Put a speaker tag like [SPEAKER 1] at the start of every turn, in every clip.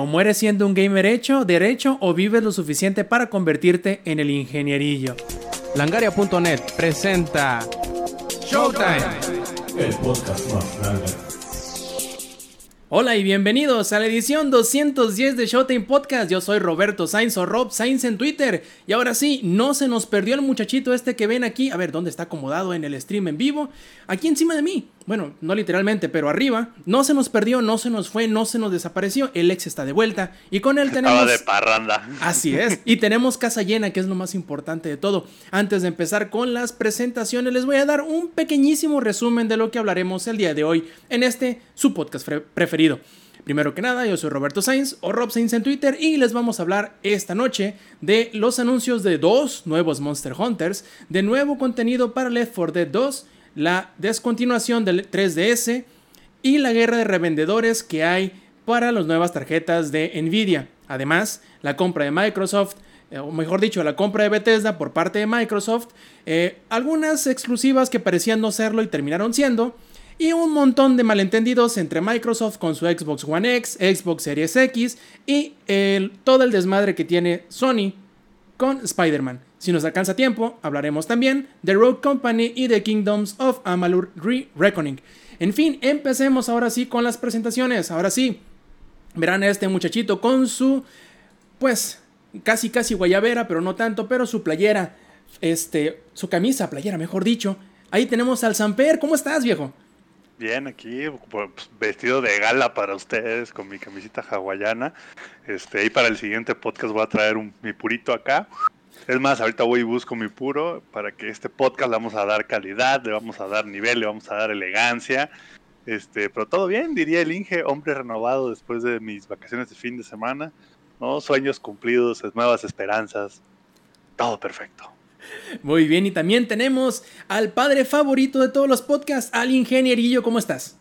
[SPEAKER 1] O mueres siendo un gamer hecho, derecho o vives lo suficiente para convertirte en el ingenierillo.
[SPEAKER 2] Langaria.net presenta Showtime.
[SPEAKER 3] El podcast más grande.
[SPEAKER 1] Hola y bienvenidos a la edición 210 de Showtime Podcast. Yo soy Roberto Sainz o Rob Sainz en Twitter. Y ahora sí, no se nos perdió el muchachito este que ven aquí. A ver, ¿dónde está acomodado en el stream en vivo? Aquí encima de mí. Bueno, no literalmente, pero arriba. No se nos perdió, no se nos fue, no se nos desapareció. El ex está de vuelta. Y con él tenemos.
[SPEAKER 4] Estaba de parranda.
[SPEAKER 1] Así es. Y tenemos casa llena, que es lo más importante de todo. Antes de empezar con las presentaciones, les voy a dar un pequeñísimo resumen de lo que hablaremos el día de hoy en este, su podcast preferido Primero que nada, yo soy Roberto Sainz o Rob Sainz en Twitter y les vamos a hablar esta noche de los anuncios de dos nuevos Monster Hunters, de nuevo contenido para Left 4 Dead 2, la descontinuación del 3DS y la guerra de revendedores que hay para las nuevas tarjetas de Nvidia. Además, la compra de Microsoft, eh, o mejor dicho, la compra de Bethesda por parte de Microsoft, eh, algunas exclusivas que parecían no serlo y terminaron siendo, y un montón de malentendidos entre Microsoft con su Xbox One X, Xbox Series X y todo el desmadre que tiene Sony con Spider-Man. Si nos alcanza tiempo, hablaremos también de Rogue Company y de Kingdoms of Amalur Re-Reckoning. En fin, empecemos ahora sí con las presentaciones. Ahora sí, verán a este muchachito con su, pues, casi casi guayabera, pero no tanto, pero su playera, este, su camisa, playera, mejor dicho. Ahí tenemos al Samper. ¿Cómo estás, viejo?
[SPEAKER 4] Bien, aquí pues, vestido de gala para ustedes con mi camisita hawaiana. Este, y para el siguiente podcast voy a traer un, mi purito acá. Es más, ahorita voy y busco mi puro para que este podcast le vamos a dar calidad, le vamos a dar nivel, le vamos a dar elegancia. Este, pero todo bien, diría el Inge, hombre renovado después de mis vacaciones de fin de semana. ¿no? Sueños cumplidos, nuevas esperanzas. Todo perfecto.
[SPEAKER 1] Muy bien, y también tenemos al padre favorito de todos los podcasts, al ingenierillo, ¿cómo estás?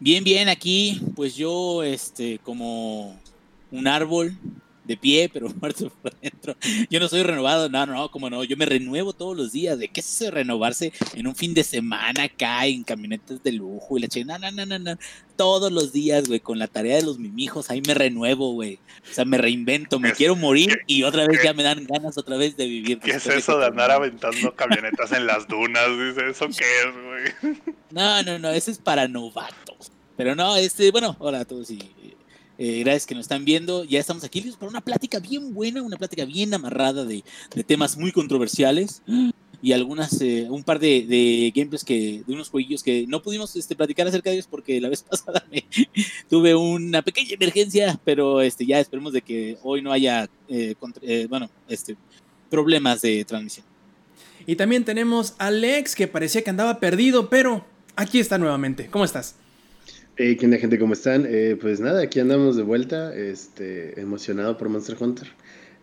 [SPEAKER 5] Bien, bien, aquí, pues yo, este, como un árbol de pie, pero muerto por dentro. Yo no soy renovado, no, no, como no, yo me renuevo todos los días. ¿De qué es eso de renovarse en un fin de semana acá en camionetas de lujo y la chica? No, no, no, no, Todos los días, güey, con la tarea de los mimijos, ahí me renuevo, güey. O sea, me reinvento, me quiero morir y otra vez ya me dan ganas otra vez de vivir.
[SPEAKER 4] ¿Qué es eso de andar aventando camionetas en las dunas? Dice, ¿eso qué es, güey?
[SPEAKER 5] No, no, no, eso es para novatos. Pero no, este, bueno, hola a todos y eh, gracias que nos están viendo. Ya estamos aquí listos para una plática bien buena, una plática bien amarrada de, temas muy controversiales y algunas, eh, un par de, de, gameplays que, de unos jueguillos que no pudimos este, platicar acerca de ellos porque la vez pasada me, tuve una pequeña emergencia, pero este, ya esperemos de que hoy no haya, eh, bueno, este, problemas de transmisión.
[SPEAKER 1] Y también tenemos a Alex que parecía que andaba perdido, pero aquí está nuevamente. ¿Cómo estás?
[SPEAKER 6] Hey, ¿qué onda, gente? ¿Cómo están? Eh, pues nada, aquí andamos de vuelta, este, emocionado por Monster Hunter.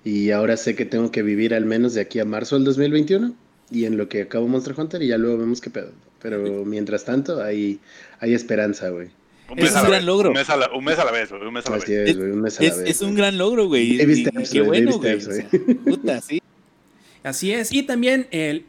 [SPEAKER 6] Y ahora sé que tengo que vivir al menos de aquí a marzo del 2021 y en lo que acabo Monster Hunter y ya luego vemos qué pedo. Pero mientras tanto, hay, hay esperanza, güey.
[SPEAKER 5] es un gran logro.
[SPEAKER 4] Un mes a la, un mes a la vez, güey. Un mes a la vez.
[SPEAKER 5] Es, un mes a la es, vez. Es un gran logro, güey. Qué bueno, güey. puta, sí.
[SPEAKER 1] Así es. Y también el,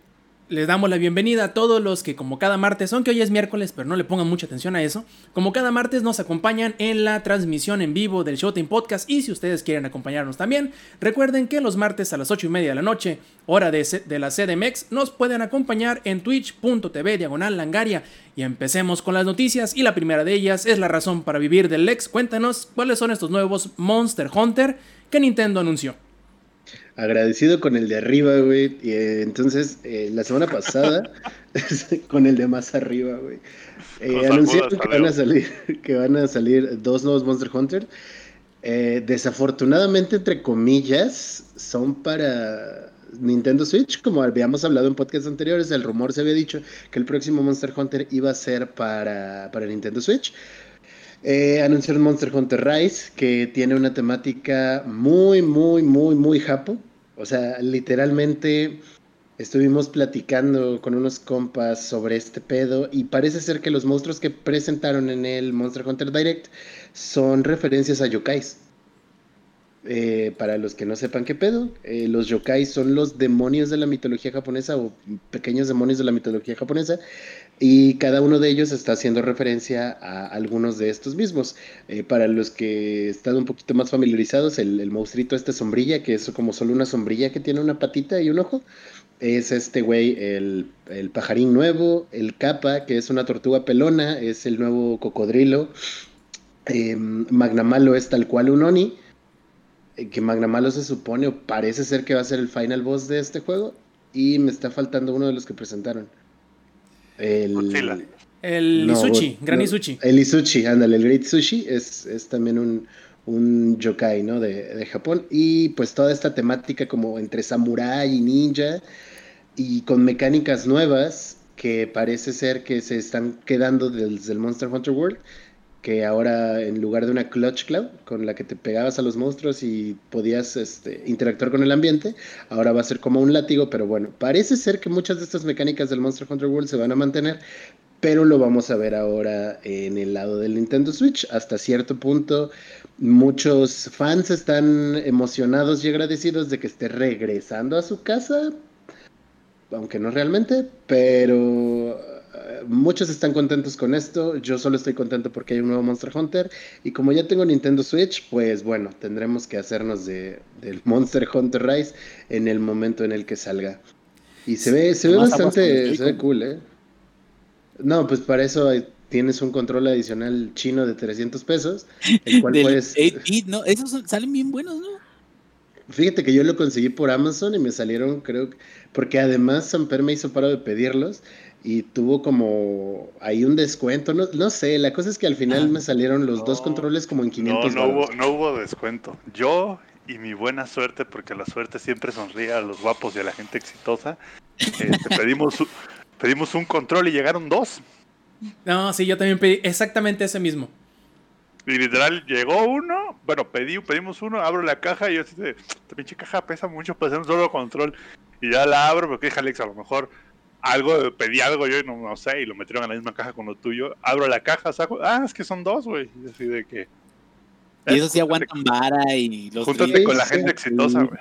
[SPEAKER 1] les damos la bienvenida a todos los que como cada martes, aunque hoy es miércoles, pero no le pongan mucha atención a eso, como cada martes nos acompañan en la transmisión en vivo del Showtime Podcast. Y si ustedes quieren acompañarnos también, recuerden que los martes a las 8 y media de la noche, hora de, de la CDMX, nos pueden acompañar en twitch.tv diagonal langaria. Y empecemos con las noticias y la primera de ellas es la razón para vivir del Lex. Cuéntanos cuáles son estos nuevos Monster Hunter que Nintendo anunció
[SPEAKER 6] agradecido con el de arriba, güey. Y eh, entonces, eh, la semana pasada, con el de más arriba, güey. Eh, anunciaron que van, a salir, que van a salir dos nuevos Monster Hunter. desafortunadamente, entre comillas, son para Nintendo Switch. Como habíamos hablado en podcasts anteriores, el rumor se había dicho que el próximo Monster Hunter iba a ser para, para Nintendo Switch. Eh, anunciaron Monster Hunter Rise, que tiene una temática muy, muy, muy, muy japo. O sea, literalmente estuvimos platicando con unos compas sobre este pedo y parece ser que los monstruos que presentaron en el Monster Hunter Direct son referencias a yokais. Eh, para los que no sepan qué pedo, eh, los yokai son los demonios de la mitología japonesa o pequeños demonios de la mitología japonesa y cada uno de ellos está haciendo referencia a algunos de estos mismos. Eh, para los que están un poquito más familiarizados, el, el monstruito este sombrilla, que es como solo una sombrilla que tiene una patita y un ojo, es este güey el, el pajarín nuevo, el capa, que es una tortuga pelona, es el nuevo cocodrilo. Eh, Magnamalo es tal cual un Oni. eh, Que Magnamalo se supone o parece ser que va a ser el final boss de este juego. Y me está faltando uno de los que presentaron. El,
[SPEAKER 4] Godzilla.
[SPEAKER 1] El
[SPEAKER 6] no,
[SPEAKER 1] Isuchi,
[SPEAKER 6] no,
[SPEAKER 1] Gran
[SPEAKER 6] no,
[SPEAKER 1] Isuchi.
[SPEAKER 6] El Isuchi, ándale, el Great Sushi es, es también un, un yokai, ¿no? De, de Japón. Y pues toda esta temática como entre samurai y ninja y con mecánicas nuevas que parece ser que se están quedando desde el Monster Hunter World, que ahora en lugar de una Clutch Cloud con la que te pegabas a los monstruos y podías este, interactuar con el ambiente, ahora va a ser como un látigo, pero bueno, parece ser que muchas de estas mecánicas del Monster Hunter World se van a mantener, pero lo vamos a ver ahora en el lado del Nintendo Switch. Hasta cierto punto, muchos fans están emocionados y agradecidos de que esté regresando a su casa, aunque no realmente, pero muchos están contentos con esto. Yo solo estoy contento porque hay un nuevo Monster Hunter. Y como ya tengo Nintendo Switch, pues bueno, tendremos que hacernos de, del Monster Hunter Rise en el momento en el que salga. Y se ve, se ve bastante, se ve cool, ¿eh? No, pues para eso hay- tienes un control adicional chino de 300 pesos, el cual puedes...
[SPEAKER 5] 8-bit, ¿no? Esos son- salen bien buenos, ¿no?
[SPEAKER 6] Fíjate que yo lo conseguí por Amazon y me salieron, creo, que- porque además Samper me hizo paro de pedirlos y tuvo como ahí un descuento, no, no sé, la cosa es que al final
[SPEAKER 5] Ah.
[SPEAKER 6] me salieron los dos
[SPEAKER 4] No,
[SPEAKER 6] controles como en
[SPEAKER 4] No,
[SPEAKER 6] 500
[SPEAKER 4] no
[SPEAKER 6] varos.
[SPEAKER 4] hubo, no hubo descuento. Yo y mi buena suerte, porque la suerte siempre sonríe a los guapos y a la gente exitosa, este, pedimos, pedimos un control y llegaron dos.
[SPEAKER 1] No, sí, yo también pedí exactamente ese mismo.
[SPEAKER 4] Y literal llegó uno, bueno, pedí, pedimos uno, abro la caja y yo así de, esta pinche caja pesa mucho para hacer un solo control. Y ya la abro, porque dije Alex, a lo mejor algo, pedí algo yo y no, no sé, y lo metieron en la misma caja con lo tuyo. Abro la caja, saco, ah, es que son dos, güey. Y así de que...
[SPEAKER 5] Y eso sí aguantan vara y los
[SPEAKER 4] Júntate
[SPEAKER 6] con la
[SPEAKER 4] gente exitosa, güey.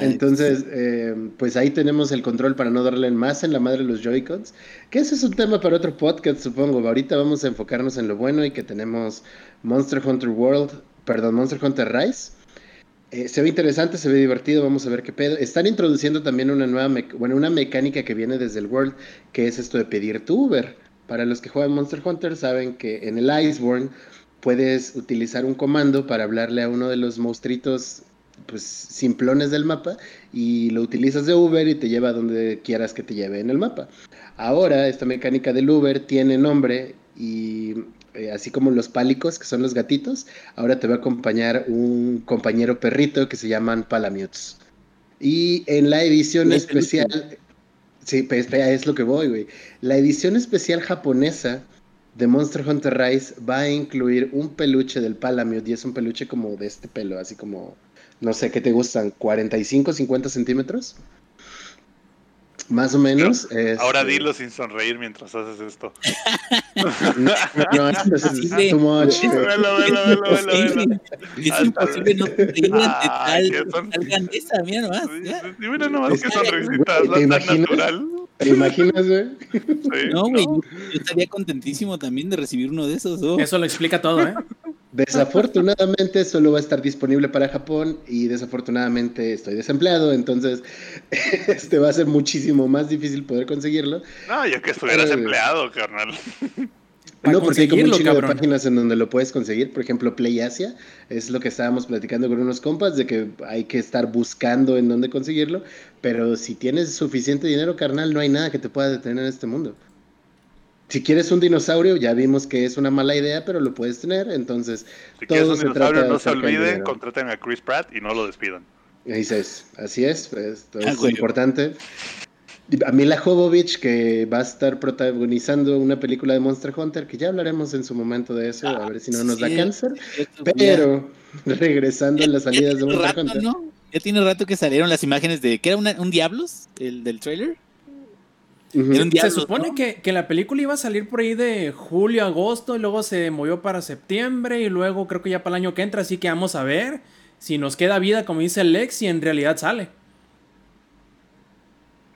[SPEAKER 6] Entonces, eh, pues ahí tenemos el control para no darle más en la madre los Joy-Cons. Que ese es un tema para otro podcast, supongo. Ahorita vamos a enfocarnos en lo bueno y que tenemos Monster Hunter World, perdón, Monster Hunter Rise. Eh, se ve interesante, se ve divertido, vamos a ver qué pedo. Están introduciendo también una nueva, bueno, una mecánica que viene desde el World, que es esto de pedir tu Uber. Para los que juegan Monster Hunter saben que en el Iceborne puedes utilizar un comando para hablarle a uno de los monstruitos pues simplones del mapa y lo utilizas de Uber y te lleva a donde quieras que te lleve en el mapa. Ahora esta mecánica del Uber tiene nombre y eh, así como los pálicos que son los gatitos, ahora te va a acompañar un compañero perrito que se llaman Palamutes. Y en la edición especial Sí, es lo que voy, güey. La edición especial japonesa de Monster Hunter Rise va a incluir un peluche del Palamute y es un peluche como de este pelo, así como, no sé, ¿qué te gustan? ¿45, 50 centímetros? Más o menos.
[SPEAKER 4] Ahora
[SPEAKER 6] este,
[SPEAKER 4] dilo sin sonreír mientras haces esto.
[SPEAKER 6] No, no, es
[SPEAKER 5] Imposible.
[SPEAKER 6] too much,
[SPEAKER 5] Es
[SPEAKER 6] güey.
[SPEAKER 4] Velo, velo, velo, velo, velo.
[SPEAKER 5] imposible. Es no sonreír ante tal, grandeza, mira nomás.
[SPEAKER 4] mira nomás
[SPEAKER 6] Es
[SPEAKER 4] que
[SPEAKER 6] que,
[SPEAKER 4] sonrisita,
[SPEAKER 6] güey,
[SPEAKER 4] la
[SPEAKER 6] ¿te
[SPEAKER 4] tan
[SPEAKER 6] imaginas?
[SPEAKER 4] natural.
[SPEAKER 6] ¿Te imaginas, güey?
[SPEAKER 4] Sí,
[SPEAKER 5] No, güey, yo, yo estaría contentísimo también de recibir uno de esos. oh.
[SPEAKER 1] Eso lo explica todo, ¿eh?
[SPEAKER 6] Desafortunadamente solo va a estar disponible para Japón y desafortunadamente estoy desempleado, entonces este va a ser muchísimo más difícil poder conseguirlo.
[SPEAKER 4] No, yo que estuvieras
[SPEAKER 6] Eh.
[SPEAKER 4] empleado, carnal.
[SPEAKER 6] No, porque hay como un chingo de páginas en donde lo puedes conseguir. Por ejemplo, Play Asia es lo que estábamos platicando con unos compas de que hay que estar buscando en dónde conseguirlo. Pero si tienes suficiente dinero, carnal, no hay nada que te pueda detener en este mundo. Si quieres un dinosaurio, ya vimos que es una mala idea, pero lo puedes tener. Entonces,
[SPEAKER 4] Si quieres
[SPEAKER 6] todo
[SPEAKER 4] un
[SPEAKER 6] se
[SPEAKER 4] dinosaurio, no se olviden, contraten a Chris Pratt y no lo despidan.
[SPEAKER 6] Ahí es, así es, esto
[SPEAKER 5] Ah,
[SPEAKER 6] es
[SPEAKER 5] güey.
[SPEAKER 6] importante. Y A Mila Jovovich, que va a estar protagonizando una película de Monster Hunter, que ya hablaremos en su momento de eso, a ver si no nos da
[SPEAKER 5] sí.
[SPEAKER 6] cáncer.
[SPEAKER 5] Esto,
[SPEAKER 6] Pero, regresando a las salidas de Monster
[SPEAKER 5] rato,
[SPEAKER 6] Hunter.
[SPEAKER 5] ¿no? Ya tiene rato que salieron las imágenes de. ¿Qué era una- un Diablos? ¿El del trailer?
[SPEAKER 6] Ujú.
[SPEAKER 5] Era un
[SPEAKER 1] Se supone
[SPEAKER 5] ¿no?
[SPEAKER 1] que, que la película iba a salir por ahí de julio, agosto, y luego se movió para septiembre, y luego creo que ya para el año que entra, así que vamos a ver si nos queda vida, como dice Lex, y en realidad sale.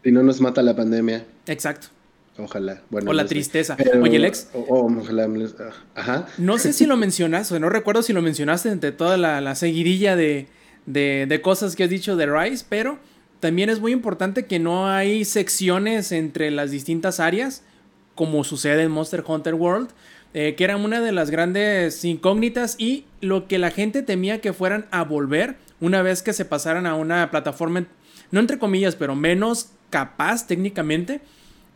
[SPEAKER 6] Y no nos mata la pandemia.
[SPEAKER 1] Exacto.
[SPEAKER 6] Ojalá. Bueno,
[SPEAKER 1] o la
[SPEAKER 6] no sé.
[SPEAKER 1] tristeza.
[SPEAKER 6] Pero-
[SPEAKER 1] Oye, Lex,
[SPEAKER 6] o- o ojalá Ajá.
[SPEAKER 1] no sé si lo mencionaste, no recuerdo si lo mencionaste entre toda la, la seguidilla de, de- de cosas que has dicho de Rise, pero también es muy importante que no hay secciones entre las distintas áreas, como sucede en Monster Hunter World, eh, que era una de las grandes incógnitas y lo que la gente temía que fueran a volver una vez que se pasaran a una plataforma, no entre comillas, pero menos capaz técnicamente.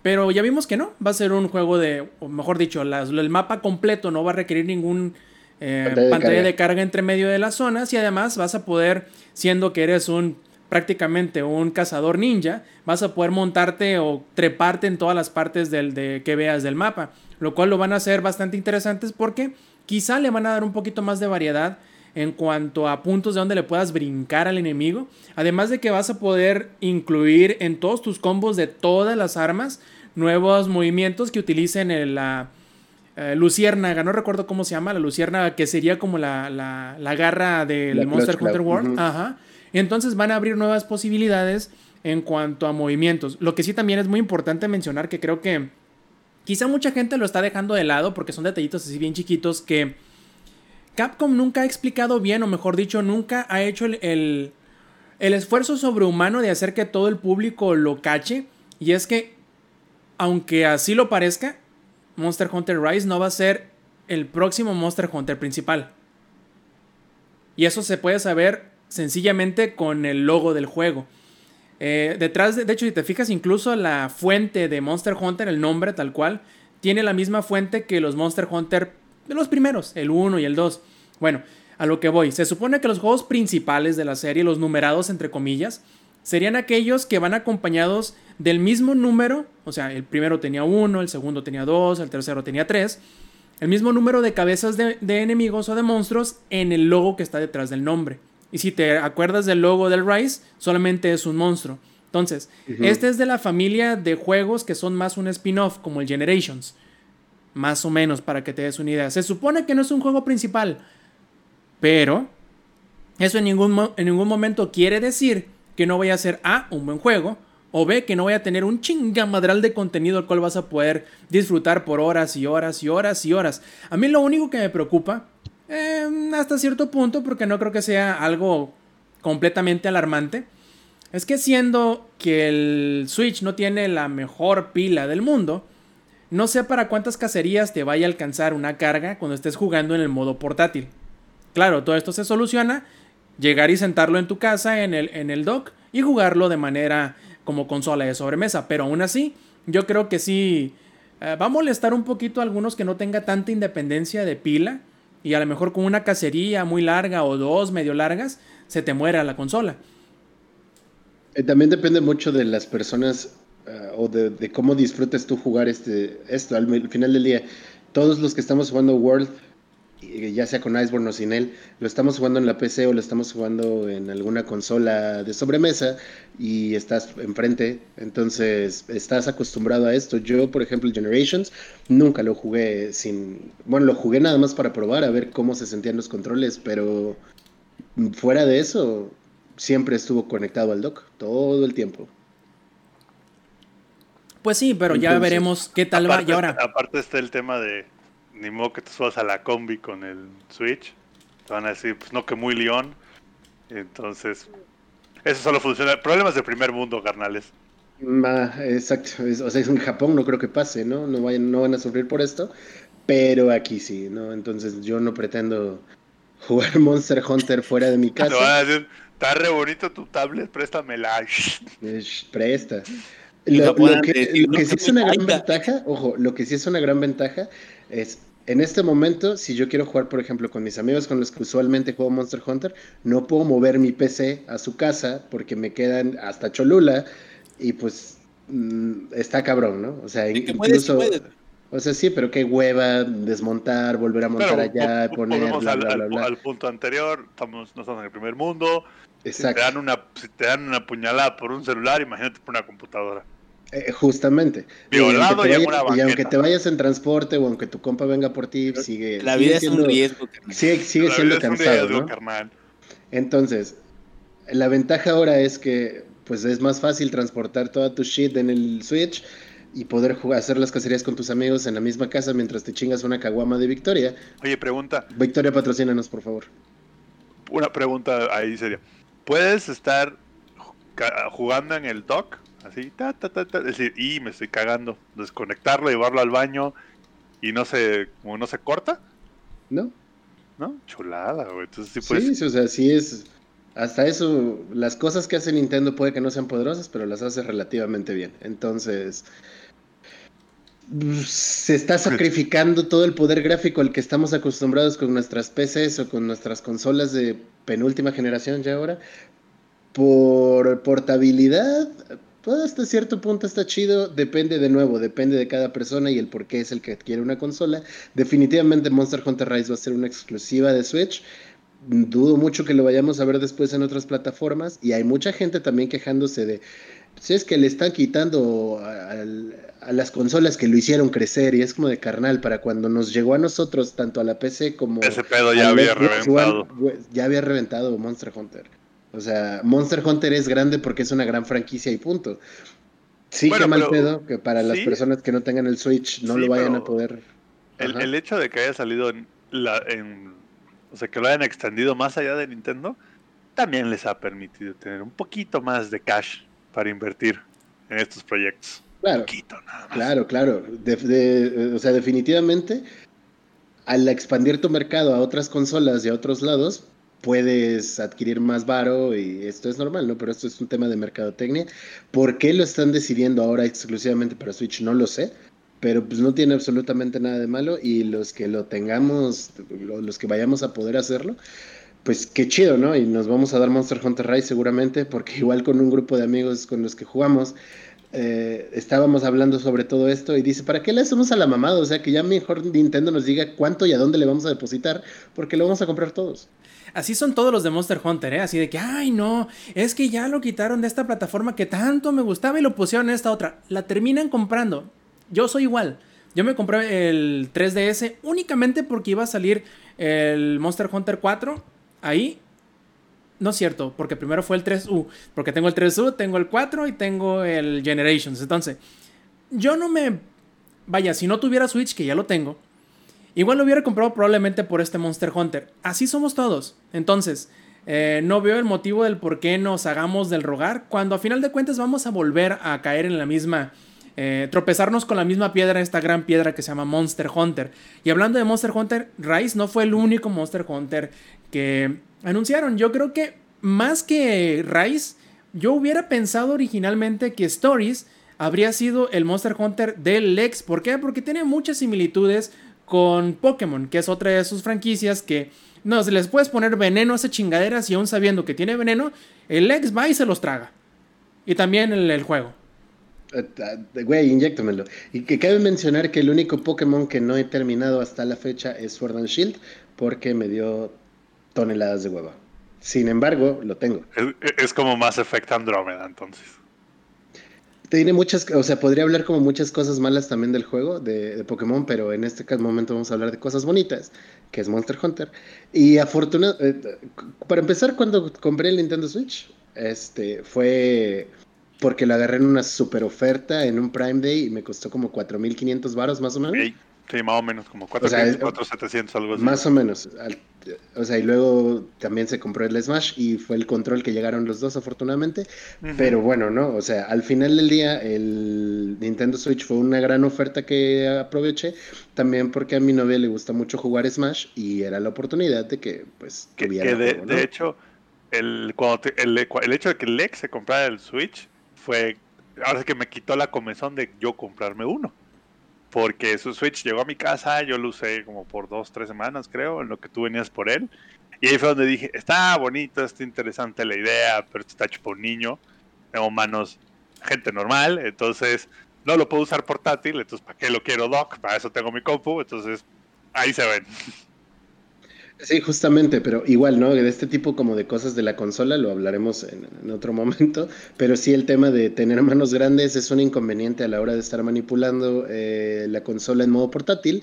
[SPEAKER 1] Pero ya vimos que no, va a ser un juego de, o mejor dicho, las- el mapa completo no va a requerir ningún eh,
[SPEAKER 6] Pantalla de
[SPEAKER 1] pantalla,
[SPEAKER 6] carga.
[SPEAKER 1] de carga entre medio de las zonas y además vas a poder, siendo que eres un prácticamente un cazador ninja, vas a poder montarte o treparte en todas las partes del, de, que veas del mapa, lo cual lo van a hacer bastante interesantes porque quizá le van a dar un poquito más de variedad en cuanto a puntos de donde le puedas brincar al enemigo. Además de que vas a poder incluir en todos tus combos de todas las armas nuevos movimientos que utilicen el, la eh, luciérnaga. No recuerdo cómo se llama la luciérnaga, que sería como la, la, la garra del
[SPEAKER 6] La
[SPEAKER 1] Monster Hunter World. Ajá. Entonces van a abrir nuevas posibilidades en cuanto a movimientos. Lo que sí también es muy importante mencionar que creo que quizá mucha gente lo está dejando de lado porque son detallitos así bien chiquitos que Capcom nunca ha explicado bien, o mejor dicho, nunca ha hecho el, el, el esfuerzo sobrehumano de hacer que todo el público lo cache. Y es que, aunque así lo parezca, Monster Hunter Rise no va a ser el próximo Monster Hunter principal. Y eso se puede saber sencillamente con el logo del juego. Eh, detrás, de, de hecho, si te fijas, incluso la fuente de Monster Hunter, el nombre tal cual, tiene la misma fuente que los Monster Hunter de los primeros, el 1 y el 2. Bueno, a lo que voy, se supone que los juegos principales de la serie, los numerados entre comillas, serían aquellos que van acompañados del mismo número, o sea, el primero tenía 1, el segundo tenía 2, el tercero tenía 3, el mismo número de cabezas de, de enemigos o de monstruos en el logo que está detrás del nombre. Y si te acuerdas del logo del Rise, solamente es un monstruo. Entonces, este es de la familia de juegos que son más un spin-off, como el Generations. Más o menos, para que te des una idea. Se supone que no es un juego principal, pero eso en ningún, en ningún momento quiere decir que no vaya a ser A, un buen juego, o B, que no vaya a tener un chingamadral de contenido al cual vas a poder disfrutar por horas y horas y horas y horas. A mí lo único que me preocupa, eh, hasta cierto punto, porque no creo que sea algo completamente alarmante, es que siendo que el Switch no tiene la mejor pila del mundo, no sé para cuántas cacerías te vaya a alcanzar una carga cuando estés jugando en el modo portátil. Claro, todo esto se soluciona. Llegar y sentarlo en tu casa en el, en el dock y jugarlo de manera como consola de sobremesa. Pero aún así, yo creo que sí eh, va a molestar un poquito a algunos que no tenga tanta independencia de pila. Y a lo mejor con una cacería muy larga o dos medio largas, se te muera la consola.
[SPEAKER 6] Eh, También depende mucho de las personas ah, o de, cómo disfrutes tú jugar este, esto. Al, al final del día, todos los que estamos jugando World, ya sea con Iceborne o sin él, lo estamos jugando en la PC o lo estamos jugando en alguna consola de sobremesa y estás enfrente, entonces estás acostumbrado a esto. Yo, por ejemplo, Generations, nunca lo jugué sin... Bueno, lo jugué nada más para probar a ver cómo se sentían los controles, pero fuera de eso, siempre estuvo conectado al dock, todo el tiempo.
[SPEAKER 1] Pues sí, pero ya veremos qué tal va. Y ahora,
[SPEAKER 4] aparte está el tema de ni modo que te subas a la combi con el Switch. Te van a decir, pues no que muy león. Entonces, eso solo funciona. Problemas de primer mundo, carnales.
[SPEAKER 6] Exacto, es- o sea, en Japón no creo que pase, ¿no? No, vayan, no van a sufrir por esto, pero aquí sí, ¿no? Entonces yo no pretendo jugar Monster Hunter fuera de mi
[SPEAKER 4] Te van
[SPEAKER 6] casa.
[SPEAKER 4] a decir, está re bonito tu tablet, préstamela.
[SPEAKER 6] Presta. Lo,
[SPEAKER 5] no
[SPEAKER 6] lo que,
[SPEAKER 5] decir,
[SPEAKER 6] lo
[SPEAKER 5] "No
[SPEAKER 6] que sí es una gran
[SPEAKER 5] vayas".
[SPEAKER 6] ventaja, ojo, lo que sí es una gran ventaja es, en este momento, si yo quiero jugar, por ejemplo, con mis amigos con los que usualmente juego Monster Hunter, no puedo mover mi PC a su casa porque me quedan hasta Cholula y pues mm, está cabrón, ¿no? O sea,
[SPEAKER 5] Sí, que puedes, sí
[SPEAKER 6] incluso...
[SPEAKER 5] puedes.
[SPEAKER 6] O sea, sí, pero qué hueva desmontar, volver a montar
[SPEAKER 4] Pero
[SPEAKER 6] allá, poner, bla,
[SPEAKER 4] al,
[SPEAKER 6] bla, bla,
[SPEAKER 4] pu-
[SPEAKER 6] bla.
[SPEAKER 4] al punto anterior. Estamos, no estamos en el primer mundo. Si te,
[SPEAKER 6] Exacto.
[SPEAKER 4] dan una, si te dan una puñalada por un celular, imagínate por una computadora.
[SPEAKER 6] Eh, justamente.
[SPEAKER 4] Violado
[SPEAKER 6] y,
[SPEAKER 4] y
[SPEAKER 6] aunque te vayas, y aunque
[SPEAKER 4] banqueta.
[SPEAKER 6] te vayas en transporte o aunque tu compa venga por ti, sigue,
[SPEAKER 5] La
[SPEAKER 6] sigue
[SPEAKER 5] vida es
[SPEAKER 6] siendo,
[SPEAKER 5] un riesgo. carnal.
[SPEAKER 6] sigue, sigue
[SPEAKER 4] La
[SPEAKER 6] siendo
[SPEAKER 4] vida es un
[SPEAKER 6] cansado,
[SPEAKER 4] riesgo,
[SPEAKER 6] ¿no?
[SPEAKER 4] carnal.
[SPEAKER 6] Entonces, la ventaja ahora es que pues es más fácil transportar toda tu shit en el Switch y poder jugar, hacer las cacerías con tus amigos en la misma casa mientras te chingas una caguama de Victoria.
[SPEAKER 4] Oye, pregunta,
[SPEAKER 6] Victoria, patrocínanos, por favor.
[SPEAKER 4] una pregunta ahí sería. ¿Puedes estar jugando en el dock? Así, ta, ta, ta, ta, es decir, y me estoy cagando. Desconectarlo, llevarlo al baño y no se, como no se corta,
[SPEAKER 6] ¿No?
[SPEAKER 4] ¿no? Chulada, güey. Entonces sí puedes.
[SPEAKER 6] Sí, sí, o sea, sí es. Hasta eso, las cosas que hace Nintendo puede que no sean poderosas, pero las hace relativamente bien. Entonces, se está sacrificando todo el poder gráfico al que estamos acostumbrados con nuestras PCs o con nuestras consolas de penúltima generación ya ahora. Por portabilidad, pues hasta cierto punto está chido. Depende de nuevo, depende de cada persona y el por qué es el que adquiere una consola. Definitivamente Monster Hunter Rise va a ser una exclusiva de Switch. Dudo mucho que lo vayamos a ver después en otras plataformas. Y hay mucha gente también quejándose de. Si es que le están quitando a, las consolas que lo hicieron crecer. Y es como de carnal. Para cuando nos llegó a nosotros, tanto a la PC como.
[SPEAKER 4] Ese pedo ya había reventado.
[SPEAKER 6] One, ya había reventado Monster Hunter. O sea, Monster Hunter es grande porque es una gran franquicia y punto. Sí,
[SPEAKER 4] Bueno,
[SPEAKER 6] qué mal
[SPEAKER 4] pero-
[SPEAKER 6] pedo que para las personas que no tengan el Switch no
[SPEAKER 4] Sí,
[SPEAKER 6] lo vayan a poder.
[SPEAKER 4] El, hecho de que haya salido en la, en, o sea, que lo hayan extendido más allá de Nintendo, también les ha permitido tener un poquito más de cash para invertir en estos proyectos.
[SPEAKER 6] Claro.
[SPEAKER 4] Poquito, nada más.
[SPEAKER 6] Claro, claro. De- de- o sea, definitivamente, al expandir tu mercado a otras consolas y a otros lados, puedes adquirir más varo y esto es normal, ¿no? Pero esto es un tema de mercadotecnia. ¿Por qué lo están decidiendo ahora exclusivamente para Switch? No lo sé. Pero pues no tiene absolutamente nada de malo y los que lo tengamos, lo- los que vayamos a poder hacerlo, pues qué chido, ¿no? Y nos vamos a dar Monster Hunter Rise seguramente, porque igual con un grupo de amigos con los que jugamos, eh, estábamos hablando sobre todo esto y dice, ¿para qué le hacemos a la mamada? O sea, que ya mejor Nintendo nos diga cuánto y a dónde le vamos a depositar, porque lo vamos a comprar todos.
[SPEAKER 1] Así son todos los de Monster Hunter, ¿eh? Así de que, ay, no, es que ya lo quitaron de esta plataforma que tanto me gustaba y lo pusieron en esta otra. La terminan comprando. Yo soy igual. Yo me compré el 3DS únicamente porque iba a salir el Monster Hunter 4 ahí. No es cierto, porque primero fue el 3U. Porque tengo el 3U, tengo el 4 y tengo el Generations. Entonces, yo no me... Vaya, si no tuviera Switch, que ya lo tengo, Igual lo hubiera comprado probablemente por este Monster Hunter. Así somos todos. Entonces, eh, no veo el motivo del por qué nos hagamos del rogar cuando a final de cuentas vamos a volver a caer en la misma... eh, tropezarnos con la misma piedra, esta gran piedra que se llama Monster Hunter. Y hablando de Monster Hunter, Rise no fue el único Monster Hunter que anunciaron. Yo creo que más que Rise, yo hubiera pensado originalmente que Stories habría sido el Monster Hunter del Lex. ¿Por qué? Porque tiene muchas similitudes con Pokémon, que es otra de sus franquicias que no les puedes poner veneno a esas chingaderas y aún sabiendo que tiene veneno, el Lex va y se los traga. Y también el, el juego.
[SPEAKER 6] Eh, Güey, inyéctamelo. Y que cabe mencionar que el único Pokémon que no he terminado hasta la fecha es Sword and Shield, porque me dio toneladas de hueva. Sin embargo, lo tengo.
[SPEAKER 4] Es, es como Mass Effect Andromeda, entonces.
[SPEAKER 6] Tiene muchas, o sea, podría hablar como muchas cosas malas también del juego de, de Pokémon, pero en este momento vamos a hablar de cosas bonitas, que es Monster Hunter. Y afortunadamente, para empezar, cuando compré el Nintendo Switch, este, fue porque lo agarré en una super oferta en un Prime Day y me costó como 4.500 varos más o menos.
[SPEAKER 4] Sí, más o menos como
[SPEAKER 6] O sea,
[SPEAKER 4] 400,
[SPEAKER 6] es-
[SPEAKER 4] 4700, algo así.
[SPEAKER 6] Más o menos. O sea, y luego también se compró el Smash y fue el control que llegaron los dos, afortunadamente. Pero bueno, ¿no? O sea, al final del día, el Nintendo Switch fue una gran oferta que aproveché. También porque a mi novia le gusta mucho jugar Smash y era la oportunidad de que, pues,
[SPEAKER 4] Que, que de,
[SPEAKER 6] juego, ¿no?
[SPEAKER 4] de hecho, el, cuando te- el, el hecho de que Lex se comprara el Switch fue. Ahora sí que me quitó la comezón de yo comprarme uno. Porque su Switch llegó a mi casa, yo lo usé como por dos, tres semanas, creo, en lo que tú venías por él. Y ahí fue donde dije: Está bonito, está interesante la idea, pero está hecho por un niño. Tengo manos, gente normal, entonces no lo puedo usar portátil. Entonces, ¿para qué lo quiero dock? Para eso tengo mi compu. Entonces, ahí se ven.
[SPEAKER 6] Sí, justamente, pero igual, ¿no? De este tipo como de cosas de la consola lo hablaremos en, otro momento, pero sí el tema de tener manos grandes es un inconveniente a la hora de estar manipulando eh, la consola en modo portátil.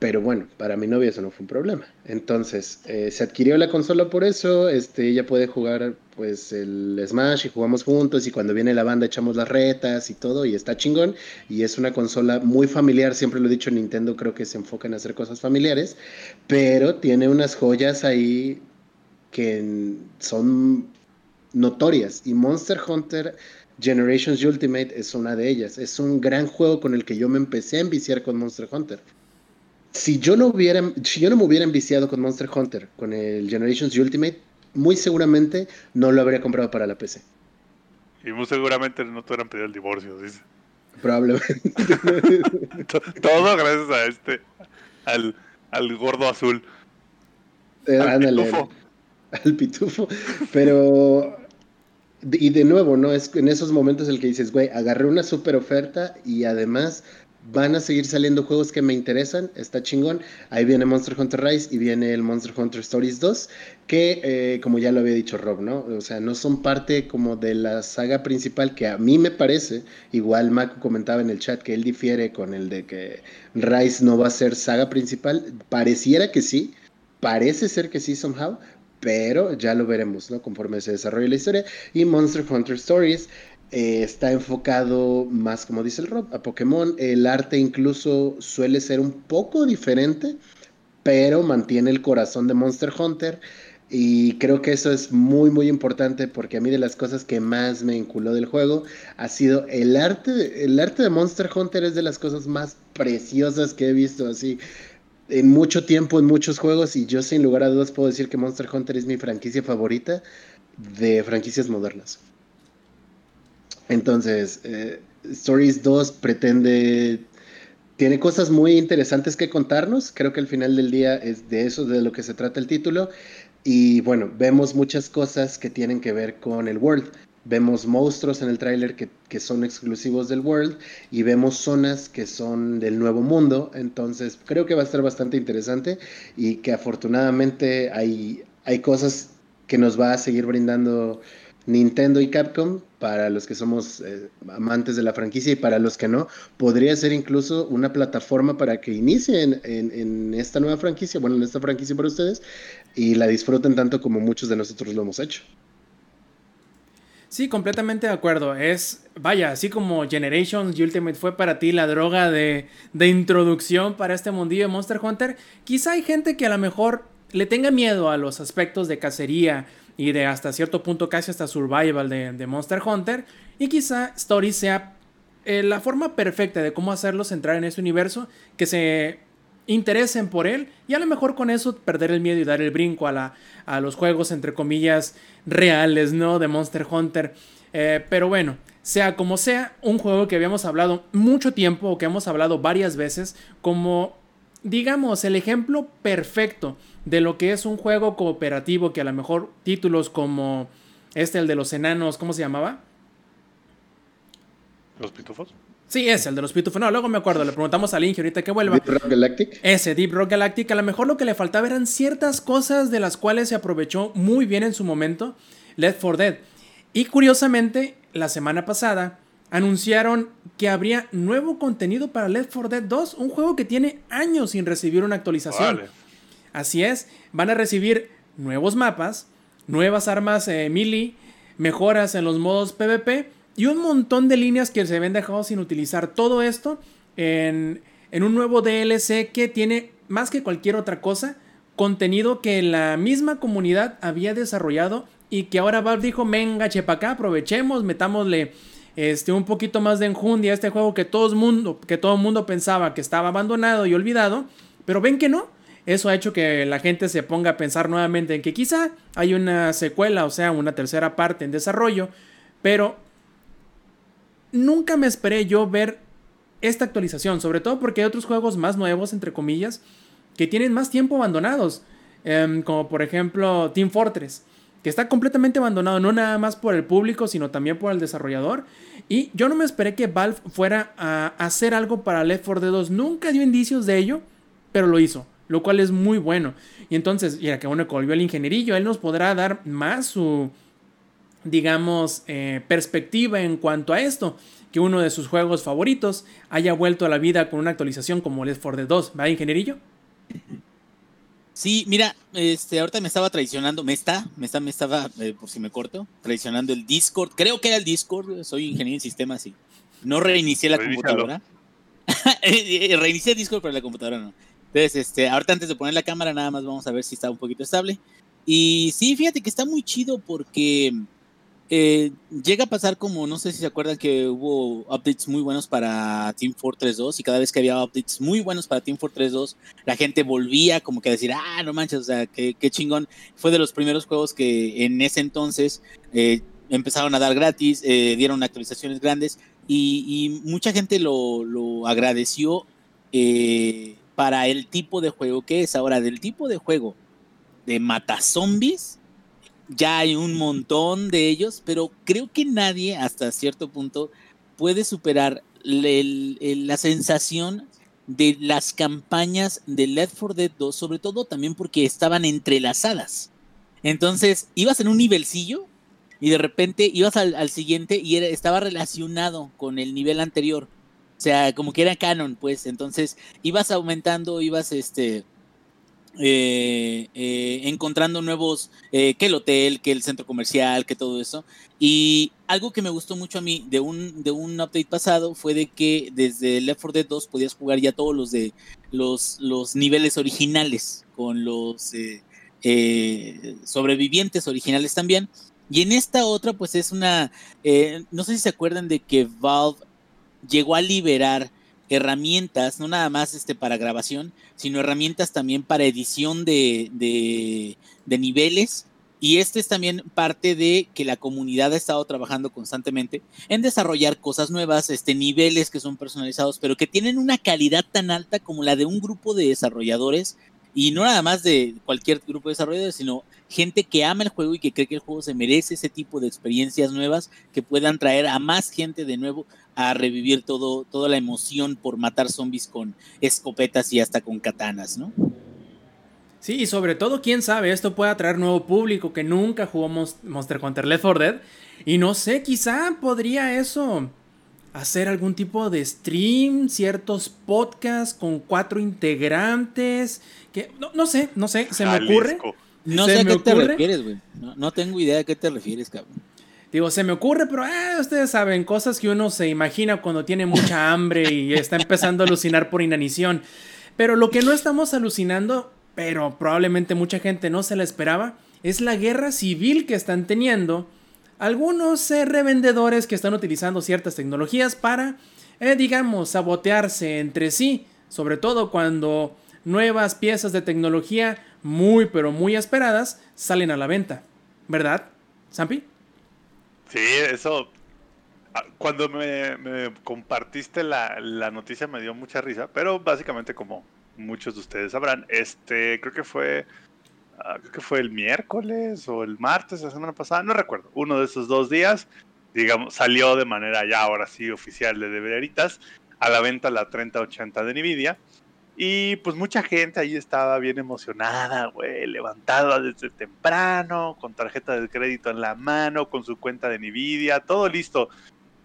[SPEAKER 6] Pero bueno, para mi novia eso no fue un problema. Entonces, eh, se adquirió la consola por eso. Este, ella puede jugar pues el Smash y jugamos juntos y cuando viene la banda echamos las retas y todo y está chingón. Y es una consola muy familiar, siempre lo he dicho, Nintendo creo que se enfoca en hacer cosas familiares, pero tiene unas joyas ahí que son notorias. Y Monster Hunter Generations Ultimate es una de ellas. Es un gran juego con el que yo me empecé a enviciar con Monster Hunter si yo no hubiera, si yo no me hubiera enviciado con Monster Hunter, con el Generations Ultimate, muy seguramente no lo habría comprado para la PC.
[SPEAKER 4] Y muy seguramente no te hubieran pedido el divorcio, dice.
[SPEAKER 6] Probablemente.
[SPEAKER 4] Todo gracias a este, al, al gordo azul.
[SPEAKER 6] Eh, al pitufo. Al pitufo. Pero, y de nuevo, ¿no? Es en esos momentos el que dices, güey, agarré una super oferta y además Van a seguir saliendo juegos que me interesan, está chingón. Ahí viene Monster Hunter Rise y viene el Monster Hunter Stories 2, que eh, como ya lo había dicho Rob, ¿no? O sea, no son parte como de la saga principal que a mí me parece, igual Mako comentaba en el chat que él difiere con el de que Rise no va a ser saga principal, pareciera que sí, parece ser que sí somehow, pero ya lo veremos, ¿no? Conforme se desarrolle la historia. Y Monster Hunter Stories eh, está enfocado más, como dice el Rob, a Pokémon. El arte incluso suele ser un poco diferente, pero mantiene el corazón de Monster Hunter. Y creo que eso es muy, muy importante porque a mí de las cosas que más me inculó del juego ha sido el arte. El arte de Monster Hunter es de las cosas más preciosas que he visto así en mucho tiempo, en muchos juegos. Y yo sin lugar a dudas puedo decir que Monster Hunter es mi franquicia favorita de franquicias modernas. Entonces, eh, Stories 2 pretende tiene cosas muy interesantes que contarnos. Creo que al final del día es de eso de lo que se trata el título. Y bueno, vemos muchas cosas que tienen que ver con el World. Vemos monstruos en el tráiler que, que, son exclusivos del World y vemos zonas que son del Nuevo Mundo. Entonces creo que va a estar bastante interesante y que afortunadamente hay, hay cosas que nos va a seguir brindando Nintendo y Capcom, para los que somos eh, amantes de la franquicia y para los que no, podría ser incluso una plataforma para que inicien en, esta nueva franquicia, bueno, en esta franquicia para ustedes, y la disfruten tanto como muchos de nosotros lo hemos hecho.
[SPEAKER 1] Sí, completamente de acuerdo. Es, vaya, así como Generations Ultimate fue para ti la droga de, de introducción para este mundillo de Monster Hunter, quizá hay gente que a lo mejor le tenga miedo a los aspectos de cacería, y de hasta cierto punto casi hasta survival de, Monster Hunter. Y quizá Story sea eh, la forma perfecta de cómo hacerlos entrar en ese universo, que se interesen por él y a lo mejor con eso perder el miedo y dar el brinco a, la, a los juegos entre comillas reales, ¿no? De Monster Hunter. Eh, pero bueno, sea como sea, un juego que habíamos hablado mucho tiempo o que hemos hablado varias veces como, digamos, el ejemplo perfecto de lo que es un juego cooperativo que a lo mejor títulos como este, el de los enanos, ¿cómo se llamaba?
[SPEAKER 4] ¿Los pitufos?
[SPEAKER 1] Sí, es el de los pitufos. No, luego me acuerdo, le preguntamos a Inge ahorita que vuelva.
[SPEAKER 6] Deep Rock Galactic.
[SPEAKER 1] Ese Deep Rock Galactic, a lo mejor lo que le faltaba eran ciertas cosas de las cuales se aprovechó muy bien en su momento Left 4 Dead. Y curiosamente, la semana pasada anunciaron que habría nuevo contenido para Left 4 Dead 2, un juego que tiene años sin recibir una actualización. Así es, van a recibir nuevos mapas, nuevas armas eh, melee, mejoras en los modos PvP y un montón de líneas que se ven dejado sin utilizar. Todo esto en, en un nuevo DLC que tiene más que cualquier otra cosa contenido que la misma comunidad había desarrollado y que ahora Valve dijo, venga, chepa acá, aprovechemos, metámosle este, un poquito más de enjundia a este juego que todo, mundo, que todo mundo pensaba que estaba abandonado y olvidado, pero ven que no, eso ha hecho que la gente se ponga a pensar nuevamente en que quizá hay una secuela, o sea, una tercera parte en desarrollo, pero nunca me esperé yo ver esta actualización, sobre todo porque hay otros juegos más nuevos, entre comillas, que tienen más tiempo abandonados, em, como por ejemplo Team Fortress, que está completamente abandonado, no nada más por el público, sino también por el desarrollador. Y yo no me esperé que Valve fuera a hacer algo para Left 4 Dead 2, nunca dio indicios de ello, pero lo hizo lo cual es muy bueno. Y entonces, ya que bueno, que volvió el ingenierillo, él nos podrá dar más su, digamos, eh, perspectiva en cuanto a esto. Que uno de sus juegos favoritos haya vuelto a la vida con una actualización como Left 4 Dead 2, ¿va, ingenierillo?
[SPEAKER 5] Sí, mira, este, ahorita me estaba traicionando, me está, me está, me estaba, eh, por si me corto, traicionando el Discord. Creo que era el Discord, soy ingeniero en sistemas y no reinicié la
[SPEAKER 4] Reinícialo.
[SPEAKER 5] computadora. Reinicié el Discord, pero la computadora no. Entonces, este, ahorita antes de poner la cámara, nada más vamos a ver si está un poquito estable. Y sí, fíjate que está muy chido porque eh, llega a pasar como, no sé si se acuerdan que hubo updates muy buenos para Team Fortress 2 y cada vez que había updates muy buenos para Team Fortress 2, la gente volvía como que a decir, ah, no manches, o sea, qué, qué chingón. Fue de los primeros juegos que en ese entonces eh, empezaron a dar gratis, eh, dieron actualizaciones grandes y, mucha gente lo, lo agradeció para el tipo de juego que es. Ahora, del tipo de juego de matazombies, ya hay un montón de ellos, pero creo que nadie hasta cierto punto puede superar la sensación de las campañas de Left 4 Dead 2, sobre todo también porque estaban entrelazadas. Entonces, ibas en un nivelcillo y de repente ibas al, siguiente y estaba relacionado con el nivel anterior. O sea, como que era canon, pues. Entonces, ibas aumentando, ibas este eh, eh, encontrando nuevos, eh, que el hotel, que el centro comercial, que todo eso. Y algo que me gustó mucho a mí de un, de un update pasado fue de que desde Left 4 Dead 2 podías jugar ya todos los de los, los niveles originales con los eh, sobrevivientes originales también. Y en esta otra, pues es una. no sé si se acuerdan de que Valve llegó a liberar herramientas, no nada más este, para grabación, sino herramientas también para edición de, de, niveles. Y este es también parte de que la comunidad ha estado trabajando constantemente en desarrollar cosas nuevas, este, niveles que son personalizados, pero que tienen una calidad tan alta como la de un grupo de desarrolladores. Y no nada más de cualquier grupo de desarrolladores, sino gente que ama el juego y que cree que el juego se merece ese tipo de experiencias nuevas que puedan traer a más gente de nuevo a revivir todo, toda la emoción por matar zombies con escopetas y hasta con katanas, ¿no?
[SPEAKER 1] Sí, y sobre todo, quién sabe, esto puede atraer nuevo público que nunca jugó Monster Hunter Left 4 Dead. Y no sé, quizá podría eso hacer algún tipo de stream, ciertos podcasts con cuatro integrantes. Que no, no sé, no sé, se me ocurre.
[SPEAKER 5] No
[SPEAKER 1] ¿Se
[SPEAKER 5] sé a qué te refieres, güey. No, no tengo idea a qué te refieres, cabrón.
[SPEAKER 1] Digo, se me ocurre, pero eh, ustedes saben, cosas que uno se imagina cuando tiene mucha hambre y está empezando a alucinar por inanición. Pero lo que no estamos alucinando, pero probablemente mucha gente no se la esperaba, es la guerra civil que están teniendo algunos eh, revendedores que están utilizando ciertas tecnologías para, eh, digamos, sabotearse entre sí, sobre todo cuando nuevas piezas de tecnología muy, pero muy esperadas salen a la venta. ¿Verdad, Zampi?
[SPEAKER 4] Sí, eso. ah, Cuando me, compartiste la, la noticia me dio mucha risa, pero básicamente como muchos de ustedes sabrán, este creo que fue ah, creo que fue el miércoles o el martes la semana pasada, no recuerdo, uno de esos dos días, digamos, salió de manera ya ahora sí oficial De Veritas a la venta la 3080 de Nvidia. Y pues mucha gente ahí estaba bien emocionada, güey, levantada desde temprano, con tarjeta de crédito en la mano, con su cuenta de Nvidia, todo listo.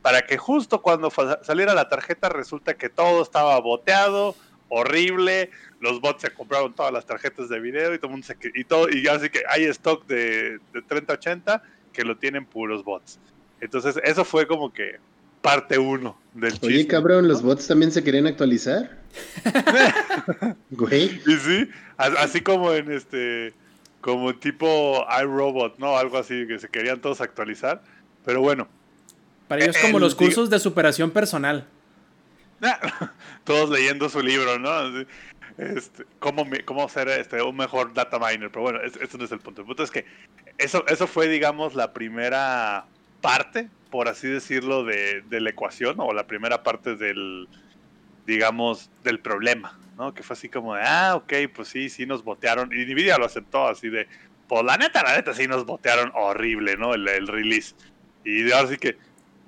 [SPEAKER 4] Para que justo cuando saliera la tarjeta resulta que todo estaba boteado, horrible, los bots se compraron todas las tarjetas de video y todo mundo se y todo y así que hay stock de, de 3080 que lo tienen puros bots. Entonces, eso fue como que parte uno del
[SPEAKER 6] Oye,
[SPEAKER 4] chisme,
[SPEAKER 6] cabrón, ¿los
[SPEAKER 4] ¿no?
[SPEAKER 6] bots también se querían actualizar? Güey.
[SPEAKER 4] Y sí, así como en este, como tipo iRobot, ¿no? Algo así, que se querían todos actualizar. Pero bueno,
[SPEAKER 1] Para ellos
[SPEAKER 4] Eh,
[SPEAKER 1] como
[SPEAKER 4] el-
[SPEAKER 1] los cursos de superación personal.
[SPEAKER 4] todos leyendo su libro, ¿no? Este, cómo, cómo ser este, un mejor data miner. Pero bueno, es- eso no es el punto. El punto es que eso, eso fue, digamos, la primera parte, por así decirlo, de, de la ecuación, o la primera parte del, digamos, del problema, ¿no? Que fue así como de, ah, ok, pues sí, sí nos botearon. Y Nvidia lo aceptó así de, pues la neta, la neta, sí nos botearon horrible, ¿no? El, el release. Y ahora sí que,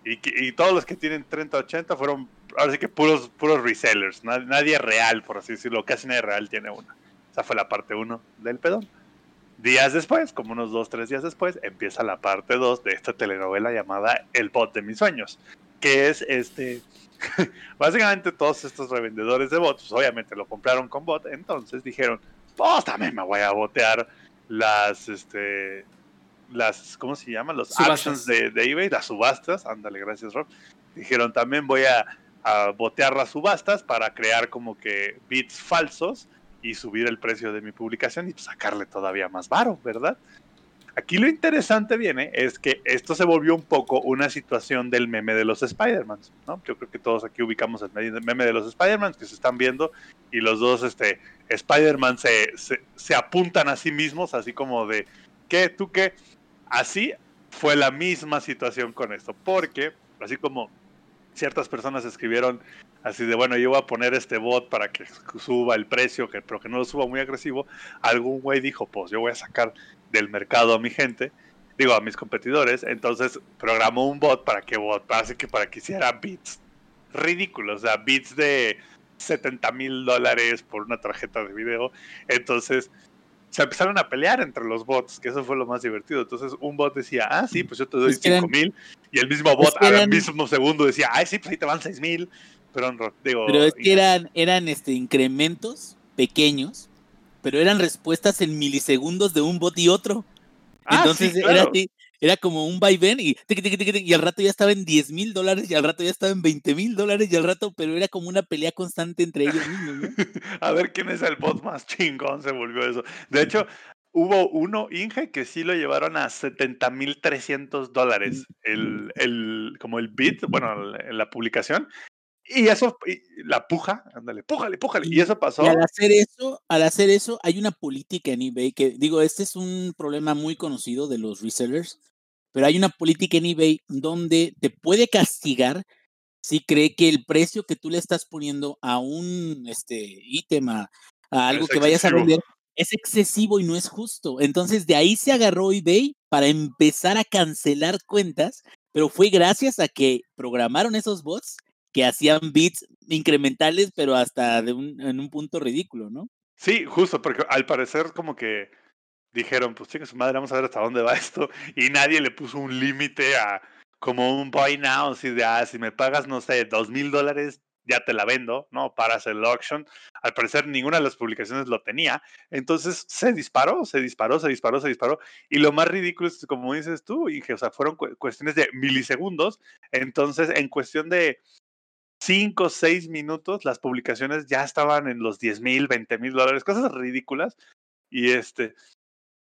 [SPEAKER 4] y, y todos los que tienen 3080 fueron, ahora sí que puros, puros resellers, na- nadie real, por así decirlo, casi nadie real tiene una. Esa fue la parte 1 del pedón. Días después, como unos 2, 3 días después, empieza la parte 2 de esta telenovela llamada El bot de mis sueños. que es este, básicamente todos estos revendedores de bots, pues, obviamente lo compraron con bot, entonces dijeron, pues también me voy a botear las, este, las, ¿cómo se llaman? Los
[SPEAKER 1] Subastas.
[SPEAKER 4] actions de, de eBay, las subastas, ándale, gracias Rob. Dijeron, también voy a, a botear las subastas para crear como que bits falsos y subir el precio de mi publicación y sacarle todavía más varo, ¿verdad? Aquí lo interesante viene es que esto se volvió un poco una situación del meme de los Spider-Man, ¿no? Yo creo que todos aquí ubicamos el meme de los Spider-Man que se están viendo y los dos este, Spider-Man se, se, se apuntan a sí mismos, así como de, ¿qué? ¿Tú qué? Así fue la misma situación con esto, porque así como ciertas personas escribieron así de, bueno, yo voy a poner este bot para que suba el precio, que, pero que no lo suba muy agresivo, algún güey dijo, pues yo voy a sacar del mercado a mi gente, digo, a mis competidores, entonces programó un bot para que bot, así que para que hiciera bits ridículos, o sea, bits de 70 mil dólares por una tarjeta de video, entonces se empezaron a pelear entre los bots, que eso fue lo más divertido. Entonces un bot decía, ah, sí, pues yo te doy
[SPEAKER 5] Es que eran-
[SPEAKER 4] 5 mil, y el mismo bot al
[SPEAKER 5] eran-
[SPEAKER 4] mismo segundo decía, ay, sí, pues ahí te van 6 mil. Pero, digo,
[SPEAKER 5] Pero es que eran, eran este, incrementos pequeños, pero eran respuestas en milisegundos de un bot y otro.
[SPEAKER 4] Ah,
[SPEAKER 5] Entonces
[SPEAKER 4] sí,
[SPEAKER 5] era, así, era como un vaivén y, y al rato ya estaba en 10 mil dólares y al rato ya estaba en 20 mil dólares y al rato, pero era como una pelea constante entre ellos mismos. ¿no?
[SPEAKER 4] A ver quién es el bot más chingón, se volvió eso. De hecho, hubo uno, Inge, que sí lo llevaron a 70 mil 300 dólares, el, el, como el bit, bueno, la publicación. Y eso, y la puja, ándale, pújale, pújale. Y, eso pasó.
[SPEAKER 5] Y al hacer eso, al hacer eso, hay una política en eBay que, digo, este es un problema muy conocido de los resellers, pero hay una política en eBay donde te puede castigar si cree que el precio que tú le estás poniendo a un este ítem, a, a algo
[SPEAKER 4] Es
[SPEAKER 5] que vayas a vender, es excesivo y no es justo. Entonces de ahí se agarró eBay para empezar a cancelar cuentas, pero fue gracias a que programaron esos bots que hacían bits incrementales, pero hasta de un, en un punto ridículo, ¿no?
[SPEAKER 4] Sí, justo, porque al parecer como que dijeron, pues chinga su madre, vamos a ver hasta dónde va esto. Y nadie le puso un límite a como un buy now, así de, ah, si me pagas, no sé, dos mil dólares, ya te la vendo, ¿no? Paras el auction. Al parecer ninguna de las publicaciones lo tenía. Entonces se disparó, se disparó, se disparó, se disparó. Y lo más ridículo es, como dices tú, Inge, o sea, fueron cu- cuestiones de milisegundos. Entonces, en cuestión de 5, 6 minutos, las publicaciones ya estaban en los 10 mil, 20 mil dólares, cosas ridículas. Y este,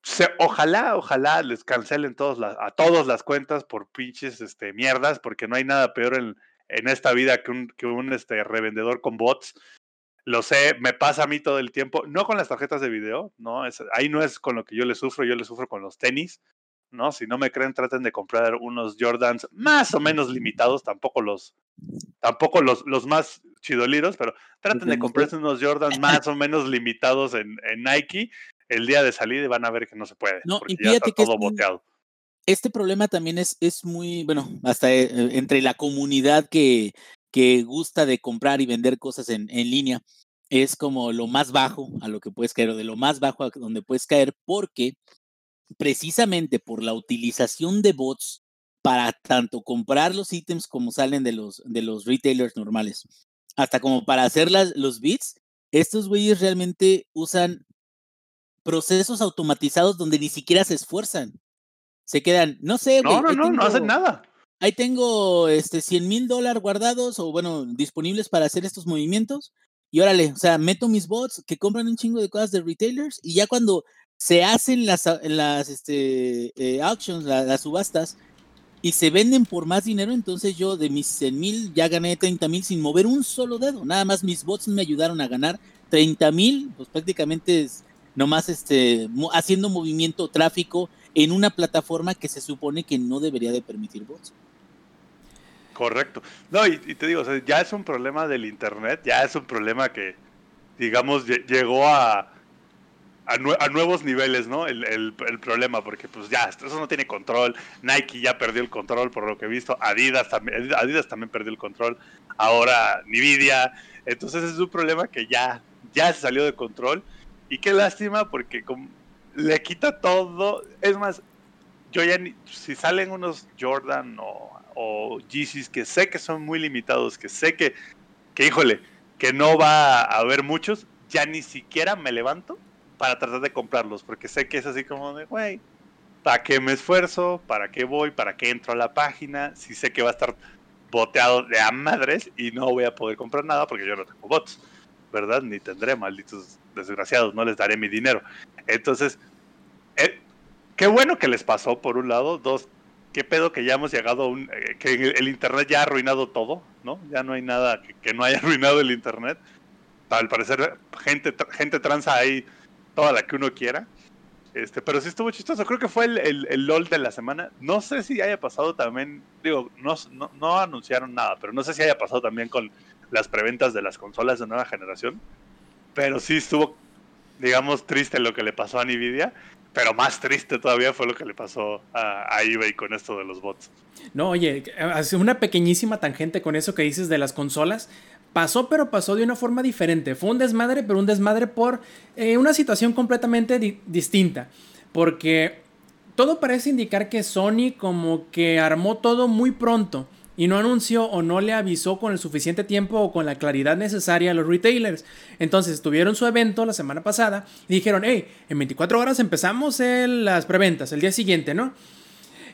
[SPEAKER 4] se, ojalá, ojalá les cancelen todos a todos las cuentas por pinches este, mierdas, porque no hay nada peor en, en esta vida que un, que un este, revendedor con bots. Lo sé, me pasa a mí todo el tiempo, no con las tarjetas de video, ¿no? Ahí no es con lo que yo le sufro, yo le sufro con los tenis, ¿no? Si no me creen, traten de comprar unos Jordans más o menos limitados, tampoco los, tampoco los, los más chidoliros, pero traten de comprarse unos Jordans más o menos limitados en, en Nike el día de salida y van a ver que no se puede,
[SPEAKER 5] No,
[SPEAKER 4] porque
[SPEAKER 5] y
[SPEAKER 4] ya está todo boteado.
[SPEAKER 5] Este problema también es, es muy, bueno, hasta eh, entre la comunidad que, que gusta de comprar y vender cosas en, en línea, es como lo más bajo a lo que puedes caer, o de lo más bajo a donde puedes caer, porque precisamente por la utilización de bots para tanto comprar los ítems como salen de los, de los retailers normales, hasta como para hacer las, los bits, estos güeyes realmente usan procesos automatizados donde ni siquiera se esfuerzan. Se quedan, no sé, güey.
[SPEAKER 4] No, no, no, no hacen nada.
[SPEAKER 5] Ahí tengo este 100 mil dólares guardados o bueno, disponibles para hacer estos movimientos. Y órale, o sea, meto mis bots que compran un chingo de cosas de retailers y ya cuando se hacen las, las este, eh, auctions, la- las subastas, y se venden por más dinero, entonces yo de mis 100 mil ya gané 30 mil sin mover un solo dedo. Nada más mis bots me ayudaron a ganar 30 mil, pues prácticamente es nomás este, haciendo movimiento tráfico en una plataforma que se supone que no debería de permitir bots.
[SPEAKER 4] Correcto. No, y, te digo, ya es un problema del Internet, ya es un problema que, digamos, lle- llegó a, a, nue- a nuevos niveles, ¿no? El, problema, porque pues ya, eso no tiene control, Nike ya perdió el control por lo que he visto, Adidas también, Adidas también perdió el control, ahora Nvidia, entonces es un problema que ya, ya se salió de control, y qué lástima porque le quita todo, es más, yo ya ni, si salen unos Jordan o, o Yeezys que sé que son muy limitados, que sé que, que híjole, que no va a haber muchos, ya ni siquiera me levanto para tratar de comprarlos, porque sé que es así como de, güey, ¿para qué me esfuerzo? ¿Para qué voy? ¿Para qué entro a la página? Si sé que va a estar boteado de a madres y no voy a poder comprar nada porque yo no tengo bots, ¿verdad? Ni tendré, malditos desgraciados, no les daré mi dinero. Entonces, eh, qué bueno que les pasó, por un lado. Dos, qué pedo que ya hemos llegado a un. eh, que el internet ya ha arruinado todo, ¿no? Ya no hay nada que, que no haya arruinado el internet. Al parecer, gente, gente ahí toda la que uno quiera. Este, pero sí estuvo chistoso. Creo que fue el, el- el LOL de la semana. No sé si haya pasado también. Digo, no, no, anunciaron nada, pero no sé si haya pasado también con las preventas de las consolas de nueva generación. Pero sí estuvo, digamos, triste lo que le pasó a Nvidia. Pero más triste todavía fue lo que le pasó a, a eBay con esto de los bots.
[SPEAKER 1] No, oye, hace una pequeñísima tangente con eso que dices de las consolas. Pasó, pero pasó de una forma diferente. Fue un desmadre, pero un desmadre por eh, una situación completamente di- distinta. Porque todo parece indicar que Sony como que armó todo muy pronto y no anunció o no le avisó con el suficiente tiempo o con la claridad necesaria a los retailers. Entonces tuvieron su evento la semana pasada y dijeron, hey, en 24 horas empezamos las preventas, el día siguiente, ¿no?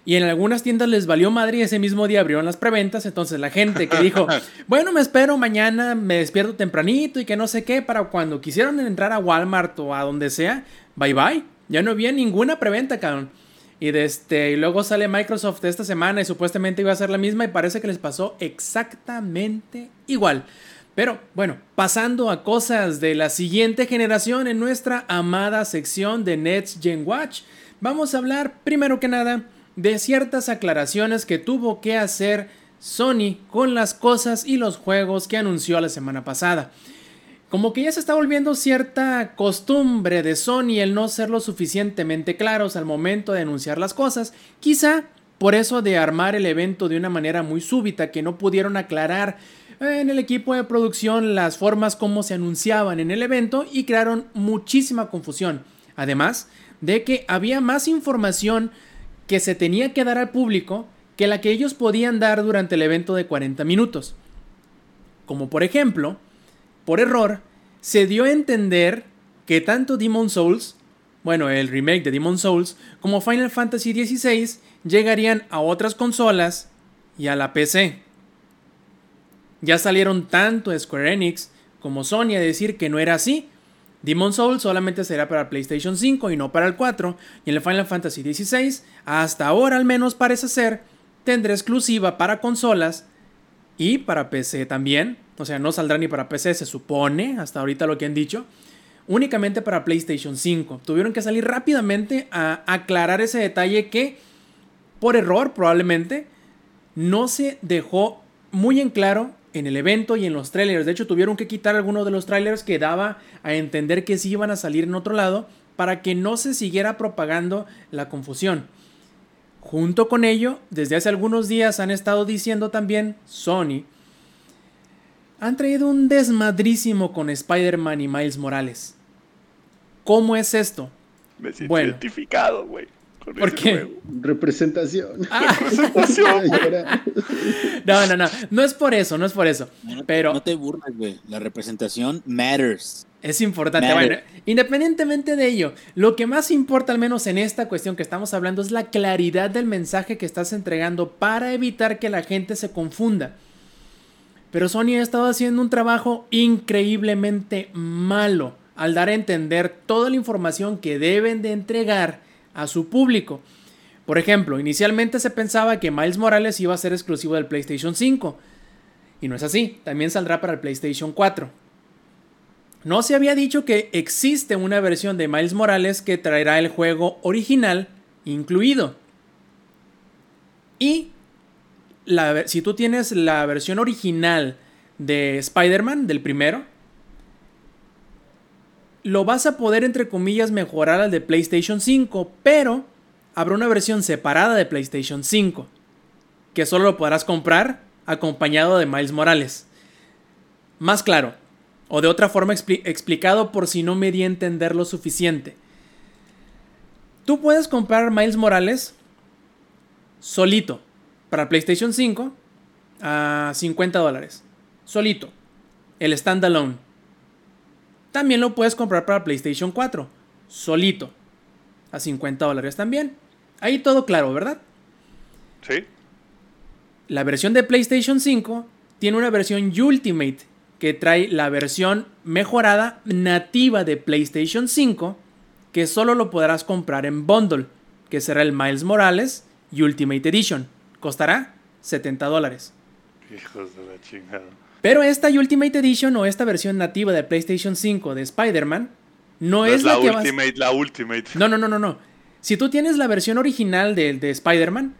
[SPEAKER 1] Y en algunas tiendas les valió madre y ese mismo día abrieron las preventas. Entonces la gente que dijo, bueno, me espero mañana, me despierto tempranito y que no sé qué, para cuando quisieron entrar a Walmart o a donde sea, bye bye. Ya no había ninguna preventa, cabrón. Y, de este, y luego sale Microsoft esta semana y supuestamente iba a ser la misma y parece que les pasó exactamente igual. Pero bueno, pasando a cosas de la siguiente generación en nuestra amada sección de Next Gen Watch, vamos a hablar primero que nada de ciertas aclaraciones que tuvo que hacer Sony con las cosas y los juegos que anunció la semana pasada. Como que ya se está volviendo cierta costumbre de Sony el no ser lo suficientemente claros al momento de anunciar las cosas, quizá por eso de armar el evento de una manera muy súbita que no pudieron aclarar en el equipo de producción las formas como se anunciaban en el evento y crearon muchísima confusión. Además de que había más información que se tenía que dar al público que la que ellos podían dar durante el evento de 40 minutos. Como por ejemplo, por error, se dio a entender que tanto Demon Souls, bueno, el remake de Demon Souls, como Final Fantasy XVI llegarían a otras consolas y a la PC. Ya salieron tanto Square Enix como Sony a decir que no era así. Demon Souls solamente será para PlayStation 5 y no para el 4, y el Final Fantasy XVI, hasta ahora al menos parece ser, tendrá exclusiva para consolas y para PC también. O sea, no saldrá ni para PC, se supone, hasta ahorita lo que han dicho. Únicamente para PlayStation 5. Tuvieron que salir rápidamente a aclarar ese detalle que, por error probablemente, no se dejó muy en claro en el evento y en los trailers. De hecho, tuvieron que quitar algunos de los trailers que daba a entender que sí iban a salir en otro lado para que no se siguiera propagando la confusión. Junto con ello, desde hace algunos días han estado diciendo también Sony, han traído un desmadrísimo con Spider-Man y Miles Morales. ¿Cómo es esto?
[SPEAKER 4] Me siento
[SPEAKER 1] Bueno.
[SPEAKER 4] identificado, güey. Con
[SPEAKER 1] ¿Por qué?
[SPEAKER 4] juego.
[SPEAKER 6] Representación.
[SPEAKER 1] Ah,
[SPEAKER 6] Llora.
[SPEAKER 1] no, no, no, no es por eso, no es por eso.
[SPEAKER 5] No,
[SPEAKER 1] Pero-
[SPEAKER 5] no te burles, güey. La representación matters.
[SPEAKER 1] Es importante.
[SPEAKER 5] Matter.
[SPEAKER 1] Bueno, independientemente de ello, lo que más importa, al menos en esta cuestión que estamos hablando, es la claridad del mensaje que estás entregando para evitar que la gente se confunda. Pero Sony ha estado haciendo un trabajo increíblemente malo al dar a entender toda la información que deben de entregar a su público. Por ejemplo, inicialmente se pensaba que Miles Morales iba a ser exclusivo del PlayStation 5. Y no es así, también saldrá para el PlayStation 4. No se había dicho que existe una versión de Miles Morales que traerá el juego original incluido. Y si tú tienes la versión original de Spider-Man, del primero, lo vas a poder, entre comillas, mejorar al de PlayStation 5, pero habrá una versión separada de PlayStation 5, que solo lo podrás comprar acompañado de Miles Morales. Más claro, o de otra forma expli- explicado por si no me di a entender lo suficiente. Tú puedes comprar Miles Morales solito, para PlayStation 5 a 50 dólares. Solito. El standalone. También lo puedes comprar para PlayStation 4. Solito. A 50 dólares también. Ahí todo claro, ¿verdad?
[SPEAKER 4] Sí.
[SPEAKER 1] La versión de PlayStation 5 tiene una versión Ultimate que trae la versión mejorada nativa de PlayStation 5 que solo lo podrás comprar en bundle, que será el Miles Morales Ultimate Edition. Costará 70 dólares.
[SPEAKER 4] Hijos de la chingada.
[SPEAKER 1] Pero esta Ultimate Edition o esta versión nativa de PlayStation 5 de Spider-Man no,
[SPEAKER 4] No
[SPEAKER 1] es, la, que vas-
[SPEAKER 4] Ultimate, la Ultimate.
[SPEAKER 1] No, no, no, no, no. Si tú tienes la versión original de, de Spider-Man,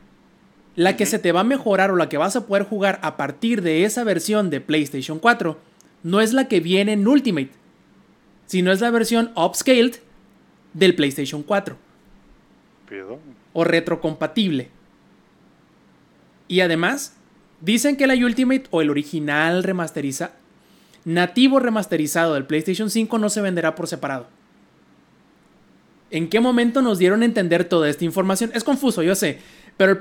[SPEAKER 1] la que se te va a mejorar o la que vas a poder jugar a partir de esa versión de PlayStation 4, no es la que viene en Ultimate, sino es la versión upscaled del PlayStation 4
[SPEAKER 4] Pido.
[SPEAKER 1] o retrocompatible. Y además, dicen que la Ultimate o el original remasteriza nativo remasterizado del PlayStation 5 no se venderá por separado. ¿En qué momento nos dieron a entender toda esta información? Es confuso, yo sé, pero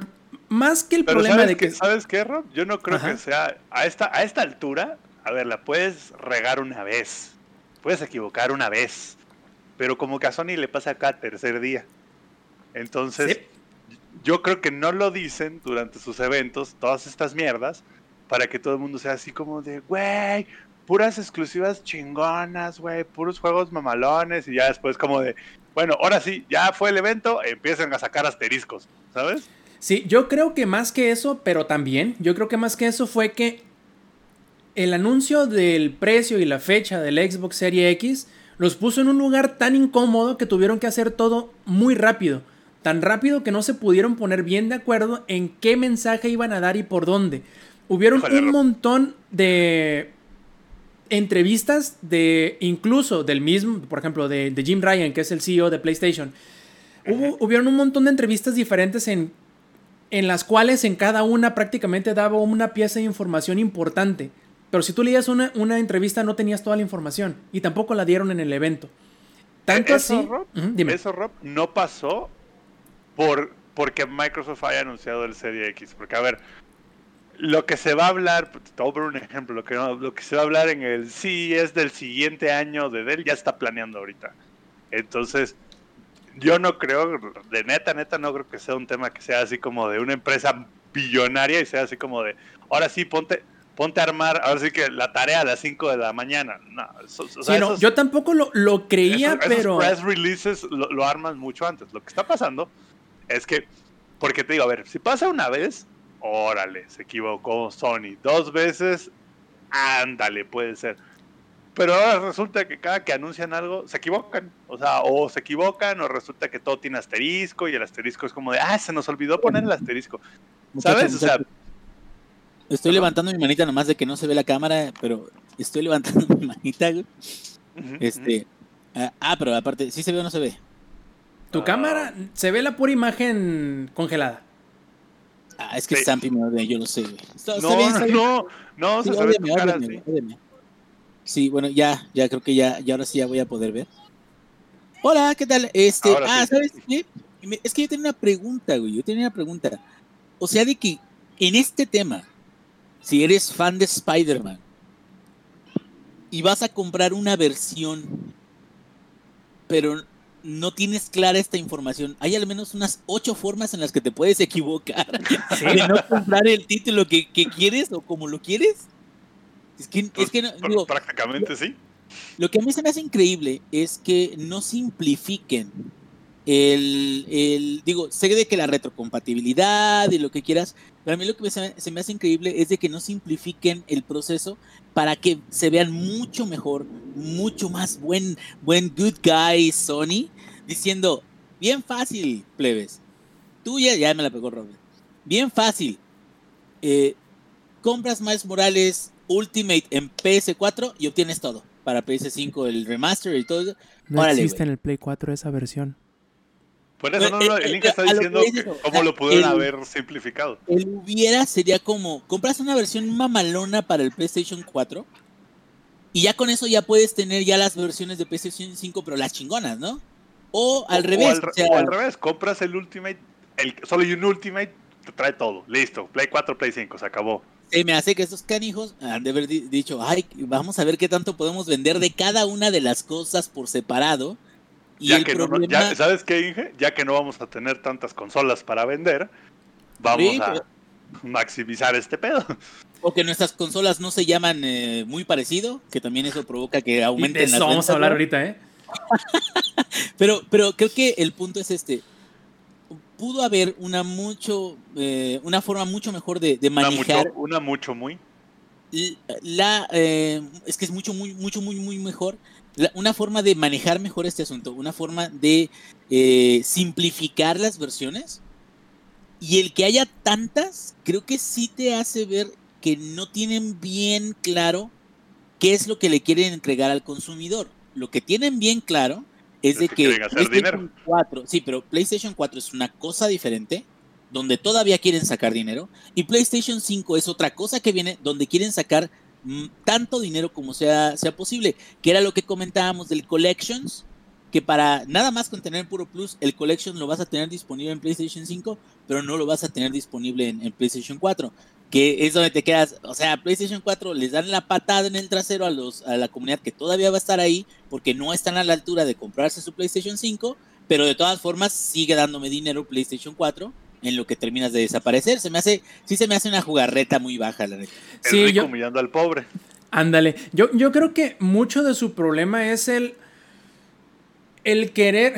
[SPEAKER 1] más que el
[SPEAKER 4] Pero
[SPEAKER 1] problema
[SPEAKER 4] ¿sabes,
[SPEAKER 1] de que
[SPEAKER 4] ¿sabes qué, Rob? Yo no creo
[SPEAKER 1] Ajá.
[SPEAKER 4] que sea a esta, a esta altura. A ver, la puedes regar una vez. Puedes equivocar una vez. Pero como que a Sony le pasa cada tercer día. Entonces,
[SPEAKER 1] Sí.
[SPEAKER 4] Yo creo que no lo dicen durante sus eventos, todas estas mierdas, para que todo el mundo sea así como de, güey, puras exclusivas chingonas, güey, puros juegos mamalones, y ya después como de, bueno, ahora sí, ya fue el evento, empiezan a sacar asteriscos, ¿sabes?
[SPEAKER 1] Sí, yo creo que más que eso, pero también, yo creo que más que eso fue que el anuncio del precio y la fecha del Xbox Series X los puso en un lugar tan incómodo que tuvieron que hacer todo muy rápido. Tan rápido que no se pudieron poner bien de acuerdo en qué mensaje iban a dar y por dónde. Hubieron un montón de entrevistas de incluso del mismo, por ejemplo, de, de Jim Ryan, que es el CEO de PlayStation. Hubo, hubieron un montón de entrevistas diferentes en, en las cuales en cada una prácticamente daba una pieza de información importante. Pero si tú leías una, una entrevista no tenías toda la información y tampoco la dieron en el evento. Tanto
[SPEAKER 4] Eso,
[SPEAKER 1] así...
[SPEAKER 4] Rob,
[SPEAKER 1] dime.
[SPEAKER 4] Eso, Rob, no pasó por, porque Microsoft haya anunciado el Serie X. Porque, a ver, lo que se va a hablar, pues, te voy a poner un ejemplo, lo que, lo que se va a hablar en el CES del siguiente año de Dell ya está planeando ahorita. Entonces, yo no creo, de neta, neta, no creo que sea un tema que sea así como de una empresa billonaria y sea así como de, ahora sí, ponte, ponte a armar, ahora sí que la tarea a las 5 de la mañana. No, eso- o
[SPEAKER 1] Sí,
[SPEAKER 4] sea,
[SPEAKER 1] no,
[SPEAKER 4] esos-
[SPEAKER 1] yo tampoco lo, lo creía,
[SPEAKER 4] esos, esos
[SPEAKER 1] pero...
[SPEAKER 4] press releases lo, lo arman mucho antes. Lo que está pasando es que, porque te digo, a ver, si pasa una vez, órale, se equivocó Sony. Dos veces, ándale, puede ser. Pero ahora resulta que cada que anuncian algo, se equivocan. O sea, o se equivocan, o resulta que todo tiene asterisco, y el asterisco es como de, ah, se nos olvidó poner el asterisco. ¿Sabes? O sea,
[SPEAKER 5] Estoy levantando mi manita nomás de que no se ve la cámara, pero estoy levantando mi manita, güey. Este. ah, Ah, pero aparte, ¿sí se ve o no se ve?
[SPEAKER 1] Tu
[SPEAKER 4] Ah.
[SPEAKER 1] cámara se ve la pura imagen congelada.
[SPEAKER 5] Ah, es que
[SPEAKER 4] Sí.
[SPEAKER 5] Stampy me odia, yo lo sé, güey. Está, está
[SPEAKER 4] No,
[SPEAKER 5] bien, está
[SPEAKER 4] no,
[SPEAKER 5] bien.
[SPEAKER 4] no, no,
[SPEAKER 5] Sí,
[SPEAKER 4] se.
[SPEAKER 5] Sí, bueno, ya, ya creo que ya, ya ahora sí ya voy a poder ver. Hola, ¿qué tal? Este,
[SPEAKER 4] Ahora
[SPEAKER 5] ah,
[SPEAKER 4] sí.
[SPEAKER 5] ¿sabes qué? Es que yo tenía una pregunta, güey. Yo tenía una pregunta. O sea, de que en este tema, si eres fan de Spider-Man y vas a comprar una versión, pero no tienes clara esta información, hay al menos unas ocho formas en las que te puedes equivocar de no comprar el título que, que quieres o como lo quieres. Es que,
[SPEAKER 4] Pues,
[SPEAKER 5] es que no, digo,
[SPEAKER 4] prácticamente sí.
[SPEAKER 5] lo que a mí se me hace increíble es que no simplifiquen el, el- digo, sé de que la retrocompatibilidad y lo que quieras, pero a mí lo que se me, se me hace increíble es de que no simplifiquen el proceso para que se vean mucho mejor, mucho más buen, buen good guy Sony, diciendo, bien fácil, plebes, tú ya, ya me la pegó Robert, bien fácil, eh, compras Miles Morales Ultimate en PS4 y obtienes todo. Para PS5 el remaster y todo eso.
[SPEAKER 2] No
[SPEAKER 5] Órale,
[SPEAKER 2] existe en el Play 4 esa versión.
[SPEAKER 4] Por eso no, no,
[SPEAKER 5] eh,
[SPEAKER 4] el
[SPEAKER 5] eh,
[SPEAKER 4] está
[SPEAKER 5] a lo que
[SPEAKER 4] diciendo que cómo lo pudieron haber simplificado.
[SPEAKER 5] El hubiera sería como, compras una versión mamalona para el PlayStation 4 y ya con eso ya puedes tener ya las versiones de PlayStation 5, pero las chingonas, ¿no? O al revés.
[SPEAKER 4] O al,
[SPEAKER 5] o
[SPEAKER 4] re-
[SPEAKER 5] sea,
[SPEAKER 4] o al revés, compras el Ultimate, el, solo hay un Ultimate te trae todo, listo, Play 4, Play 5, se acabó.
[SPEAKER 5] Se me hace que estos canijos han de haber di- dicho, ay, vamos a ver qué tanto podemos vender de cada una de las cosas por separado. Y
[SPEAKER 4] Ya
[SPEAKER 5] el
[SPEAKER 4] que no, ya, ¿Sabes qué, Inge? Ya que no vamos a tener tantas consolas para vender, vamos
[SPEAKER 5] Sí,
[SPEAKER 4] a maximizar este pedo.
[SPEAKER 5] o que nuestras consolas no se llaman eh, muy parecido, que también eso provoca que aumenten
[SPEAKER 1] eso
[SPEAKER 5] las
[SPEAKER 1] vamos
[SPEAKER 5] ventas,
[SPEAKER 1] a hablar ahorita, ¿eh?
[SPEAKER 5] Pero, pero creo que el punto es este. Pudo haber una mucho, eh, una forma mucho mejor de, de
[SPEAKER 4] Una
[SPEAKER 5] manejar
[SPEAKER 4] mucho, una mucho muy.
[SPEAKER 5] la, eh, es que es mucho, muy, mucho, muy, muy mejor. La- una forma de manejar mejor este asunto, una forma de eh, simplificar las versiones. Y el que haya tantas, creo que sí te hace ver que no tienen bien claro qué es lo que le quieren entregar al consumidor. Lo que tienen bien claro es de
[SPEAKER 4] que
[SPEAKER 5] PlayStation 4, sí, pero PlayStation 4 es una cosa diferente, donde todavía quieren sacar dinero, y PlayStation 5 es otra cosa que viene, donde quieren sacar tanto dinero como sea, sea posible, que era lo que comentábamos del Collections, que para nada más con tener puro plus, el Collection lo vas a tener disponible en PlayStation 5, pero no lo vas a tener disponible en, en PlayStation 4, que es donde te quedas, o sea, PlayStation 4 les dan la patada en el trasero a, los, a la comunidad que todavía va a estar ahí, porque no están a la altura de comprarse su PlayStation 5, pero de todas formas sigue dándome dinero PlayStation 4 en lo que terminas de desaparecer. Se me hace, sí se me hace una jugarreta muy baja, la neta.
[SPEAKER 4] El
[SPEAKER 1] Sí,
[SPEAKER 4] rico
[SPEAKER 1] yo-
[SPEAKER 4] humillando al pobre.
[SPEAKER 1] Ándale. Yo, yo creo que mucho de su problema es el. El querer.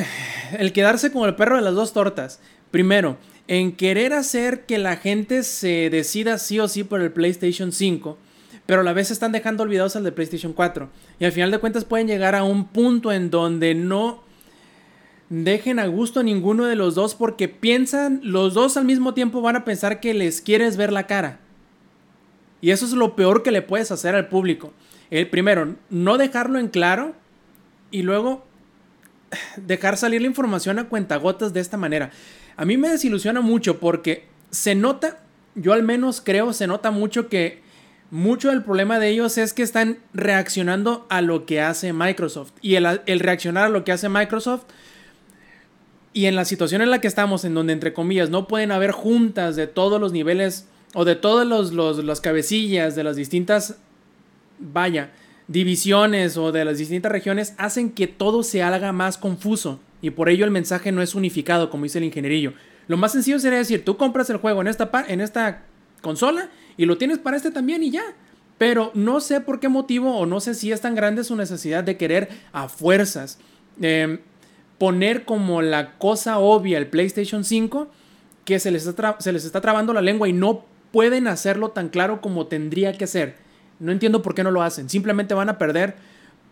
[SPEAKER 1] El quedarse como el perro de las dos tortas. Primero, en querer hacer que la gente se decida sí o sí por el PlayStation 5. Pero a la vez están dejando olvidados al de PlayStation 4. Y al final de cuentas pueden llegar a un punto en donde no dejen a gusto ninguno de los dos porque piensan, los dos al mismo tiempo van a pensar que les quieres ver la cara. Y eso es lo peor que le puedes hacer al público. El primero, no dejarlo en claro y luego dejar salir la información a cuentagotas de esta manera. A mí me desilusiona mucho porque se nota, yo al menos creo, se nota mucho que mucho del problema de ellos es que están reaccionando a lo que hace Microsoft. Y el reaccionar a lo que hace Microsoft y en la situación en la que estamos, en donde entre comillas no pueden haber juntas de todos los niveles o de todas los, los, las cabecillas de las distintas, vaya, divisiones o de las distintas regiones, hacen que todo se haga más confuso y por ello el mensaje no es unificado, como dice el ingenierillo. Lo más sencillo sería decir, tú compras el juego en esta, en esta consola y lo tienes para este también y ya. Pero no sé por qué motivo o no sé si es tan grande su necesidad de querer a fuerzas eh, poner como la cosa obvia el PlayStation 5 que se les, está se les está trabando la lengua y no pueden hacerlo tan claro como tendría que ser. No entiendo por qué no lo hacen. Simplemente van a perder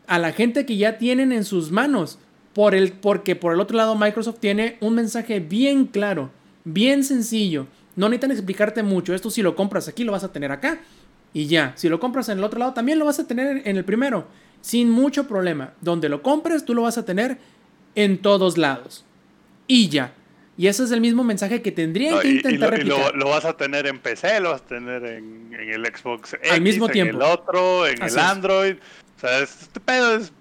[SPEAKER 1] a la gente que ya tienen en sus manos. Por el, porque por el otro lado Microsoft tiene un mensaje bien claro, bien sencillo. No necesitan explicarte mucho. Esto si lo compras aquí lo vas a tener acá. Y ya, si lo compras en el otro lado también lo vas a tener en el primero. Sin mucho problema. Donde lo compres tú lo vas a tener en todos lados. Y ya. Y ese es el mismo mensaje que tendrían
[SPEAKER 4] No,
[SPEAKER 1] que
[SPEAKER 4] y- y
[SPEAKER 1] intentar
[SPEAKER 4] y lo-
[SPEAKER 1] replicar.
[SPEAKER 4] lo vas a tener en PC, lo vas a tener en, en el Xbox X,
[SPEAKER 1] mismo
[SPEAKER 4] en
[SPEAKER 1] tiempo.
[SPEAKER 4] el otro, en
[SPEAKER 1] Así
[SPEAKER 4] el
[SPEAKER 1] es.
[SPEAKER 4] Android. O sea, es- este pedo es,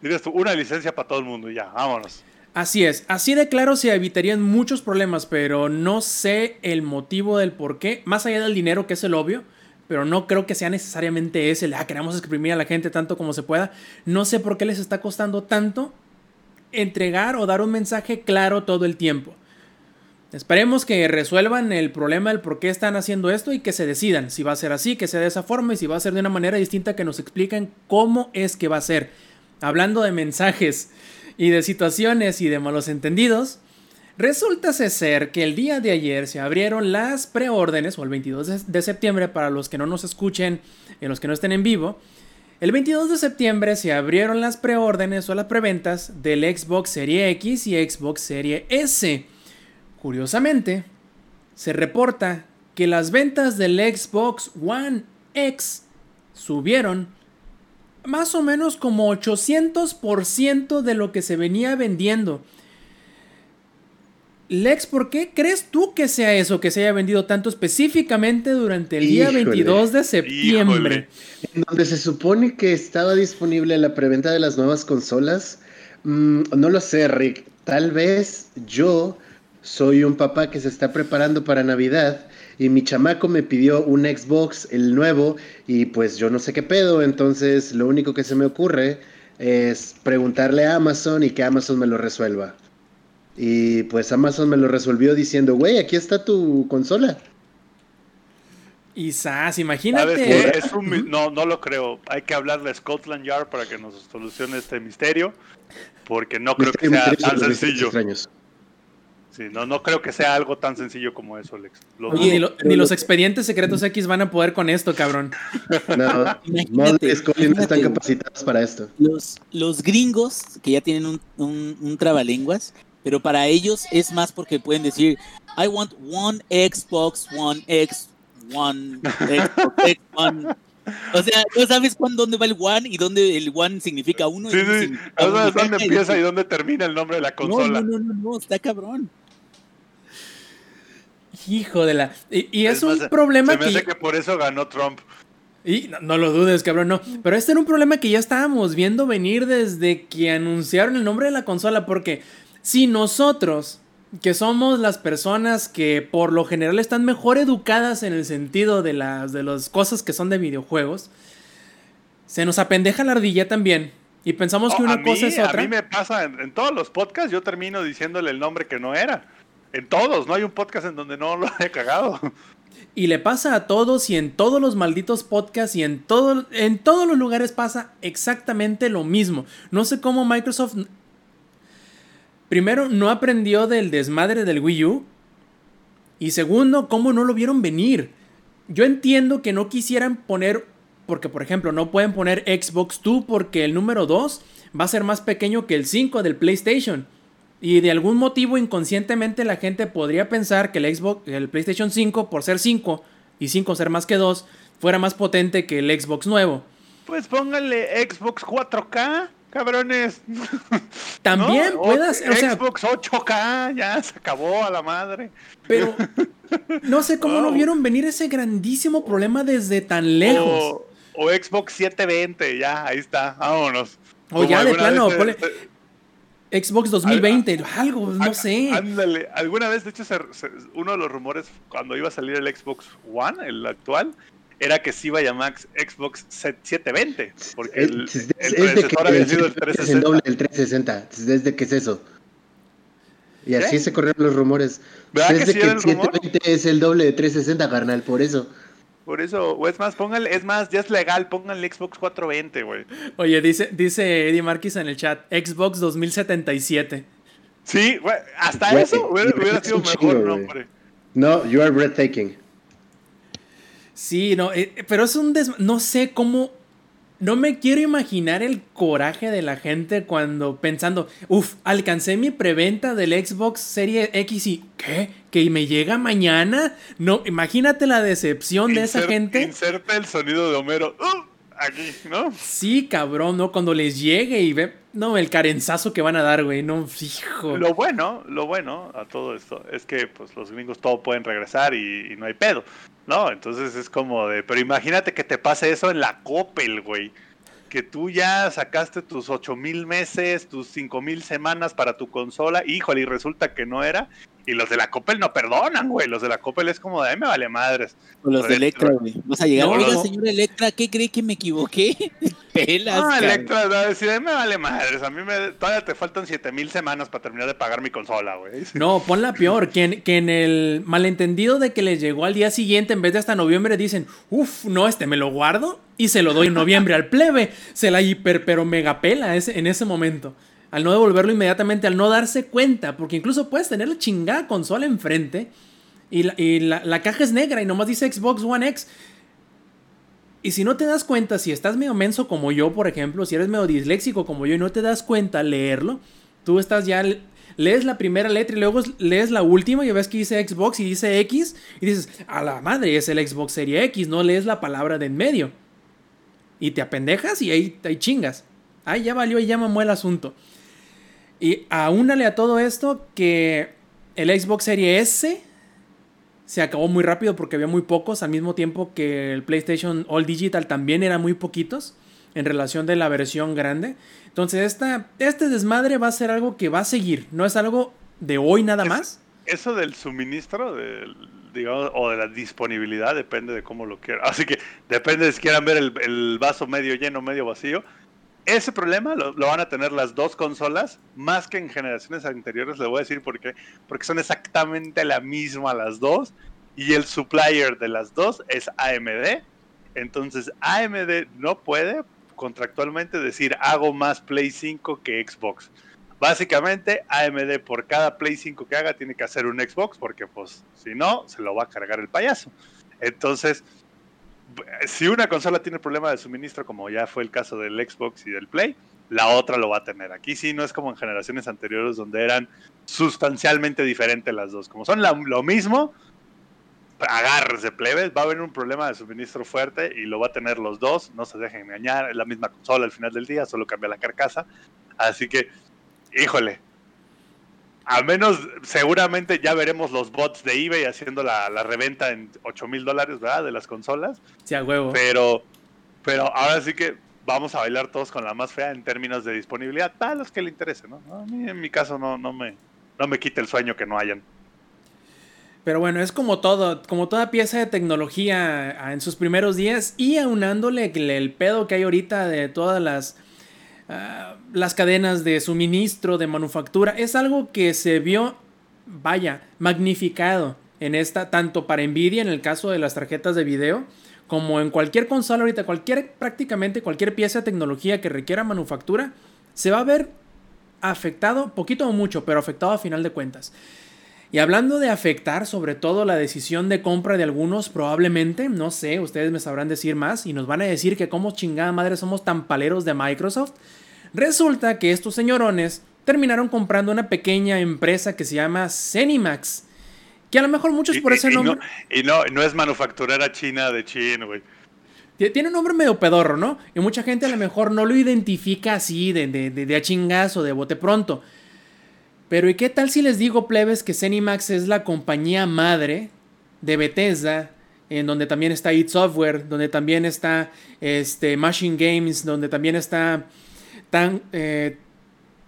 [SPEAKER 4] dirías tú, una licencia para todo el mundo y ya, vámonos.
[SPEAKER 1] Así es, así de claro se evitarían muchos problemas, pero no sé el motivo del por qué, más allá del dinero, que es el obvio, pero no creo que sea necesariamente ese, ah, queremos exprimir a la gente tanto como se pueda. No sé por qué les está costando tanto entregar o dar un mensaje claro todo el tiempo. Esperemos que resuelvan el problema del por qué están haciendo esto y que se decidan si va a ser así, que sea de esa forma y si va a ser de una manera distinta, que nos expliquen cómo es que va a ser. Hablando de mensajes y de situaciones y de malos entendidos, resulta ser que el día de ayer se abrieron las preórdenes, o el 22 de, septiembre, para los que no nos escuchen y los que no estén en vivo, el 22 de septiembre se abrieron las preórdenes o las preventas del Xbox Serie X y Xbox Serie S. Curiosamente, se reporta que las ventas del Xbox One X subieron más o menos como 800% de lo que se venía vendiendo. Lex, ¿por qué crees tú que sea eso, que se haya vendido tanto específicamente durante el día
[SPEAKER 6] Híjole.
[SPEAKER 1] 22 de septiembre?
[SPEAKER 6] En donde se supone que estaba disponible la preventa de las nuevas consolas. Mm, no lo sé, Rick. Tal vez yo soy un papá que se está preparando para Navidad y mi chamaco me pidió un Xbox, el nuevo, y pues yo no sé qué pedo, entonces lo único que se me ocurre es preguntarle a Amazon y que Amazon me lo resuelva. Y pues Amazon me lo resolvió diciendo, güey, aquí está tu consola.
[SPEAKER 1] Y sas,
[SPEAKER 4] ¿Sabes
[SPEAKER 1] imagínate.
[SPEAKER 4] Es un no, no lo creo. Hay que hablarle a Scotland Yard para que nos solucione este misterio. Porque no creo que sea tan sencillo.
[SPEAKER 6] extraños.
[SPEAKER 4] Sí, no, no creo que sea algo tan sencillo como eso, Alex. Lo
[SPEAKER 1] Oye,
[SPEAKER 4] dudo.
[SPEAKER 1] ni, lo- ni los expedientes secretos X van a poder con esto, cabrón.
[SPEAKER 6] No, Scully no están capacitados para esto.
[SPEAKER 5] Los, los gringos que ya tienen un, un, un trabalenguas, pero para ellos es más porque pueden decir, I want one Xbox, one X, one Xbox, X, one. O sea, no sabes cuándo, dónde va el one y dónde el one significa uno. y
[SPEAKER 4] Sí,
[SPEAKER 5] dónde
[SPEAKER 4] sí.
[SPEAKER 5] significa
[SPEAKER 4] No sabes
[SPEAKER 5] uno.
[SPEAKER 4] dónde empieza y dónde termina el nombre de la
[SPEAKER 5] No,
[SPEAKER 4] consola.
[SPEAKER 5] no, no, no, no, está cabrón.
[SPEAKER 1] Hijo de la. Y, y es,
[SPEAKER 4] más,
[SPEAKER 1] un problema
[SPEAKER 4] se me
[SPEAKER 1] que.
[SPEAKER 4] hace que por eso ganó Trump.
[SPEAKER 1] Y no, no lo dudes, cabrón, no. Pero este era un problema que ya estábamos viendo venir desde que anunciaron el nombre de la consola. Porque si nosotros, que somos las personas que por lo general están mejor educadas en el sentido de las, de las cosas que son de videojuegos, se nos apendeja la ardilla también. Y pensamos que una
[SPEAKER 4] a, mí,
[SPEAKER 1] cosa es
[SPEAKER 4] a
[SPEAKER 1] otra.
[SPEAKER 4] mí me pasa en, en todos los podcasts, yo termino diciéndole el nombre que no era. En todos, no hay un podcast en donde no lo haya cagado.
[SPEAKER 1] Y le pasa a todos y en todos los malditos podcasts y en, todo, en todos los lugares pasa exactamente lo mismo. No sé cómo Microsoft... Primero, no aprendió del desmadre del Wii U. Y segundo, cómo no lo vieron venir. Yo entiendo que no quisieran poner... Porque, por ejemplo, no pueden poner Xbox 2 porque el número 2 va a ser más pequeño que el 5 del PlayStation. Y de algún motivo inconscientemente la gente podría pensar que el Xbox, el PlayStation 5 por ser 5 y 5 ser más que 2 fuera más potente que el Xbox nuevo.
[SPEAKER 4] Pues pónganle Xbox 4K, cabrones.
[SPEAKER 1] También
[SPEAKER 4] ¿No?
[SPEAKER 1] puedas, o sea,
[SPEAKER 4] Xbox 8K, ya se acabó a la madre.
[SPEAKER 1] pero no sé cómo no vieron venir ese grandísimo problema desde tan lejos.
[SPEAKER 4] O, o Xbox 720, ya, ahí está, vámonos.
[SPEAKER 1] O
[SPEAKER 4] Como
[SPEAKER 1] ya de plano, ponle- Xbox 2020, algo, no sé.
[SPEAKER 4] Ándale, alguna vez, de hecho, se- se- uno de los rumores cuando iba a salir el Xbox One, el actual, era que se iba a llamar Xbox 720, porque el,
[SPEAKER 6] Es, es-
[SPEAKER 4] el
[SPEAKER 6] que
[SPEAKER 4] predecesor había sido el
[SPEAKER 6] es en doble
[SPEAKER 4] 360.
[SPEAKER 6] el 360. Desde que es eso. Y así
[SPEAKER 4] ¿Qué?
[SPEAKER 6] se corrieron los rumores.
[SPEAKER 4] ¿Verdad que
[SPEAKER 6] Desde
[SPEAKER 4] sí
[SPEAKER 6] que el
[SPEAKER 4] el rumor?
[SPEAKER 6] 720 es el doble de 360, carnal, por eso.
[SPEAKER 4] Por eso, o es más, pónganle, es más, ya es legal, pónganle Xbox 420, güey.
[SPEAKER 1] Oye, dice, dice Eddie Marquis en el chat, Xbox 2077.
[SPEAKER 4] Sí, güey, hasta
[SPEAKER 6] Güey,
[SPEAKER 4] eso hubiera,
[SPEAKER 6] güey,
[SPEAKER 4] hubiera sido mejor nombre.
[SPEAKER 6] No, you are breathtaking.
[SPEAKER 1] Sí, no, eh, pero es un des... No sé cómo... No me quiero imaginar el coraje de la gente cuando pensando, uff, alcancé mi preventa del Xbox Serie X y ¿qué? ¿Que me llega mañana? No, imagínate la decepción de esa gente.
[SPEAKER 4] Inserta el sonido de Homero. ¡Uh! aquí, ¿no?
[SPEAKER 1] Sí, cabrón, ¿no? Cuando les llegue y ve... No, el carenzazo que van a dar, güey, no, fijo.
[SPEAKER 4] Lo bueno, lo bueno a todo esto es que pues los gringos todo pueden regresar y, y no hay pedo, ¿no? Entonces es como de, pero imagínate que te pase eso en la Coppel, güey. Que tú ya sacaste tus ocho mil meses, tus cinco mil semanas para tu consola, híjole, y resulta que no era. Y los de la Coppel no perdonan, güey. Los de la Coppel es como de, "Ay, me vale madres.
[SPEAKER 5] O los de Electra, güey. Vas a llegar.
[SPEAKER 1] No,
[SPEAKER 5] Oiga,
[SPEAKER 1] no.
[SPEAKER 5] señor Electra, ¿qué cree que me equivoqué? Pelas.
[SPEAKER 4] No. Electra va a decir, "Ay, me vale madres. A mí me, todavía te faltan siete mil semanas para terminar de pagar mi consola, güey.
[SPEAKER 1] No, ponla peor, que en, que en el malentendido de que les llegó al día siguiente en vez de hasta noviembre dicen, uff, no, este me lo guardo y se lo doy en noviembre al plebe. Se la hiper pero mega pela ese, en ese momento. Al no devolverlo inmediatamente, al no darse cuenta, porque incluso puedes tener la chingada consola enfrente y, la, y la- caja es negra y nomás dice Xbox One X. Y si no te das cuenta, si estás medio menso como yo, por ejemplo, si eres medio disléxico como yo y no te das cuenta leerlo, tú estás ya, lees la primera letra y luego lees la última y ves que dice Xbox y dice X y dices, a la madre, es el Xbox Serie X, no lees la palabra de en medio. Y te apendejas y ahí, ahí chingas. Ahí ya valió y ya mamó el asunto. Y aúnale a todo esto que el Xbox Serie S se acabó muy rápido porque había muy pocos, al mismo tiempo que el PlayStation All Digital también eran muy poquitos en relación de la versión grande. Entonces esta, este desmadre va a ser algo que va a seguir, no es algo de hoy nada más.
[SPEAKER 4] eso del suministro, del, digamos, o de la disponibilidad, depende de cómo lo quieran. Así que depende de si quieran ver el, el vaso medio lleno, medio vacío. Ese problema lo, van a tener las dos consolas, más que en generaciones anteriores, le voy a decir por qué. Porque son exactamente la misma las dos, y el supplier de las dos es AMD. Entonces AMD no puede contractualmente decir hago más Play 5 que Xbox. Básicamente, AMD por cada Play 5 que haga tiene que hacer un Xbox porque pues si no, se lo va a cargar el payaso. Entonces, si una consola tiene problema de suministro, como ya fue el caso del Xbox y del Play, la otra lo va a tener. Aquí sí no es como en generaciones anteriores donde eran sustancialmente diferentes las dos. Como son lo mismo, agárrese plebes, va a haber un problema de suministro fuerte y lo va a tener los dos, no se dejen engañar, es la misma consola al final del día, solo cambia la carcasa. Así que híjole, al menos seguramente ya veremos los bots de eBay haciendo la, la reventa en 8 mil dólares, ¿verdad? De las consolas.
[SPEAKER 1] Sí, a huevo.
[SPEAKER 4] Pero, pero ahora sí que vamos a bailar todos con la más fea en términos de disponibilidad, para los que le interese, ¿no? A mí en mi caso no, no, me, no me quita el sueño que no hayan.
[SPEAKER 1] Pero bueno, es como todo, como toda pieza de tecnología en sus primeros días y aunándole el pedo que hay ahorita de todas las Ah, las cadenas de suministro, de manufactura, es algo que se vio, vaya, magnificado en esta, tanto para Nvidia en el caso de las tarjetas de video, como en cualquier consola ahorita, cualquier, prácticamente cualquier pieza de tecnología que requiera manufactura, se va a ver afectado, poquito o mucho, pero afectado a final de cuentas. Y hablando de afectar sobre todo la decisión de compra de algunos, probablemente, no sé, ustedes me sabrán decir más y nos van a decir que como chingada madre somos tan paleros de Microsoft. Resulta que estos señorones terminaron comprando una pequeña empresa que se llama Cenimax. Que a lo mejor muchos por ese nombre.
[SPEAKER 4] Y no, y no, es manufacturera china de China, güey.
[SPEAKER 1] Tiene un nombre medio pedorro, ¿no? Y mucha gente a lo mejor no lo identifica así, de, de, de, de a chingazo, de bote pronto. Pero ¿y qué tal si les digo, plebes, que Cenimax es la compañía madre de Bethesda, en donde también está id Software, donde también está este, Machine Games, donde también está Tan, eh,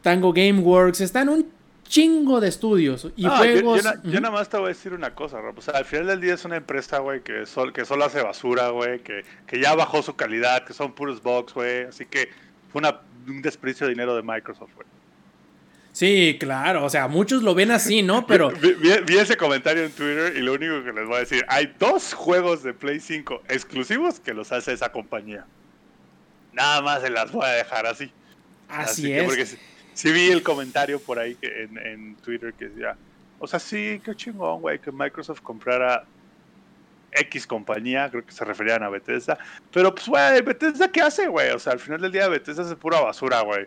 [SPEAKER 1] Tango Gameworks, están un chingo de estudios y juegos.
[SPEAKER 4] Yo, yo, yo, nada más te voy a decir una cosa, Rob. O sea, al final del día es una empresa, güey, que, sol, que solo hace basura, güey, que, que ya bajó su calidad, que son puros bugs, güey. Así que fue una, un desperdicio de dinero de Microsoft, güey.
[SPEAKER 1] Sí, claro, o sea, muchos lo ven así, ¿no? Pero.
[SPEAKER 4] Vi, vi, vi, ese comentario en Twitter y lo único que les voy a decir: hay dos juegos de Play 5 exclusivos que los hace esa compañía. Nada más se las voy a dejar así.
[SPEAKER 1] Así,
[SPEAKER 4] así
[SPEAKER 1] es.
[SPEAKER 4] Que porque sí, sí, vi el comentario por ahí que en, en, Twitter que decía: O sea, sí, qué chingón, güey, que Microsoft comprara X compañía, creo que se referían a Bethesda. Pero, pues, güey, ¿Bethesda qué hace, güey? O sea, al final del día, Bethesda es pura basura, güey.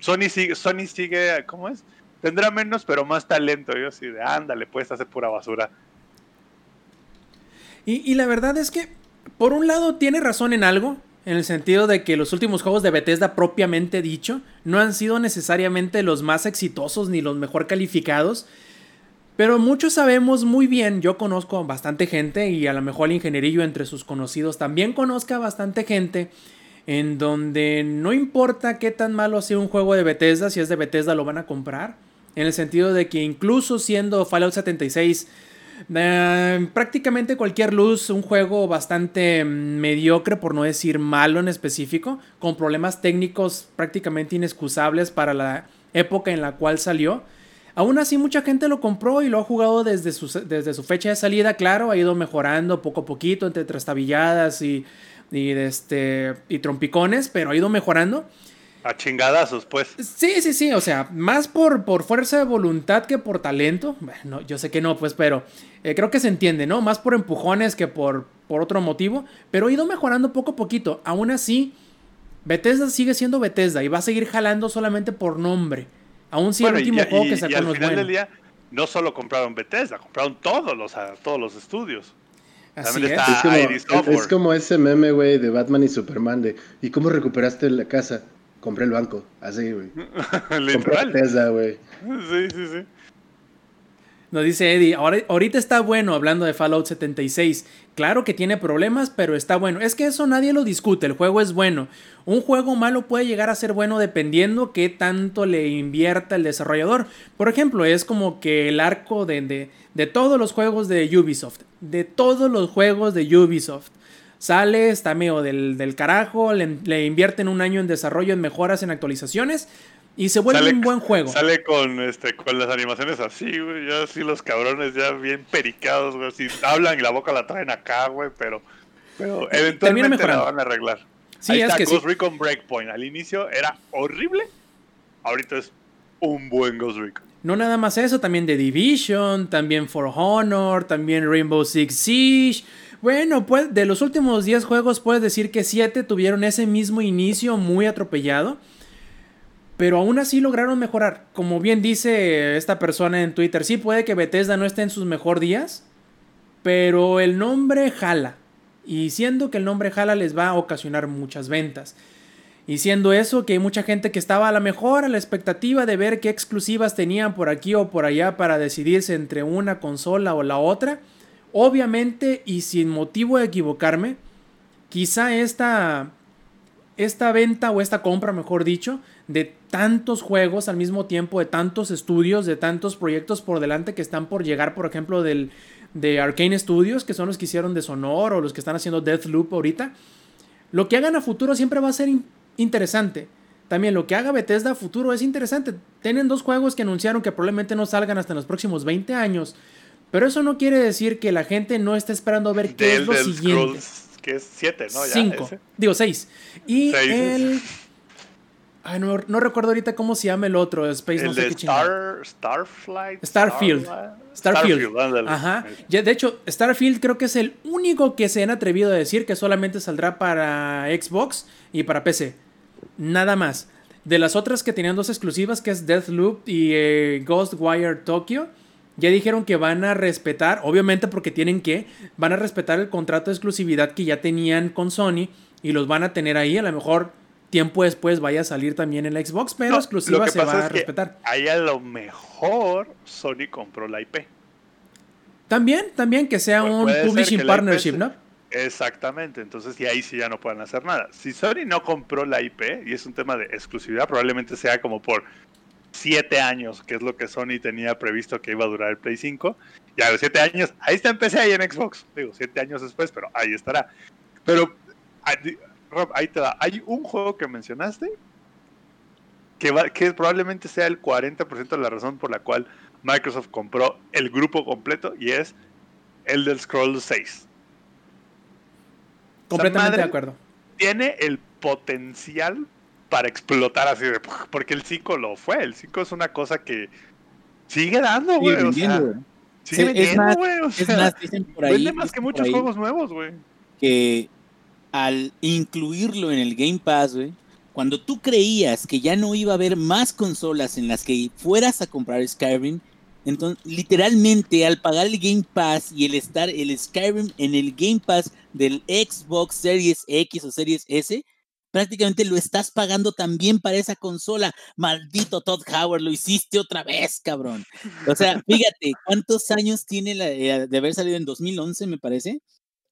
[SPEAKER 4] Sony sigue, Sony sigue, ¿cómo es? Tendrá menos, pero más talento. Yo así de, ándale, puedes hacer pura basura.
[SPEAKER 1] Y, y, la verdad es que, por un lado, tiene razón en algo, en el sentido de que los últimos juegos de Bethesda, propiamente dicho, no han sido necesariamente los más exitosos ni los mejor calificados. Pero muchos sabemos muy bien, yo conozco bastante gente y a lo mejor el ingenierillo entre sus conocidos también conozca bastante gente en donde no importa qué tan malo sea un juego de Bethesda, si es de Bethesda lo van a comprar. En el sentido de que incluso siendo Fallout 76, eh, prácticamente cualquier luz, un juego bastante mediocre, por no decir malo en específico, con problemas técnicos prácticamente inexcusables para la época en la cual salió. Aún así, mucha gente lo compró y lo ha jugado desde su, desde su fecha de salida. Claro, ha ido mejorando poco a poquito entre trastabilladas y y, este, y trompicones, pero ha ido mejorando.
[SPEAKER 4] A chingadazos, pues.
[SPEAKER 1] Sí, sí, sí, o sea, más por, por fuerza de voluntad que por talento. Bueno, yo sé que no, pues, pero eh, creo que se entiende, ¿no? Más por empujones que por, por otro motivo, pero ha ido mejorando poco a poquito. Aún así, Bethesda sigue siendo Bethesda y va a seguir jalando solamente por nombre. Aún si bueno, el último
[SPEAKER 4] y,
[SPEAKER 1] juego
[SPEAKER 4] y,
[SPEAKER 1] que sacó
[SPEAKER 4] y al
[SPEAKER 1] no es
[SPEAKER 4] final
[SPEAKER 1] bueno.
[SPEAKER 4] del día, no solo compraron Bethesda, compraron todos los, todos los estudios.
[SPEAKER 1] Así es.
[SPEAKER 6] Es como, es como, ese meme, güey, de Batman y Superman de ¿y cómo recuperaste la casa? Compré el banco, así, güey.
[SPEAKER 4] Literal.
[SPEAKER 6] Compré Tesla, güey.
[SPEAKER 4] Sí, sí, sí.
[SPEAKER 1] Nos dice Eddie, ahora, ahorita está bueno hablando de Fallout 76. Claro que tiene problemas, pero está bueno. Es que eso nadie lo discute, el juego es bueno. Un juego malo puede llegar a ser bueno dependiendo qué tanto le invierta el desarrollador. Por ejemplo, es como que el arco de, de, de todos los juegos de Ubisoft. De todos los juegos de Ubisoft. Sale, está medio del, del carajo, le, le invierten un año en desarrollo, en mejoras, en actualizaciones. Y se vuelve
[SPEAKER 4] Sale-
[SPEAKER 1] un buen juego.
[SPEAKER 4] Sale con este con las animaciones así, güey. Ya así los cabrones ya bien pericados, güey. Así hablan y la boca la traen acá, güey. Pero, pero eventualmente la van a arreglar.
[SPEAKER 1] Sí,
[SPEAKER 4] Ahí
[SPEAKER 1] es
[SPEAKER 4] está
[SPEAKER 1] que sí.
[SPEAKER 4] Ghost Recon Breakpoint. Al inicio era horrible. Ahorita es un buen Ghost Recon.
[SPEAKER 1] No nada más eso, también The Division, también For Honor, también Rainbow Six Siege. Bueno, pues de los últimos 10 juegos puedes decir que 7 tuvieron ese mismo inicio muy atropellado. Pero aún así lograron mejorar. Como bien dice esta persona en Twitter, sí puede que Bethesda no esté en sus mejores días. Pero el nombre jala. Y siendo que el nombre jala les va a ocasionar muchas ventas. Y siendo eso, que hay mucha gente que estaba a la mejor a la expectativa de ver qué exclusivas tenían por aquí o por allá para decidirse entre una consola o la otra. Obviamente, y sin motivo de equivocarme, quizá esta, esta venta o esta compra, mejor dicho, de tantos juegos al mismo tiempo, de tantos estudios, de tantos proyectos por delante que están por llegar, por ejemplo, del, de Arcane Studios, que son los que hicieron de Sonor o los que están haciendo Deathloop ahorita. Lo que hagan a futuro siempre va a ser in- interesante. También lo que haga Bethesda a futuro es interesante. Tienen dos juegos que anunciaron que probablemente no salgan hasta en los próximos 20 años. Pero eso no quiere decir que la gente no esté esperando a ver qué es lo siguiente.
[SPEAKER 4] Scrolls, que es 7, ¿no? Ya,
[SPEAKER 1] 5.
[SPEAKER 4] ese.
[SPEAKER 1] Digo, 6. Y
[SPEAKER 4] Seis.
[SPEAKER 1] el. Ay, no, no recuerdo ahorita cómo se llama el otro. Space, no sé
[SPEAKER 4] de
[SPEAKER 1] qué.
[SPEAKER 4] Star, Starflight.
[SPEAKER 1] Starfield. Starfield.
[SPEAKER 4] ándale.
[SPEAKER 1] Ajá. Ya, de hecho, Starfield creo que es el único que se han atrevido a decir que solamente saldrá para Xbox y para PC. Nada más. De las otras que tenían dos exclusivas, que es Deathloop y eh, Ghostwire Tokyo, ya dijeron que van a respetar, obviamente porque tienen que, van a respetar el contrato de exclusividad que ya tenían con Sony y los van a tener ahí. A lo mejor tiempo después vaya a salir también en la Xbox, pero
[SPEAKER 4] No,
[SPEAKER 1] exclusiva se va a respetar.
[SPEAKER 4] Ahí a lo mejor Sony compró la IP.
[SPEAKER 1] También, también que sea
[SPEAKER 4] Pu-
[SPEAKER 1] un publishing partnership,
[SPEAKER 4] se-
[SPEAKER 1] ¿no?
[SPEAKER 4] Exactamente, entonces y ahí sí ya no pueden hacer nada. Si Sony no compró la IP y es un tema de exclusividad, probablemente sea como por siete años, que es lo que Sony tenía previsto que iba a durar el Play 5. Y a los siete años, ahí está en PC y en Xbox. Digo, siete años después, pero ahí estará. Pero, Rob, ahí te da. Hay un juego que mencionaste que, va, que probablemente sea el 40% de la razón por la cual Microsoft compró el grupo completo y es Elder Scrolls 6.
[SPEAKER 1] Completamente de acuerdo.
[SPEAKER 4] tiene el potencial para explotar así de porque el 5 lo fue, el 5 es una cosa que sigue dando, güey, o sea, sigue
[SPEAKER 5] Sí,
[SPEAKER 4] vendiendo, güey, o
[SPEAKER 5] Es más, dicen por ahí,
[SPEAKER 4] vende más que muchos juegos nuevos, güey.
[SPEAKER 5] que al incluirlo en el Game Pass, güey, cuando tú creías que ya no iba a haber más consolas en las que fueras a comprar Skyrim, entonces literalmente al pagar el Game Pass y el estar el Skyrim en el Game Pass del Xbox Series X o Series S, prácticamente lo estás pagando también para esa consola. Maldito Todd Howard, lo hiciste otra vez, cabrón. O sea, fíjate, ¿cuántos años tiene la, eh, de haber salido en 2011, me parece?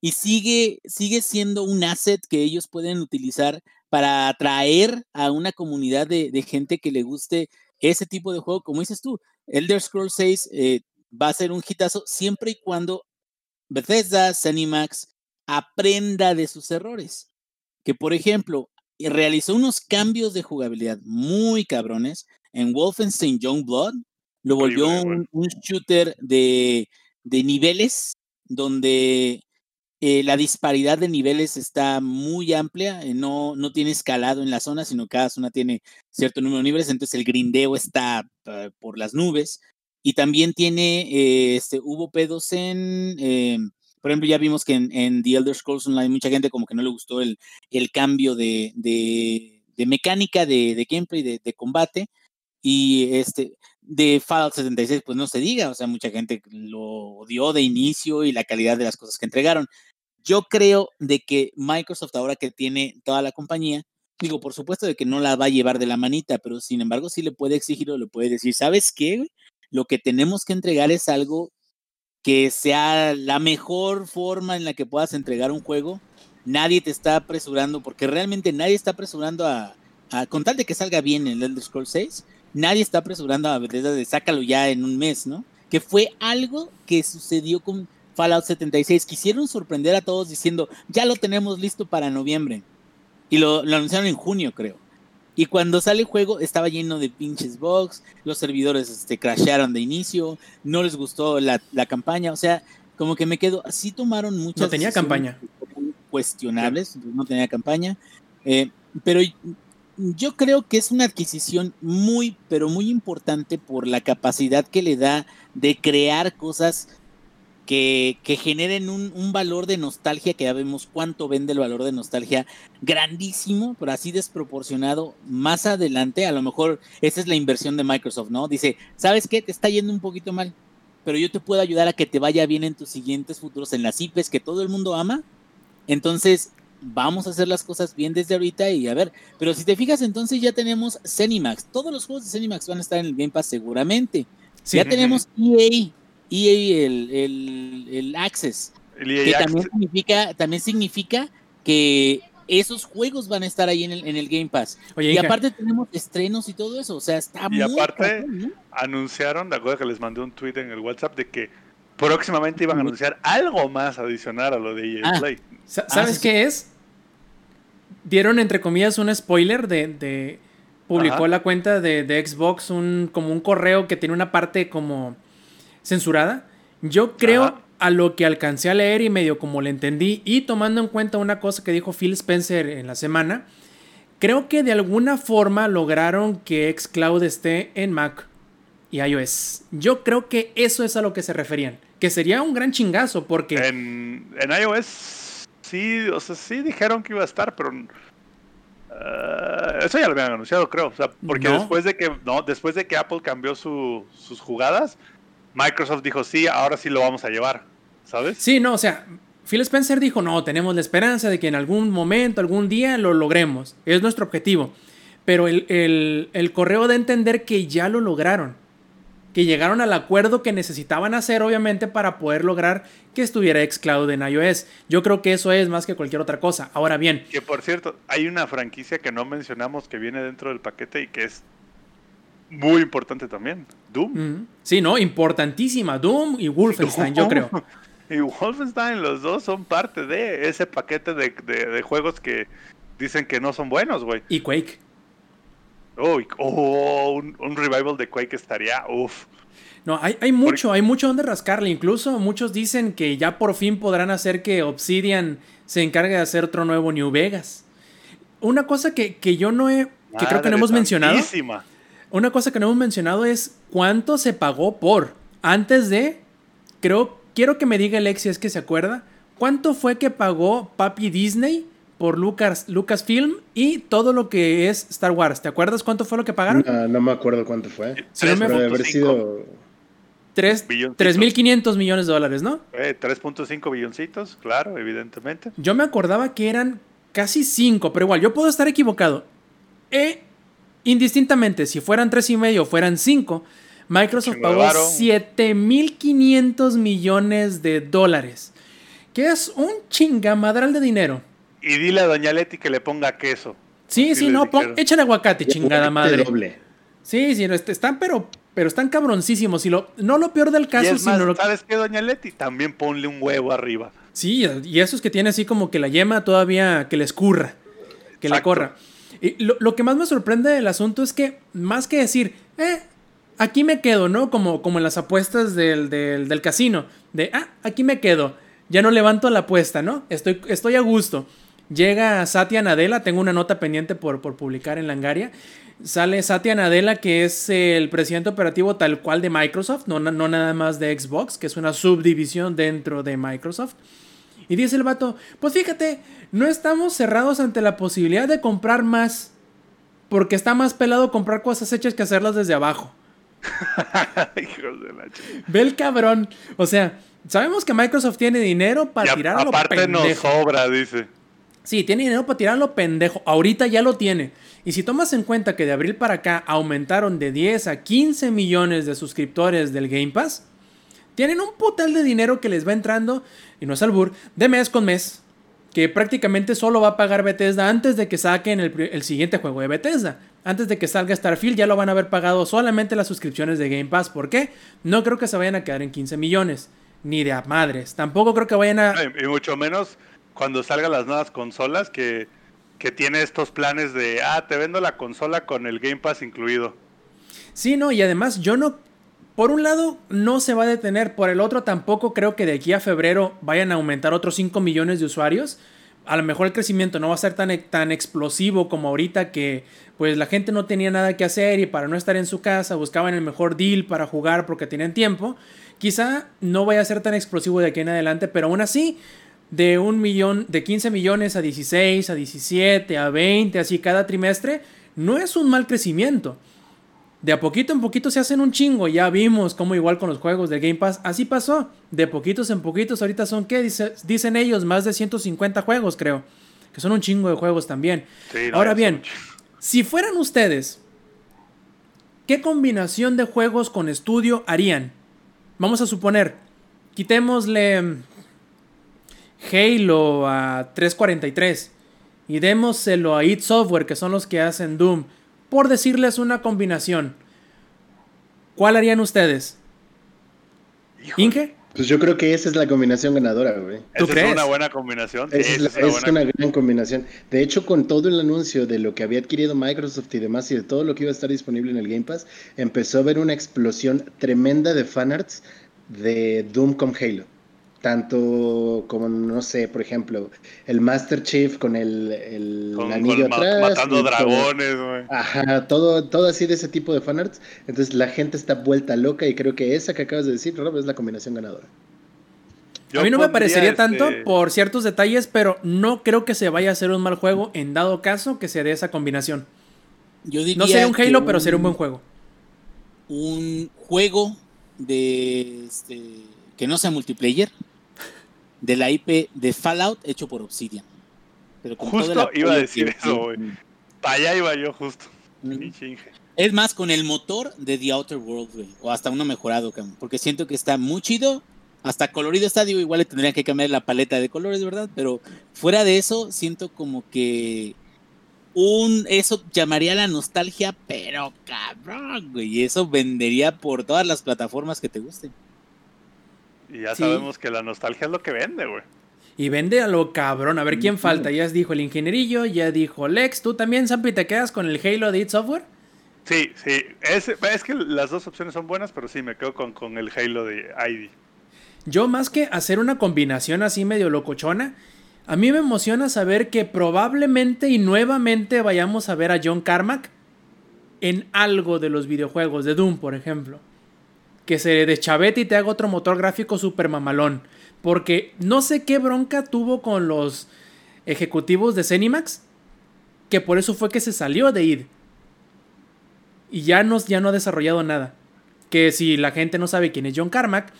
[SPEAKER 5] Y sigue, sigue siendo un asset que ellos pueden utilizar para atraer a una comunidad de, de gente que le guste ese tipo de juego. Como dices tú, Elder Scrolls 6 eh, va a ser un hitazo siempre y cuando Bethesda, Zenimax aprenda de sus errores. Que por ejemplo, eh, realizó unos cambios de jugabilidad muy cabrones en Wolfenstein Youngblood. Lo volvió un, un shooter de, de niveles donde eh, la disparidad de niveles está muy amplia, eh, no, no tiene escalado en la zona, sino cada zona tiene cierto número de niveles, entonces el grindeo está eh, por las nubes. Y también tiene, eh, este, hubo pedos en, eh, por ejemplo, ya vimos que en, en The Elder Scrolls Online mucha gente como que no le gustó el, el cambio de, de, de mecánica de, de gameplay, de, de combate. Y este, de Fallout 76, pues no se diga, o sea, mucha gente lo odió de inicio y la calidad de las cosas que entregaron. Yo creo de que Microsoft ahora que tiene toda la compañía, digo, por supuesto de que no la va a llevar de la manita, pero sin embargo sí le puede exigir o le puede decir, ¿sabes qué? lo que tenemos que entregar es algo que sea la mejor forma en la que puedas entregar un juego. Nadie te está apresurando, porque realmente nadie está apresurando a, a con tal de que salga bien el Elder Scrolls 6, nadie está apresurando a Bethesda de sácalo ya en un mes, ¿no? Que fue algo que sucedió con Fallout 76. Quisieron sorprender a todos diciendo, ya lo tenemos listo para noviembre. Y lo, lo anunciaron en junio, creo. Y cuando sale el juego estaba lleno de pinches bugs, los servidores este, crasharon de inicio, no les gustó la, la campaña, o sea, como que me quedo, así tomaron muchas
[SPEAKER 1] No tenía campaña.
[SPEAKER 5] cuestionables, no tenía campaña, eh, pero yo creo que es una adquisición muy, pero muy importante por la capacidad que le da de crear cosas que, que generen un, un valor de nostalgia, que ya vemos cuánto vende el valor de nostalgia, grandísimo, pero así desproporcionado. Más adelante, a lo mejor esa es la inversión de Microsoft, ¿no? Dice, ¿sabes qué? Te está yendo un poquito mal, pero yo te puedo ayudar a que te vaya bien en tus siguientes futuros, en las IPs que todo el mundo ama. Entonces, vamos a hacer las cosas bien desde ahorita y a ver, pero si te fijas, entonces ya tenemos Cenimax. Todos los juegos de Cenimax van a estar en el Game Pass seguramente.
[SPEAKER 1] Sí.
[SPEAKER 5] Ya tenemos EA, EA el, el, el Access,
[SPEAKER 4] El
[SPEAKER 5] que
[SPEAKER 4] EA
[SPEAKER 5] también
[SPEAKER 4] Access-
[SPEAKER 5] significa, también significa que esos juegos van a estar ahí en el, en el Game Pass.
[SPEAKER 1] Oye,
[SPEAKER 5] y
[SPEAKER 1] hija,
[SPEAKER 5] aparte tenemos estrenos y todo eso, o sea, está
[SPEAKER 4] Y
[SPEAKER 5] muy
[SPEAKER 4] aparte-
[SPEAKER 5] cabrón, ¿no?
[SPEAKER 4] anunciaron, de acuerdo que les mandé un tweet en el WhatsApp de que próximamente iban a anunciar algo más adicional a lo de EA
[SPEAKER 5] Ah.
[SPEAKER 4] Play.
[SPEAKER 1] sa-
[SPEAKER 5] ah,
[SPEAKER 1] ¿sabes
[SPEAKER 5] sí, sí.
[SPEAKER 1] qué es? Dieron entre comillas un spoiler de, de- publicó
[SPEAKER 4] Ajá.
[SPEAKER 1] la cuenta de, de Xbox un como un correo que tiene una parte como censurada. Yo creo
[SPEAKER 4] Ajá.
[SPEAKER 1] a lo que alcancé a leer y medio como le entendí y tomando en cuenta una cosa que dijo Phil Spencer en la semana, creo que de alguna forma lograron que xCloud esté en Mac y iOS. Yo creo que eso es a lo que se referían, que sería un gran chingazo porque
[SPEAKER 4] En, en iOS sí, o sea, sí dijeron que iba a estar, pero eh, eso ya lo habían anunciado, creo. O sea, porque
[SPEAKER 1] No.
[SPEAKER 4] después de que no, después de que Apple cambió su- sus jugadas, Microsoft dijo sí, ahora sí lo vamos a llevar, ¿sabes?
[SPEAKER 1] Sí, no, o sea, Phil Spencer dijo, no, tenemos la esperanza de que en algún momento, algún día lo logremos. Es nuestro objetivo. Pero el, el- el correo da a entender que ya lo lograron. Que llegaron al acuerdo que necesitaban hacer, obviamente, para poder lograr que estuviera xCloud en iOS. Yo creo que eso es más que cualquier otra cosa. Ahora bien,
[SPEAKER 4] Que por cierto, hay una franquicia que no mencionamos que viene dentro del paquete y que es muy importante también, Doom.
[SPEAKER 1] mm, sí, no, importantísima. Doom y Wolfenstein, yo creo.
[SPEAKER 4] Y Wolfenstein, los dos son parte de ese paquete de, de- de juegos que dicen que no son buenos, güey.
[SPEAKER 1] Y Quake.
[SPEAKER 4] Oh, oh, un, un revival de Quake estaría, uff.
[SPEAKER 1] No, hay, hay mucho, hay mucho donde rascarle. Incluso muchos dicen que ya por fin podrán hacer que Obsidian se encargue de hacer otro nuevo New Vegas. Una cosa que, que yo no he, que creo que no hemos mencionado, una cosa que no hemos mencionado es cuánto se pagó por. Antes de, creo, quiero que me diga Alexi, es que se acuerda, cuánto fue que pagó Papi Disney por Lucas, Lucasfilm y todo lo que es Star Wars. ¿Te acuerdas cuánto fue lo que pagaron?
[SPEAKER 6] No, no me acuerdo cuánto fue.
[SPEAKER 1] Si no me-
[SPEAKER 6] haber sido.
[SPEAKER 1] Tres-
[SPEAKER 4] billoncitos.
[SPEAKER 1] 3.500 millones de dólares, ¿no?
[SPEAKER 4] Eh, 3.5 billoncitos, claro, evidentemente.
[SPEAKER 1] Yo me acordaba que eran casi 5, pero igual, yo puedo estar equivocado. E, indistintamente, si fueran 3 y medio o fueran 5, Microsoft pagó
[SPEAKER 4] varo.
[SPEAKER 1] 7.500 millones de dólares. Que es un chingamadral de dinero.
[SPEAKER 4] Y dile a Doña Leti que le ponga queso.
[SPEAKER 1] Sí, sí, no, pon- échale aguacate, chingada madre.
[SPEAKER 6] doble.
[SPEAKER 1] Sí, sí, están, pero, pero están cabroncísimos. Y lo, no lo peor del
[SPEAKER 4] Y
[SPEAKER 1] caso,
[SPEAKER 4] es más,
[SPEAKER 1] sino lo
[SPEAKER 4] ¿sabes qué, Doña Leti? También ponle un huevo arriba.
[SPEAKER 1] Sí, y eso es que tiene así como que la yema todavía que le escurra, que le
[SPEAKER 4] Exacto.
[SPEAKER 1] corra. Y lo, lo que más me sorprende del asunto es que, más que decir, eh, aquí me quedo, ¿no? Como, como en las apuestas del, del, casino, de, ah, aquí me quedo, ya no levanto la apuesta, ¿no? Estoy, estoy a gusto. Llega Satya Nadella, tengo una nota pendiente por, por publicar en Langaria. Sale Satya Nadella, que es el presidente operativo tal cual de Microsoft, no, no nada más de Xbox, que es una subdivisión dentro de Microsoft. Y dice el vato, pues fíjate, no estamos cerrados ante la posibilidad de comprar más, porque está más pelado comprar cosas hechas que hacerlas desde abajo.
[SPEAKER 4] Hijos de la chingada.
[SPEAKER 1] Ve el cabrón. O sea, sabemos que Microsoft tiene dinero para tirar a lo
[SPEAKER 4] aparte nos
[SPEAKER 1] pendejo.
[SPEAKER 4] sobra, dice.
[SPEAKER 1] Sí, tiene dinero para tirarlo pendejo. Ahorita ya lo tiene. Y si tomas en cuenta que de abril para acá aumentaron de 10 a 15 millones de suscriptores del Game Pass, tienen un putal de dinero que les va entrando, y no es albur, de mes con mes. Que prácticamente solo va a pagar Bethesda antes de que saquen el, el siguiente juego de Bethesda. Antes de que salga Starfield ya lo van a haber pagado solamente las suscripciones de Game Pass. ¿Por qué? No creo que se vayan a quedar en 15 millones. Ni de a madres. Tampoco creo que vayan a...
[SPEAKER 4] Y, y mucho menos cuando salgan las nuevas consolas que, que tiene estos planes de, ah, te vendo la consola con el Game Pass incluido.
[SPEAKER 1] Sí, no, y además yo no, por un lado no se va a detener, por el otro tampoco creo que de aquí a febrero vayan a aumentar otros 5 millones de usuarios. A lo mejor el crecimiento no va a ser tan, tan explosivo como ahorita que pues la gente no tenía nada que hacer y para no estar en su casa buscaban el mejor deal para jugar porque tienen tiempo. Quizá no vaya a ser tan explosivo de aquí en adelante, pero aún así de un millón, de 15 millones a 16, a 17, a 20, así cada trimestre, no es un mal crecimiento. De a poquito en poquito se hacen un chingo. Ya vimos cómo igual con los juegos del Game Pass. Así pasó. De poquitos en poquitos. Ahorita son, ¿qué? Dice- dicen ellos, más de 150 juegos, creo. Que son un chingo de juegos también.
[SPEAKER 4] Sí, no,
[SPEAKER 1] Ahora bien, si fueran ustedes, ¿qué combinación de juegos con estudio harían? Vamos a suponer, quitémosle Halo a 343 y démoselo a id Software, que son los que hacen Doom, por decirles una combinación. ¿Cuál harían ustedes?
[SPEAKER 4] Híjole,
[SPEAKER 1] ¿Inge?
[SPEAKER 6] Pues yo creo que esa es la combinación ganadora, güey.
[SPEAKER 1] ¿Tú
[SPEAKER 4] esa
[SPEAKER 1] crees?
[SPEAKER 4] es una buena combinación.
[SPEAKER 6] Esa es,
[SPEAKER 4] esa
[SPEAKER 6] la-
[SPEAKER 4] es una
[SPEAKER 6] es
[SPEAKER 4] buena
[SPEAKER 6] una gran combinación. De hecho, con todo el anuncio de lo que había adquirido Microsoft y demás y de todo lo que iba a estar disponible en el Game Pass, empezó a haber una explosión tremenda de fanarts de Doom con Halo. Tanto como, no sé, por ejemplo, el Master Chief con el, el
[SPEAKER 4] con-
[SPEAKER 6] anillo
[SPEAKER 4] con ma-
[SPEAKER 6] atrás.
[SPEAKER 4] matando dragones, güey.
[SPEAKER 6] Ajá, todo, todo así de ese tipo de fanarts. Entonces la gente está vuelta loca y creo que esa que acabas de decir, Rob, es la combinación ganadora.
[SPEAKER 4] Yo
[SPEAKER 1] a mí no me parecería tanto
[SPEAKER 4] este,
[SPEAKER 1] por ciertos detalles, pero no creo que se vaya a hacer un mal juego en dado caso que se dé esa combinación.
[SPEAKER 5] Yo diría
[SPEAKER 1] No sería un Halo, pero sería un buen juego.
[SPEAKER 5] un juego de este, que no sea multiplayer de la IP de Fallout hecho por Obsidian. Pero con
[SPEAKER 4] Justo
[SPEAKER 5] todo
[SPEAKER 4] iba a decir
[SPEAKER 5] que-
[SPEAKER 4] eso, güey. Para allá iba yo justo.
[SPEAKER 5] Es más, con el motor de The Outer Worlds, güey. O hasta uno mejorado, Porque siento que está muy chido. Hasta colorido está, digo, igual le tendrían que cambiar la paleta de colores, ¿verdad? Pero fuera de eso, siento como que un eso llamaría la nostalgia, pero cabrón, güey. Y eso vendería por todas las plataformas que te gusten.
[SPEAKER 4] Y ya
[SPEAKER 1] Sí.
[SPEAKER 4] sabemos que la nostalgia es lo que vende, güey.
[SPEAKER 1] Y vende a lo cabrón. A ver quién falta. Ya dijo el ingenierillo, ya dijo Lex. ¿Tú también, Zampi, te quedas con el Halo de id Software?
[SPEAKER 4] Sí, sí. Es, es que las dos opciones son buenas, pero sí, me quedo con, con el Halo de ID.
[SPEAKER 1] Yo más que hacer una combinación así medio locochona, a mí me emociona saber que probablemente y nuevamente vayamos a ver a John Carmack en algo de los videojuegos, de Doom, por ejemplo. Que se deschavete y te haga otro motor gráfico super mamalón. Porque no sé qué bronca tuvo con los ejecutivos de Cenimax, que por eso fue que se salió de id. Y ya no, ya no ha desarrollado nada. Que si la gente no sabe quién es John Carmack,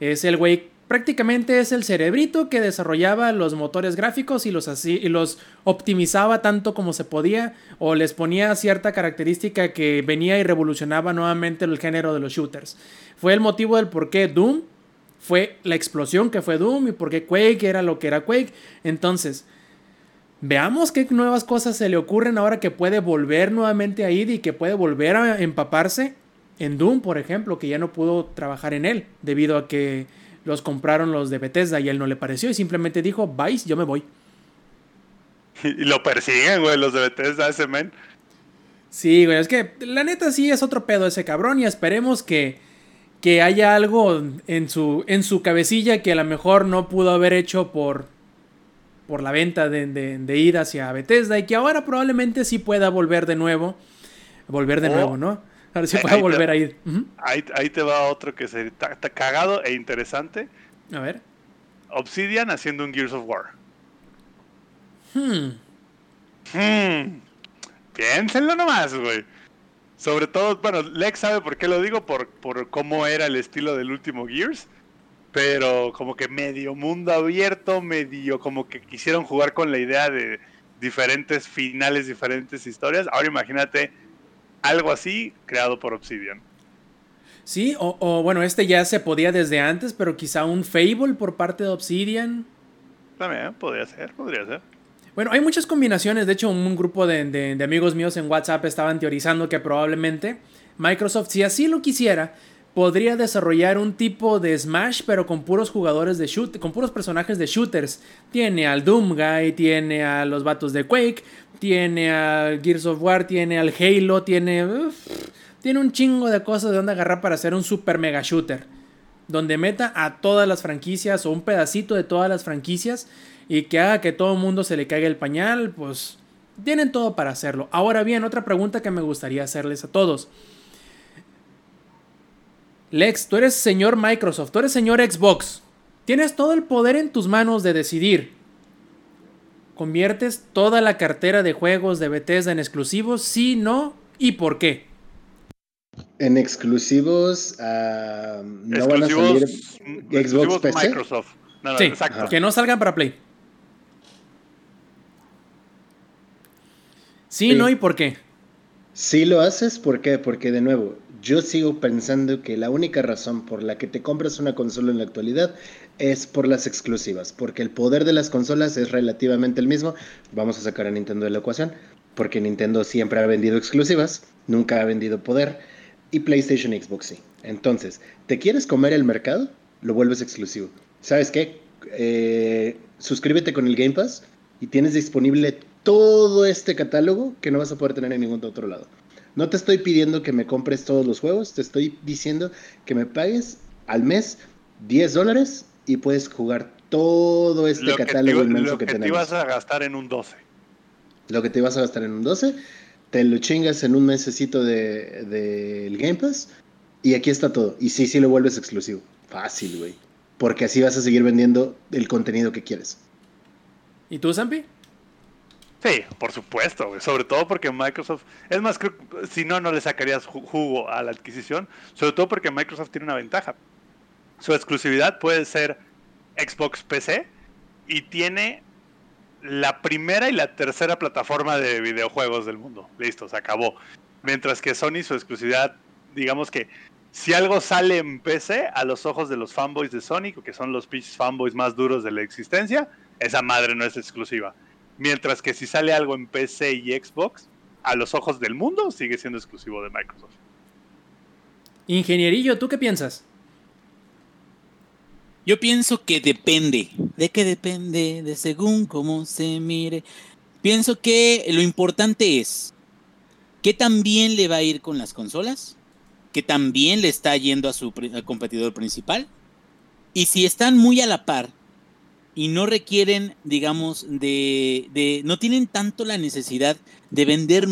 [SPEAKER 1] es el güey, prácticamente es el cerebrito que desarrollaba los motores gráficos y los, así, y los optimizaba tanto como se podía o les ponía cierta característica que venía y revolucionaba nuevamente el género de los shooters. Fue el motivo del por qué Doom fue la explosión que fue Doom y por qué Quake era lo que era Quake. Entonces, veamos qué nuevas cosas se le ocurren ahora que puede volver nuevamente a id y que puede volver a empaparse en Doom, por ejemplo, que ya no pudo trabajar en él debido a que los compraron los de Bethesda y él no le pareció y simplemente dijo, vais, yo me voy.
[SPEAKER 4] Y lo persiguen, güey, los de Bethesda, ese men.
[SPEAKER 1] Sí, güey, es que la neta sí es otro pedo ese cabrón y esperemos que, que haya algo en su, en su cabecilla que a lo mejor no pudo haber hecho por, por la venta de, de, de ir hacia Bethesda y que ahora probablemente sí pueda volver de nuevo. Volver de
[SPEAKER 4] Oh.
[SPEAKER 1] nuevo, ¿no? Ahora sí
[SPEAKER 4] Ahí-
[SPEAKER 1] pueda
[SPEAKER 4] ahí te-
[SPEAKER 1] volver a ir.
[SPEAKER 4] Ahí, ahí te va otro que se, está, está cagado e interesante.
[SPEAKER 1] A ver.
[SPEAKER 4] Obsidian haciendo un Gears of War.
[SPEAKER 1] Hmm.
[SPEAKER 4] Hmm. Piénsenlo nomás, güey. Sobre todo, bueno, Lex sabe por qué lo digo, por, por cómo era el estilo del último Gears. pero como que medio mundo abierto, medio como que quisieron jugar con la idea de diferentes finales, diferentes historias. Ahora imagínate algo así creado por Obsidian.
[SPEAKER 1] Sí, o, o, bueno, este ya se podía desde antes, pero quizá un Fable por parte de Obsidian.
[SPEAKER 4] También, podría ser, podría ser.
[SPEAKER 1] Bueno, hay muchas combinaciones. De hecho, un grupo de, de, de amigos míos en WhatsApp estaban teorizando que probablemente Microsoft, si así lo quisiera, podría desarrollar un tipo de Smash, pero con puros jugadores de shoot, con puros personajes de shooters. Tiene al Doom Guy, tiene a los vatos de Quake, tiene al Gears of War, tiene al Halo, tiene. Tiene un chingo de cosas de donde agarrar para hacer un super mega shooter. Donde meta a todas las franquicias o un pedacito de todas las franquicias y que haga que todo el mundo se le caiga el pañal, pues tienen todo para hacerlo. Ahora bien, otra pregunta que me gustaría hacerles a todos. Lex, tú eres señor Microsoft, tú eres señor Xbox. Tienes todo el poder en tus manos de decidir. ¿Conviertes toda la cartera de juegos de Bethesda en exclusivos? Sí, no y por qué.
[SPEAKER 6] En exclusivos uh, no exclusivos, van a salir Xbox PC.
[SPEAKER 4] Microsoft. No, no,
[SPEAKER 1] sí,
[SPEAKER 4] exacto.
[SPEAKER 1] que no salgan para Play. Sí, sí, no y por qué.
[SPEAKER 6] Sí lo haces, ¿por qué? Porque de nuevo, yo sigo pensando que la única razón por la que te compras una consola en la actualidad es por las exclusivas, porque el poder de las consolas es relativamente el mismo. Vamos a sacar a Nintendo de la ecuación, porque Nintendo siempre ha vendido exclusivas, nunca ha vendido poder, y PlayStation y Xbox sí. Entonces, ¿te quieres comer el mercado? Lo vuelves exclusivo. ¿Sabes qué? Eh, suscríbete con el Game Pass y tienes disponible todo este catálogo que no vas a poder tener en ningún otro lado. No te estoy pidiendo que me compres todos los juegos, te estoy diciendo que me pagues al mes 10 dólares y puedes jugar todo este
[SPEAKER 4] lo
[SPEAKER 6] catálogo
[SPEAKER 4] que te,
[SPEAKER 6] inmenso
[SPEAKER 4] lo
[SPEAKER 6] que,
[SPEAKER 4] que
[SPEAKER 6] tenemos.
[SPEAKER 4] te ibas a gastar en un 12.
[SPEAKER 6] Lo que te ibas a gastar en un 12, te lo chingas en un mesecito del de, de Game Pass y aquí está todo. Y sí, sí lo vuelves exclusivo. Fácil, güey. Porque así vas a seguir vendiendo el contenido que quieres.
[SPEAKER 1] ¿Y tú, Zampi?
[SPEAKER 4] Sí, por supuesto, güey. sobre todo porque Microsoft, es más, creo, si no, no le sacarías jugo a la adquisición, sobre todo porque Microsoft tiene una ventaja. Su exclusividad puede ser Xbox PC y tiene la primera y la tercera plataforma de videojuegos del mundo. Listo, se acabó. Mientras que Sony, su exclusividad, digamos que si algo sale en PC a los ojos de los fanboys de Sony, que son los pitch fanboys más duros de la existencia, esa madre no es exclusiva. Mientras que si sale algo en PC y Xbox, a los ojos del mundo sigue siendo exclusivo de Microsoft.
[SPEAKER 1] Ingenierillo, ¿tú qué piensas?
[SPEAKER 5] Yo pienso que depende. ¿De qué depende? De según cómo se mire. Pienso que lo importante es qué tan bien le va a ir con las consolas, qué tan bien le está yendo a su competidor principal, y si están muy a la par y no requieren, digamos, de, de, no tienen tanto la necesidad de vender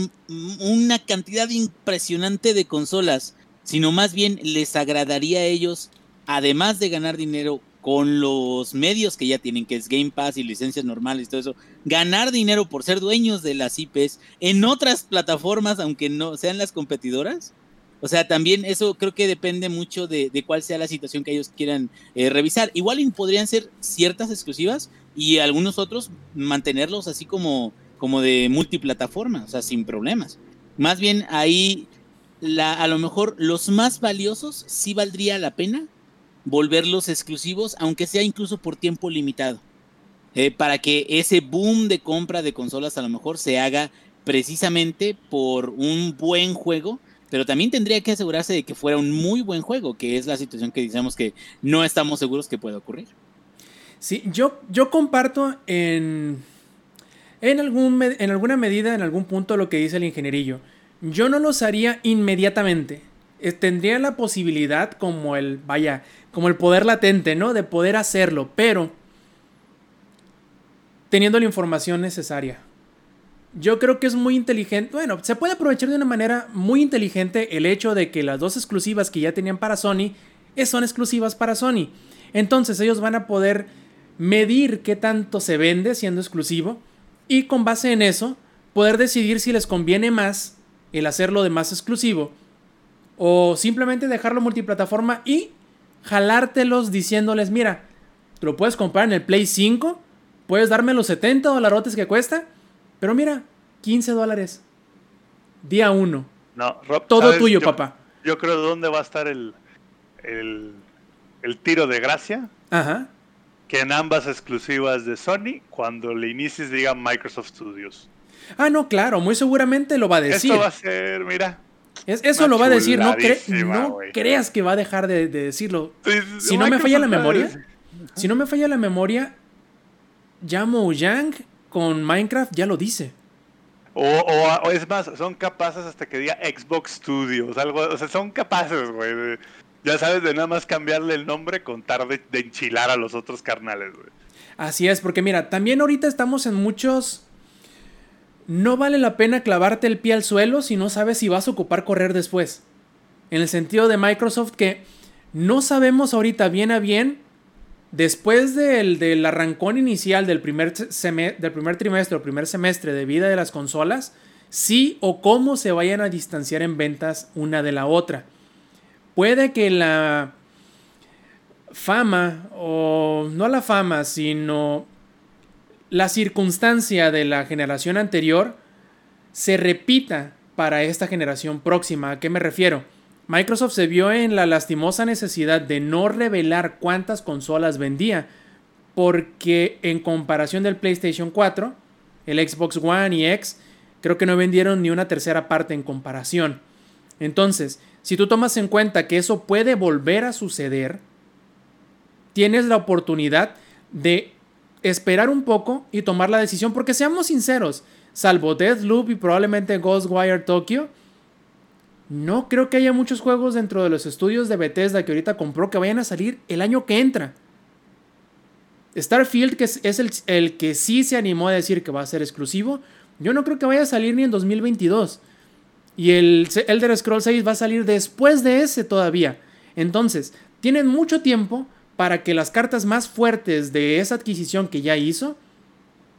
[SPEAKER 5] una cantidad impresionante de consolas, sino más bien les agradaría a ellos, además de ganar dinero con los medios que ya tienen, que es Game Pass y licencias normales y todo eso, ganar dinero por ser dueños de las IPs en otras plataformas, aunque no sean las competidoras. O sea, también eso creo que depende mucho de, de cuál sea la situación que ellos quieran eh, revisar. Igual podrían ser ciertas exclusivas y algunos otros mantenerlos así como, como de multiplataforma, o sea, sin problemas. Más bien ahí, la, a lo mejor los más valiosos sí valdría la pena volverlos exclusivos, aunque sea incluso por tiempo limitado. Eh, para que ese boom de compra de consolas a lo mejor se haga precisamente por un buen juego pero también tendría que asegurarse de que fuera un muy buen juego, que es la situación que decimos que no estamos seguros que pueda ocurrir.
[SPEAKER 1] Sí, yo, yo comparto en, en, algún, en alguna medida, en algún punto, lo que dice el ingenierillo. Yo no los haría inmediatamente. Tendría la posibilidad, como el, vaya, como el poder latente, ¿no? De poder hacerlo, pero teniendo la información necesaria yo creo que es muy inteligente. Bueno, se puede aprovechar de una manera muy inteligente el hecho de que las dos exclusivas que ya tenían para Sony son exclusivas para Sony. Entonces ellos van a poder medir qué tanto se vende siendo exclusivo y con base en eso poder decidir si les conviene más el hacerlo de más exclusivo o simplemente dejarlo multiplataforma y jalártelos diciéndoles, mira, te lo puedes comprar en el Play 5, puedes darme los 70 dolarotes que cuesta, pero mira, 15 dólares. Día 1.
[SPEAKER 4] No, Rob,
[SPEAKER 1] Todo
[SPEAKER 4] ¿sabes?
[SPEAKER 1] tuyo,
[SPEAKER 4] Yo-
[SPEAKER 1] papá.
[SPEAKER 4] Yo creo dónde va a estar el, el, el tiro de gracia.
[SPEAKER 1] Ajá.
[SPEAKER 4] Que en ambas exclusivas de Sony, cuando le inicies diga Microsoft Studios.
[SPEAKER 1] Ah, no, claro, muy seguramente lo va a decir.
[SPEAKER 4] Esto va a ser, mira.
[SPEAKER 1] Es- eso
[SPEAKER 4] una
[SPEAKER 1] lo va a decir, no, cre- creas que va a dejar de, de decirlo. Si no me falla la memoria, si no me falla la memoria, ya Mojang con Minecraft ya lo dice.
[SPEAKER 4] O, o- o es más, son capaces hasta que diga Xbox Studios, algo, o sea, son capaces, güey. ya sabes, de nada más cambiarle el nombre con tal de, de enchilar a los otros carnales, güey.
[SPEAKER 1] Así es, porque mira, también ahorita estamos en muchos... No vale la pena clavarte el pie al suelo si no sabes si vas a ocupar correr después. En el sentido de Microsoft que no sabemos ahorita bien a bien, después del, del arrancón inicial del primer, del primer trimestre o primer semestre de vida de las consolas, si o cómo se vayan a distanciar en ventas una de la otra. Puede que la fama, o no la fama, sino la circunstancia de la generación anterior se repita para esta generación próxima. ¿A qué me refiero? Microsoft se vio en la lastimosa necesidad de no revelar cuántas consolas vendía, porque en comparación del PlayStation 4, el Xbox One y X, creo que no vendieron ni una tercera parte en comparación. Entonces, si tú tomas en cuenta que eso puede volver a suceder, tienes la oportunidad de esperar un poco y tomar la decisión, porque seamos sinceros, salvo Deathloop y probablemente Ghostwire Tokyo, no creo que haya muchos juegos dentro de los estudios de Bethesda que ahorita compró que vayan a salir el año que entra. Starfield, que es, el, el que sí se animó a decir que va a ser exclusivo, yo no creo que vaya a salir ni en 2022. Y el Elder Scrolls 6 va a salir después de ese todavía. Entonces, tienen mucho tiempo para que las cartas más fuertes de esa adquisición que ya hizo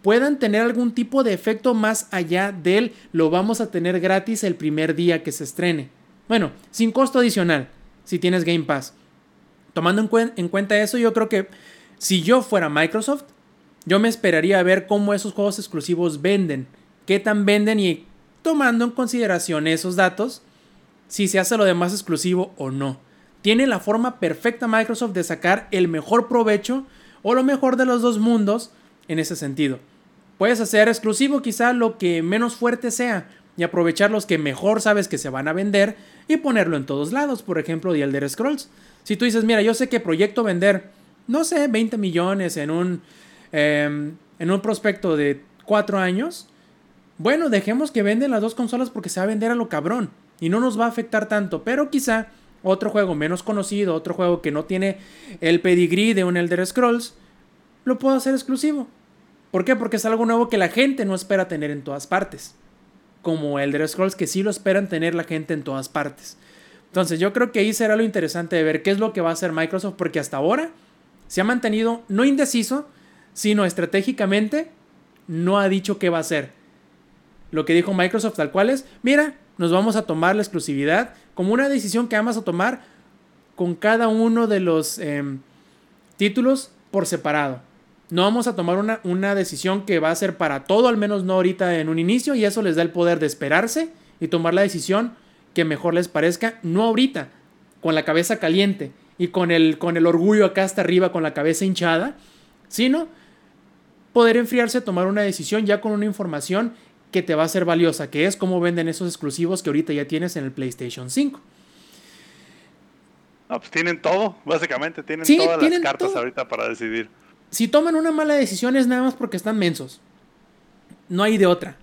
[SPEAKER 1] puedan tener algún tipo de efecto más allá del lo vamos a tener gratis el primer día que se estrene. Bueno, sin costo adicional, si tienes Game Pass. Tomando en, cuen- en cuenta eso, yo creo que si yo fuera Microsoft, yo me esperaría a ver cómo esos juegos exclusivos venden, qué tan venden y tomando en consideración esos datos, si se hace lo demás exclusivo o no. Tiene la forma perfecta Microsoft de sacar el mejor provecho o lo mejor de los dos mundos en ese sentido. Puedes hacer exclusivo quizá lo que menos fuerte sea y aprovechar los que mejor sabes que se van a vender y ponerlo en todos lados, por ejemplo, The Elder Scrolls. Si tú dices, mira, yo sé que proyecto vender, no sé, 20 millones en un, eh, en un prospecto de 4 años, bueno, dejemos que venden las dos consolas porque se va a vender a lo cabrón y no nos va a afectar tanto, pero quizá otro juego menos conocido, otro juego que no tiene el pedigrí de un Elder Scrolls, lo puedo hacer exclusivo. ¿Por qué? Porque es algo nuevo que la gente no espera tener en todas partes. Como Elder Scrolls que sí lo esperan tener la gente en todas partes. Entonces yo creo que ahí será lo interesante de ver qué es lo que va a hacer Microsoft porque hasta ahora se ha mantenido no indeciso, sino estratégicamente no ha dicho qué va a hacer. Lo que dijo Microsoft tal cual es, mira, nos vamos a tomar la exclusividad como una decisión que vamos a tomar con cada uno de los em, títulos por separado. No vamos a tomar una, una decisión que va a ser para todo, al menos no ahorita en un inicio, y eso les da el poder de esperarse y tomar la decisión que mejor les parezca, no ahorita, con la cabeza caliente y con el, con el orgullo acá hasta arriba, con la cabeza hinchada, sino poder enfriarse, tomar una decisión ya con una información que te va a ser valiosa, que es cómo venden esos exclusivos que ahorita ya tienes en el PlayStation 5.
[SPEAKER 4] No, pues tienen todo, básicamente, tienen
[SPEAKER 1] Sí,
[SPEAKER 4] todas
[SPEAKER 1] tienen
[SPEAKER 4] las cartas
[SPEAKER 1] todo.
[SPEAKER 4] ahorita para decidir.
[SPEAKER 1] Si toman una mala decisión es nada más porque están mensos. No hay de otra.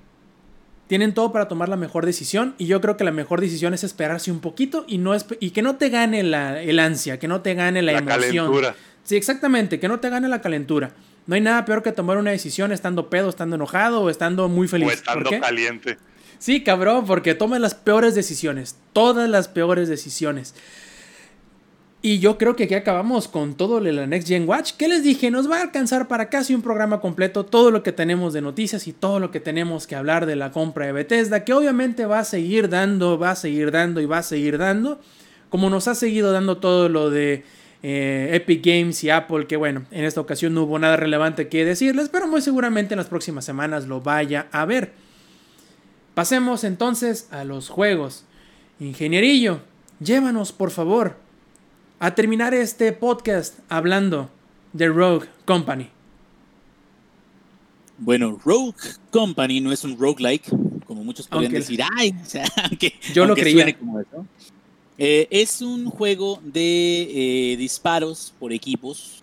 [SPEAKER 1] Tienen todo para tomar la mejor decisión y yo creo que la mejor decisión es esperarse un poquito y, no y que no te gane la, el ansia, que no te gane la,
[SPEAKER 4] La
[SPEAKER 1] emoción.
[SPEAKER 4] calentura.
[SPEAKER 1] Sí, exactamente, que no te gane la calentura. No hay nada peor que tomar una decisión estando pedo, estando enojado o estando muy feliz.
[SPEAKER 4] O
[SPEAKER 1] ¿Por
[SPEAKER 4] estando caliente.
[SPEAKER 1] Sí, cabrón, porque tomas las peores decisiones. Todas las peores decisiones. Y yo creo que aquí acabamos con todo de la Next Gen Watch. Que les dije, nos va a alcanzar para casi un programa completo todo lo que tenemos de noticias y todo lo que tenemos que hablar de la compra de Bethesda. Que obviamente va a seguir dando, va a seguir dando y va a seguir dando. Como nos ha seguido dando todo lo de eh, Epic Games y Apple, que bueno, en esta ocasión no hubo nada relevante que decirles, pero muy seguramente en las próximas semanas lo vaya a ver. Pasemos entonces a los juegos. Ingenierillo, llévanos por favor a terminar este podcast hablando de Rogue Company.
[SPEAKER 5] Bueno, Rogue Company no es un roguelike, como muchos podrían
[SPEAKER 1] Aunque-
[SPEAKER 5] decir. Ay, o sea, aunque,
[SPEAKER 1] Yo lo
[SPEAKER 5] aunque
[SPEAKER 1] creía.
[SPEAKER 5] suene como eso. Eh, es un juego de eh, disparos por equipos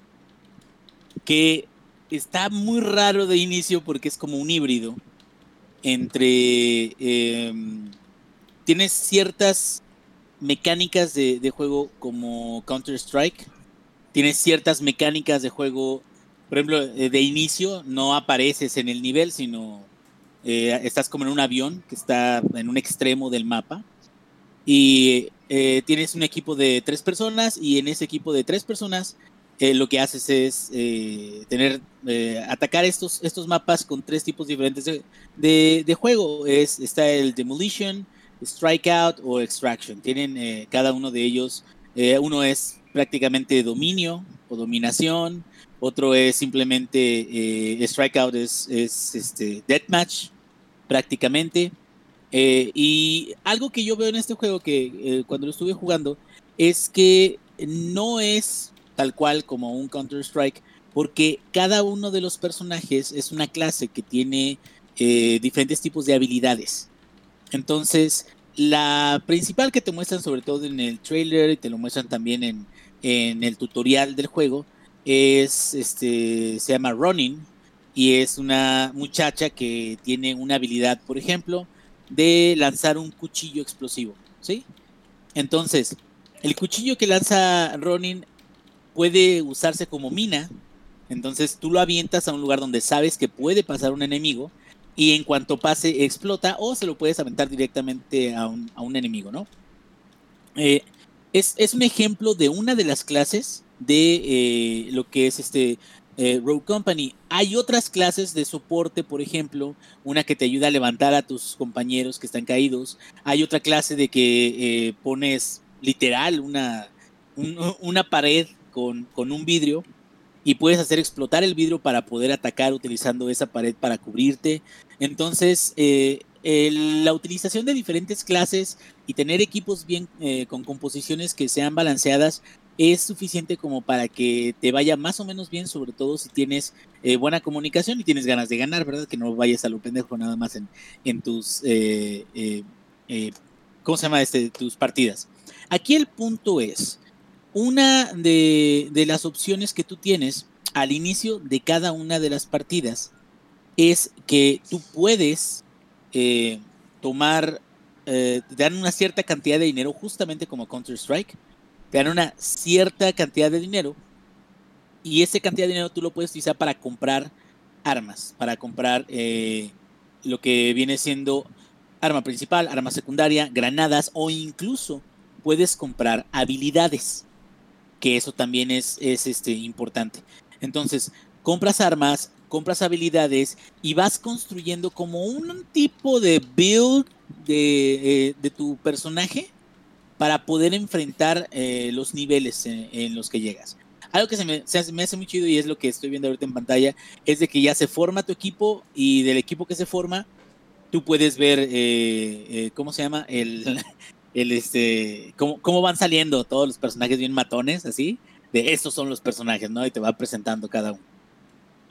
[SPEAKER 5] que está muy raro de inicio porque es como un híbrido entre... em, tienes ciertas mecánicas de, de juego como Counter-Strike, tienes ciertas mecánicas de juego, por ejemplo, eh, de inicio no apareces en el nivel, sino eh, estás como en un avión que está en un extremo del mapa y eh, tienes un equipo de tres personas y en ese equipo de tres personas eh, lo que haces es eh, tener eh, atacar estos, estos mapas con tres tipos diferentes de, de- de juego. Es, está el Demolition, Strikeout o Extraction. Tienen cada uno de ellos. uno es prácticamente dominio o dominación. Otro es simplemente Strikeout es, es este, Deathmatch prácticamente. Eh, y algo que yo veo en este juego que eh, cuando lo estuve jugando es que no es tal cual como un Counter-Strike, porque cada uno de los personajes es una clase que tiene eh, diferentes tipos de habilidades. Entonces, la principal que te muestran sobre todo en el trailer y te lo muestran también en, en el tutorial del juego es, este, se llama Ronin y es una muchacha que tiene una habilidad, por ejemplo, de lanzar un cuchillo explosivo, ¿sí? Entonces, el cuchillo que lanza Ronin puede usarse como mina, entonces tú lo avientas a un lugar donde sabes que puede pasar un enemigo y en cuanto pase explota o se lo puedes aventar directamente a un, a un enemigo, ¿no? Eh, es, es un ejemplo de una de las clases de eh, lo que es este eh, Rogue Company. Hay otras clases de soporte, por ejemplo, una que te ayuda a levantar a tus compañeros que están caídos. Hay otra clase de que eh, pones literal una, un- una pared con, con un vidrio y puedes hacer explotar el vidrio para poder atacar utilizando esa pared para cubrirte. Entonces, eh, la utilización de diferentes clases y tener equipos bien con composiciones que sean balanceadas es suficiente como para que te vaya más o menos bien, sobre todo si tienes eh, buena comunicación y tienes ganas de ganar, ¿verdad? Que no vayas a lo pendejo nada más en, en tus, eh, eh, ¿cómo se llama? Este, tus partidas. Aquí el punto es, una de, de las opciones que tú tienes al inicio de cada una de las partidas es que tú puedes tomar, te dan una cierta cantidad de dinero, justamente como Counter-Strike, te dan una cierta cantidad de dinero y esa cantidad de dinero tú lo puedes utilizar para comprar armas, para comprar eh, lo que viene siendo arma principal, arma secundaria, granadas o incluso puedes comprar habilidades, que eso también es, es este, importante. Entonces, compras armas, compras habilidades y vas construyendo como un tipo de build de, eh, de tu personaje para poder enfrentar eh, los niveles en, en los que llegas. Algo que se me, se hace, me hace muy chido y es lo que estoy viendo ahorita en pantalla, es de que ya se forma tu equipo y del equipo que se forma, tú puedes ver, eh, eh, ¿cómo se llama? El, el este, cómo, cómo van saliendo todos los personajes bien matones, así, de estos son los personajes, ¿no? Y te va presentando cada uno.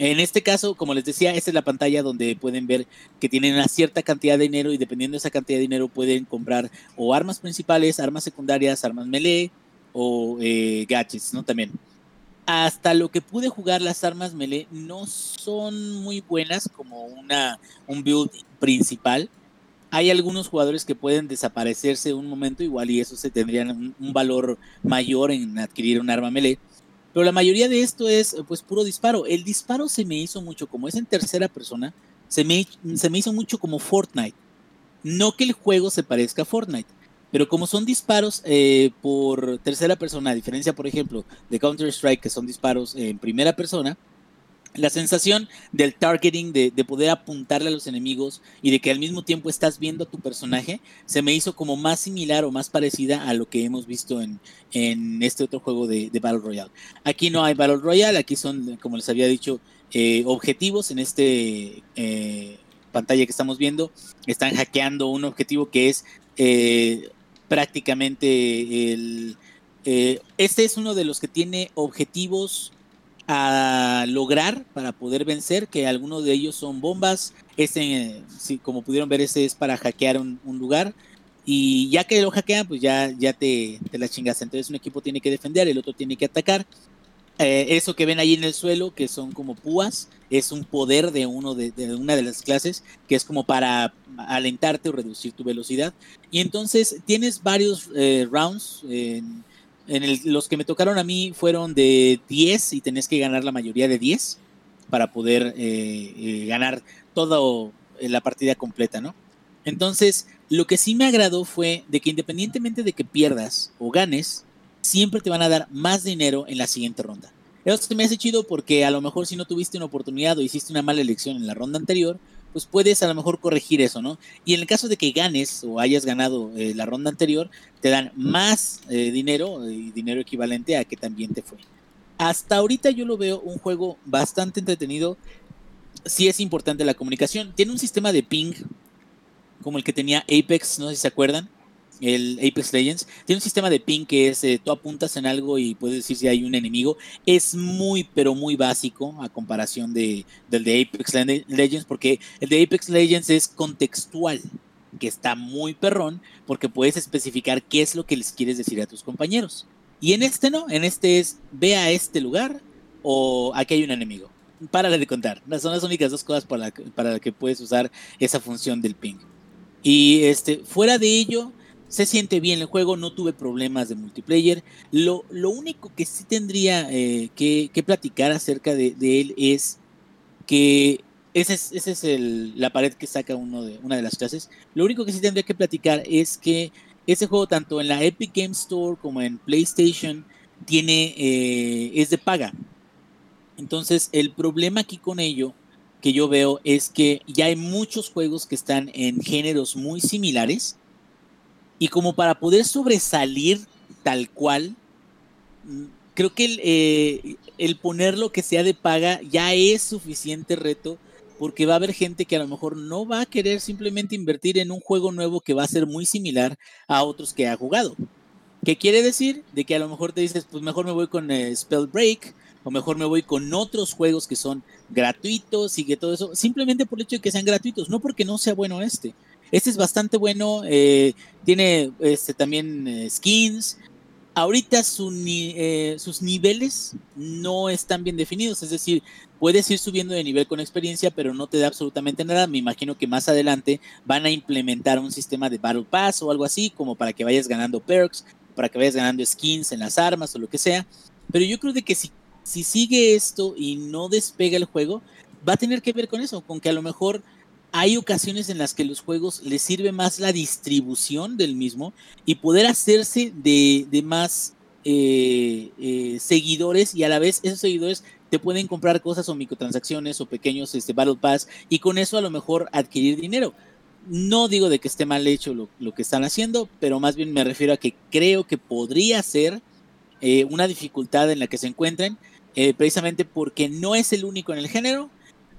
[SPEAKER 5] En este caso, como les decía, esta es la pantalla donde pueden ver que tienen una cierta cantidad de dinero y dependiendo de esa cantidad de dinero pueden comprar o armas principales, armas secundarias, armas melee o eh, gadgets, ¿no? También. Hasta lo que pude jugar, las armas melee no son muy buenas como una, un build principal. Hay algunos jugadores que pueden desaparecerse un momento igual y eso se tendrían un, un valor mayor en adquirir un arma melee. Pero la mayoría de esto es pues puro disparo. El disparo se me hizo mucho, como es en tercera persona, se me, se me hizo mucho como Fortnite. No que el juego se parezca a Fortnite, pero como son disparos eh, por tercera persona, a diferencia, por ejemplo, de Counter-Strike, que son disparos en primera persona, La sensación del targeting, de, de, poder apuntarle a los enemigos y de que al mismo tiempo estás viendo a tu personaje, se me hizo como más similar o más parecida a lo que hemos visto en, en este otro juego de, Battle Royale. Aquí no hay Battle Royale, aquí son, como les había dicho, eh, objetivos en este eh, pantalla que estamos viendo. Están hackeando un objetivo que es eh, prácticamente el... este es uno de los que tiene objetivos a lograr para poder vencer, que algunos de ellos son bombas. Este, como pudieron ver, este es para hackear un, lugar. Y ya que lo hackean, pues ya, ya te, te la chingas. Entonces un equipo tiene que defender, el otro tiene que atacar. Eh, eso que ven ahí en el suelo, que son como púas, es un poder de, uno de, una de las clases, que es como para alentarte o reducir tu velocidad. Y entonces tienes varios eh, rounds. En, en el, los que me tocaron a mí fueron de 10 y tenés que ganar la mayoría de 10 para poder eh, eh, ganar toda la partida completa, ¿no? Entonces, lo que sí me agradó fue de que independientemente de que pierdas o ganes, siempre te van a dar más dinero en la siguiente ronda. Eso se me hace chido porque a lo mejor si no tuviste una oportunidad o hiciste una mala elección en la ronda anterior, pues puedes a lo mejor corregir eso, ¿no? Y en el caso de que ganes o hayas ganado eh, la ronda anterior, te dan más eh, dinero y eh, dinero equivalente a que también te fue. Hasta ahorita yo lo veo un juego bastante entretenido. Sí es importante la comunicación. Tiene un sistema de ping como el que tenía Apex, no sé si se acuerdan el Apex Legends, tiene un sistema de ping que es, eh, tú apuntas en algo y puedes decir si hay un enemigo. Es muy, pero muy básico a comparación de, del de Apex Legends, porque el de Apex Legends es contextual, que está muy perrón, porque puedes especificar qué es lo que les quieres decir a tus compañeros. Y en este no, en este es, ve a este lugar o aquí hay un enemigo. Párale de contar. Son las únicas dos cosas para, la, para las que puedes usar esa función del ping. Y este, fuera de ello, se siente bien el juego, no tuve problemas de multiplayer. Lo, lo único que sí tendría eh, que, que, platicar acerca de, él es que esa es, ese es el, la pared que saca uno de, una de las clases. Lo único que sí tendría que platicar es que ese juego, tanto en la Epic Game Store como en PlayStation, tiene, eh, es de paga. Entonces, el problema aquí con ello que yo veo es que ya hay muchos juegos que están en géneros muy similares y como para poder sobresalir tal cual, creo que el, eh, el ponerlo que sea de paga ya es suficiente reto porque va a haber gente que a lo mejor no va a querer simplemente invertir en un juego nuevo que va a ser muy similar a otros que ha jugado. ¿Qué quiere decir? De que a lo mejor te dices, pues mejor me voy con eh, Spellbreak, o mejor me voy con otros juegos que son gratuitos y que todo eso, simplemente por el hecho de que sean gratuitos, no porque no sea bueno este. Este es bastante bueno, eh, tiene este, también eh, skins. Ahorita eh, sus niveles no están bien definidos, es decir, puedes ir subiendo de nivel con experiencia, pero no te da absolutamente nada. Me imagino que más adelante van a implementar un sistema de Battle Pass o algo así, como para que vayas ganando perks, para que vayas ganando skins en las armas o lo que sea. Pero yo creo de que si, si sigue esto y no despega el juego, va a tener que ver con eso, con que a lo mejor hay ocasiones en las que los juegos les sirve más la distribución del mismo y poder hacerse de, más eh, eh, seguidores y a la vez esos seguidores te pueden comprar cosas o microtransacciones o pequeños este, Battle Pass y con eso a lo mejor adquirir dinero. No digo de que esté mal hecho lo, lo que están haciendo, pero más bien me refiero a que creo que podría ser eh, una dificultad en la que se encuentren, precisamente porque no es el único en el género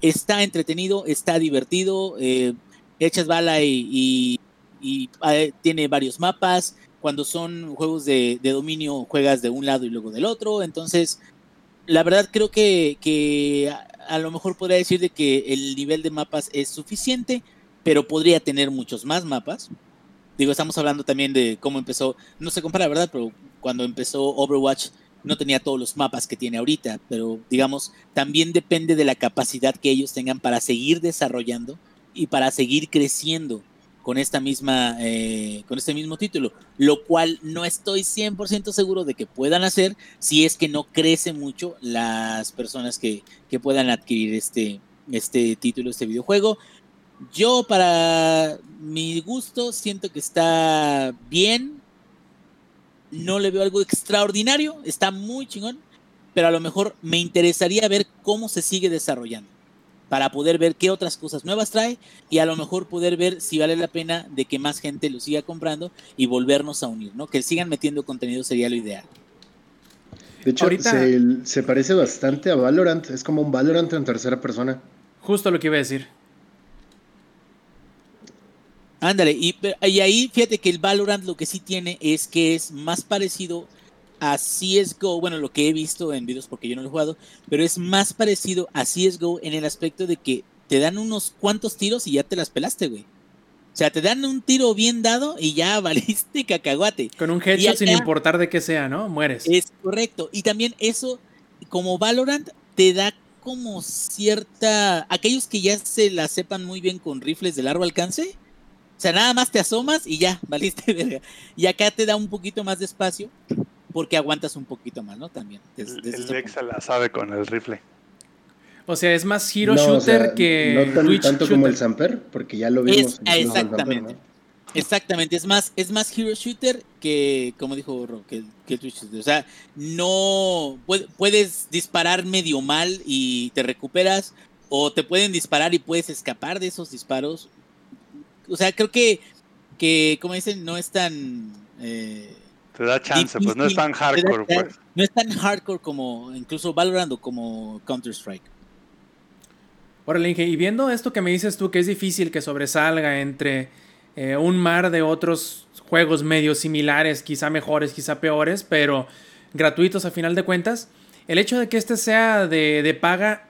[SPEAKER 5] está entretenido, está divertido, eh, echas bala y, y, eh, tiene varios mapas. Cuando son juegos de, dominio, juegas de un lado y luego del otro. Entonces, la verdad creo que, a, lo mejor podría decir de que el nivel de mapas es suficiente, pero podría tener muchos más mapas. Digo, estamos hablando también de cómo empezó, no se compara, ¿verdad? Pero cuando empezó Overwatch, no tenía todos los mapas que tiene ahorita, pero digamos, también depende de la capacidad que ellos tengan para seguir desarrollando y para seguir creciendo con esta misma, eh, con este mismo título, lo cual no estoy 100% seguro de que puedan hacer si es que no crece mucho las personas que, que puedan adquirir este, este título, este videojuego. Yo para mi gusto siento que está bien, no le veo algo extraordinario, está muy chingón, pero a lo mejor me interesaría ver cómo se sigue desarrollando para poder ver qué otras cosas nuevas trae y a lo mejor poder ver si vale la pena de que más gente lo siga comprando y volvernos a unir, ¿no? Que sigan metiendo contenido sería lo ideal.
[SPEAKER 6] De hecho,
[SPEAKER 1] Ahorita-
[SPEAKER 6] se, se parece bastante a Valorant. Es como un Valorant en tercera persona.
[SPEAKER 1] Justo lo que iba a decir.
[SPEAKER 5] Ándale, y, y ahí fíjate que el Valorant lo que sí tiene es que es más parecido a CSGO, bueno, lo que he visto en videos porque yo no lo he jugado, pero es más parecido a CSGO en el aspecto de que te dan unos cuantos tiros y ya te las pelaste, güey. O sea, te dan un tiro bien dado y ya valiste cacahuate.
[SPEAKER 1] Con un headshot sin importar de qué sea, ¿no? Mueres.
[SPEAKER 5] Es correcto. Y también eso, como Valorant, te da como cierta... Aquellos que ya se la sepan muy bien con rifles de largo alcance, sea, nada más te asomas y ya, valiste verga. Y acá te da un poquito más de espacio porque aguantas un poquito más, ¿no? También. desde- desde
[SPEAKER 4] El Lexa la sabe con el rifle.
[SPEAKER 1] O sea, es más hero
[SPEAKER 6] No, o
[SPEAKER 1] shooter
[SPEAKER 6] sea,
[SPEAKER 1] que
[SPEAKER 6] no tan-
[SPEAKER 1] Twitch
[SPEAKER 6] tanto
[SPEAKER 1] shooter.
[SPEAKER 6] como el Samper, porque ya lo vimos.
[SPEAKER 5] Es- exactamente.
[SPEAKER 6] ¿no?
[SPEAKER 5] Exactamente, es más, es más hero shooter que, como dijo Ro, que, que el Twitch shooter. O sea, no puede- puedes disparar medio mal y te recuperas, o te pueden disparar y puedes escapar de esos disparos. O sea, creo que, que como dicen, no es tan eh,
[SPEAKER 4] Te da chance, pues no es tan hardcore,
[SPEAKER 5] da-
[SPEAKER 4] pues.
[SPEAKER 5] no es tan hardcore como incluso Valorant o como Counter Strike.
[SPEAKER 1] Órale, Inge, y viendo esto que me dices tú, que es difícil que sobresalga entre eh, un mar de otros juegos medio similares, quizá mejores, quizá peores, pero gratuitos a final de cuentas, el hecho de que este sea de, de paga,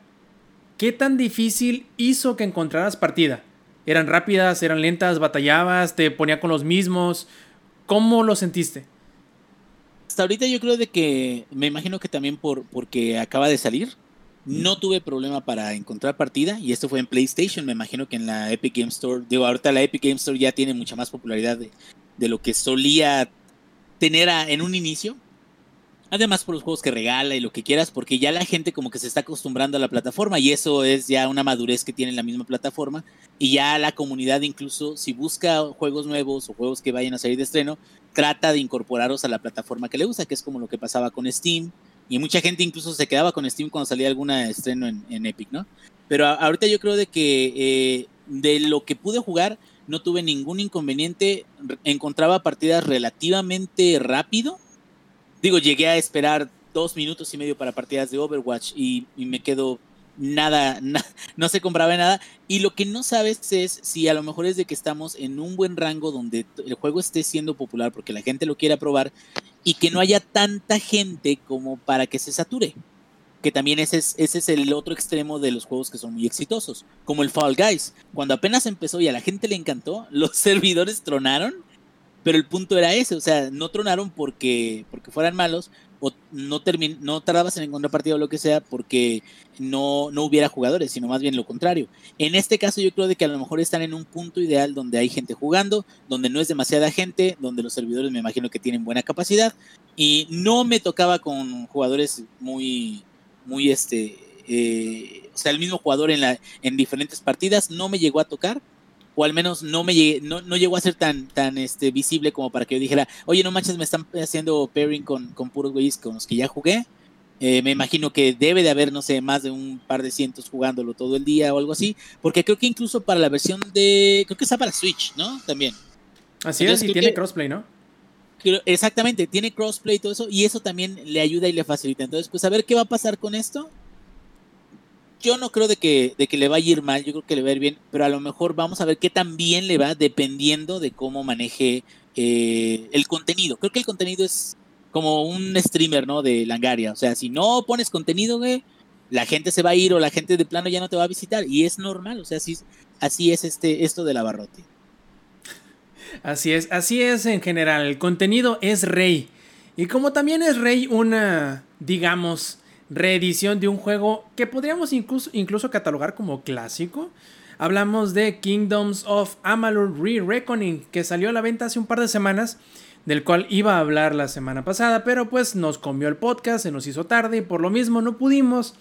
[SPEAKER 1] ¿qué tan difícil hizo que encontraras partida? ¿Eran rápidas, eran lentas, batallabas, te ponía con los mismos? ¿Cómo lo sentiste?
[SPEAKER 5] Hasta ahorita yo creo de que me imagino que también por porque acaba de salir. No tuve problema para encontrar partida y esto fue en PlayStation. Me imagino que en la Epic Game Store, digo, ahorita la Epic Game Store ya tiene mucha más popularidad de, de lo que solía tener a- en un inicio. Además por los juegos que regala y lo que quieras, porque ya la gente como que se está acostumbrando a la plataforma y eso es ya una madurez que tiene la misma plataforma y ya la comunidad incluso si busca juegos nuevos o juegos que vayan a salir de estreno, trata de incorporarlos a la plataforma que le gusta, que es como lo que pasaba con Steam. Y mucha gente incluso se quedaba con Steam cuando salía alguna estreno en, Epic, ¿no? Pero ahorita yo creo de que eh, de lo que pude jugar no tuve ningún inconveniente. Encontraba partidas relativamente rápido. Digo, llegué a esperar dos minutos y medio para partidas de Overwatch y, y me quedo nada, na- no se compraba nada. Y lo que no sabes es si a lo mejor es de que estamos en un buen rango donde el juego esté siendo popular porque la gente lo quiera probar y que no haya tanta gente como para que se sature. Que también ese es, ese es el otro extremo de los juegos que son muy exitosos, como el Fall Guys. Cuando apenas empezó y a la gente le encantó, los servidores tronaron, pero el punto era ese, o sea, no tronaron porque, porque fueran malos, o no, termin no tardabas en encontrar partido o lo que sea porque no, no hubiera jugadores, sino más bien lo contrario. En este caso yo creo de que a lo mejor están en un punto ideal donde hay gente jugando, donde no es demasiada gente, donde los servidores me imagino que tienen buena capacidad y no me tocaba con jugadores muy, muy este, eh, o sea, el mismo jugador en, la, en diferentes partidas no me llegó a tocar. O al menos no me llegué- no, no llegó a ser tan, tan este, visible como para que yo dijera, oye, no manches, me están haciendo pairing con, con puros güeyes con los que ya jugué. Eh, me imagino que debe de haber, no sé, más de un par de cientos jugándolo todo el día o algo así. Porque creo que incluso para la versión de. Creo que está para Switch, ¿no? También.
[SPEAKER 1] Así
[SPEAKER 5] Entonces,
[SPEAKER 1] es, y tiene
[SPEAKER 5] que-
[SPEAKER 1] crossplay, ¿no?
[SPEAKER 5] Creo- Exactamente, tiene crossplay y todo eso, y eso también le ayuda y le facilita. Entonces, pues a ver qué va a pasar con esto. Yo no creo de que, de que le vaya a ir mal, yo creo que le va a ir bien, pero a lo mejor vamos a ver qué tan bien le va dependiendo de cómo maneje eh, el contenido. Creo que el contenido es como un streamer, ¿no? De Langaria. O sea, si no pones contenido, güey, la gente se va a ir o la gente de plano ya no te va a visitar. Y es normal, o sea, así, así es este, esto del abarrote.
[SPEAKER 1] Así es, así es en general. El contenido es rey. Y como también es rey una, digamos, reedición de un juego que podríamos incluso, incluso catalogar como clásico. Hablamos de Kingdoms of Amalur Re-Reckoning, que salió a la venta hace un par de semanas, del cual iba a hablar la semana pasada, pero pues nos comió el podcast, se nos hizo tarde y por lo mismo no pudimos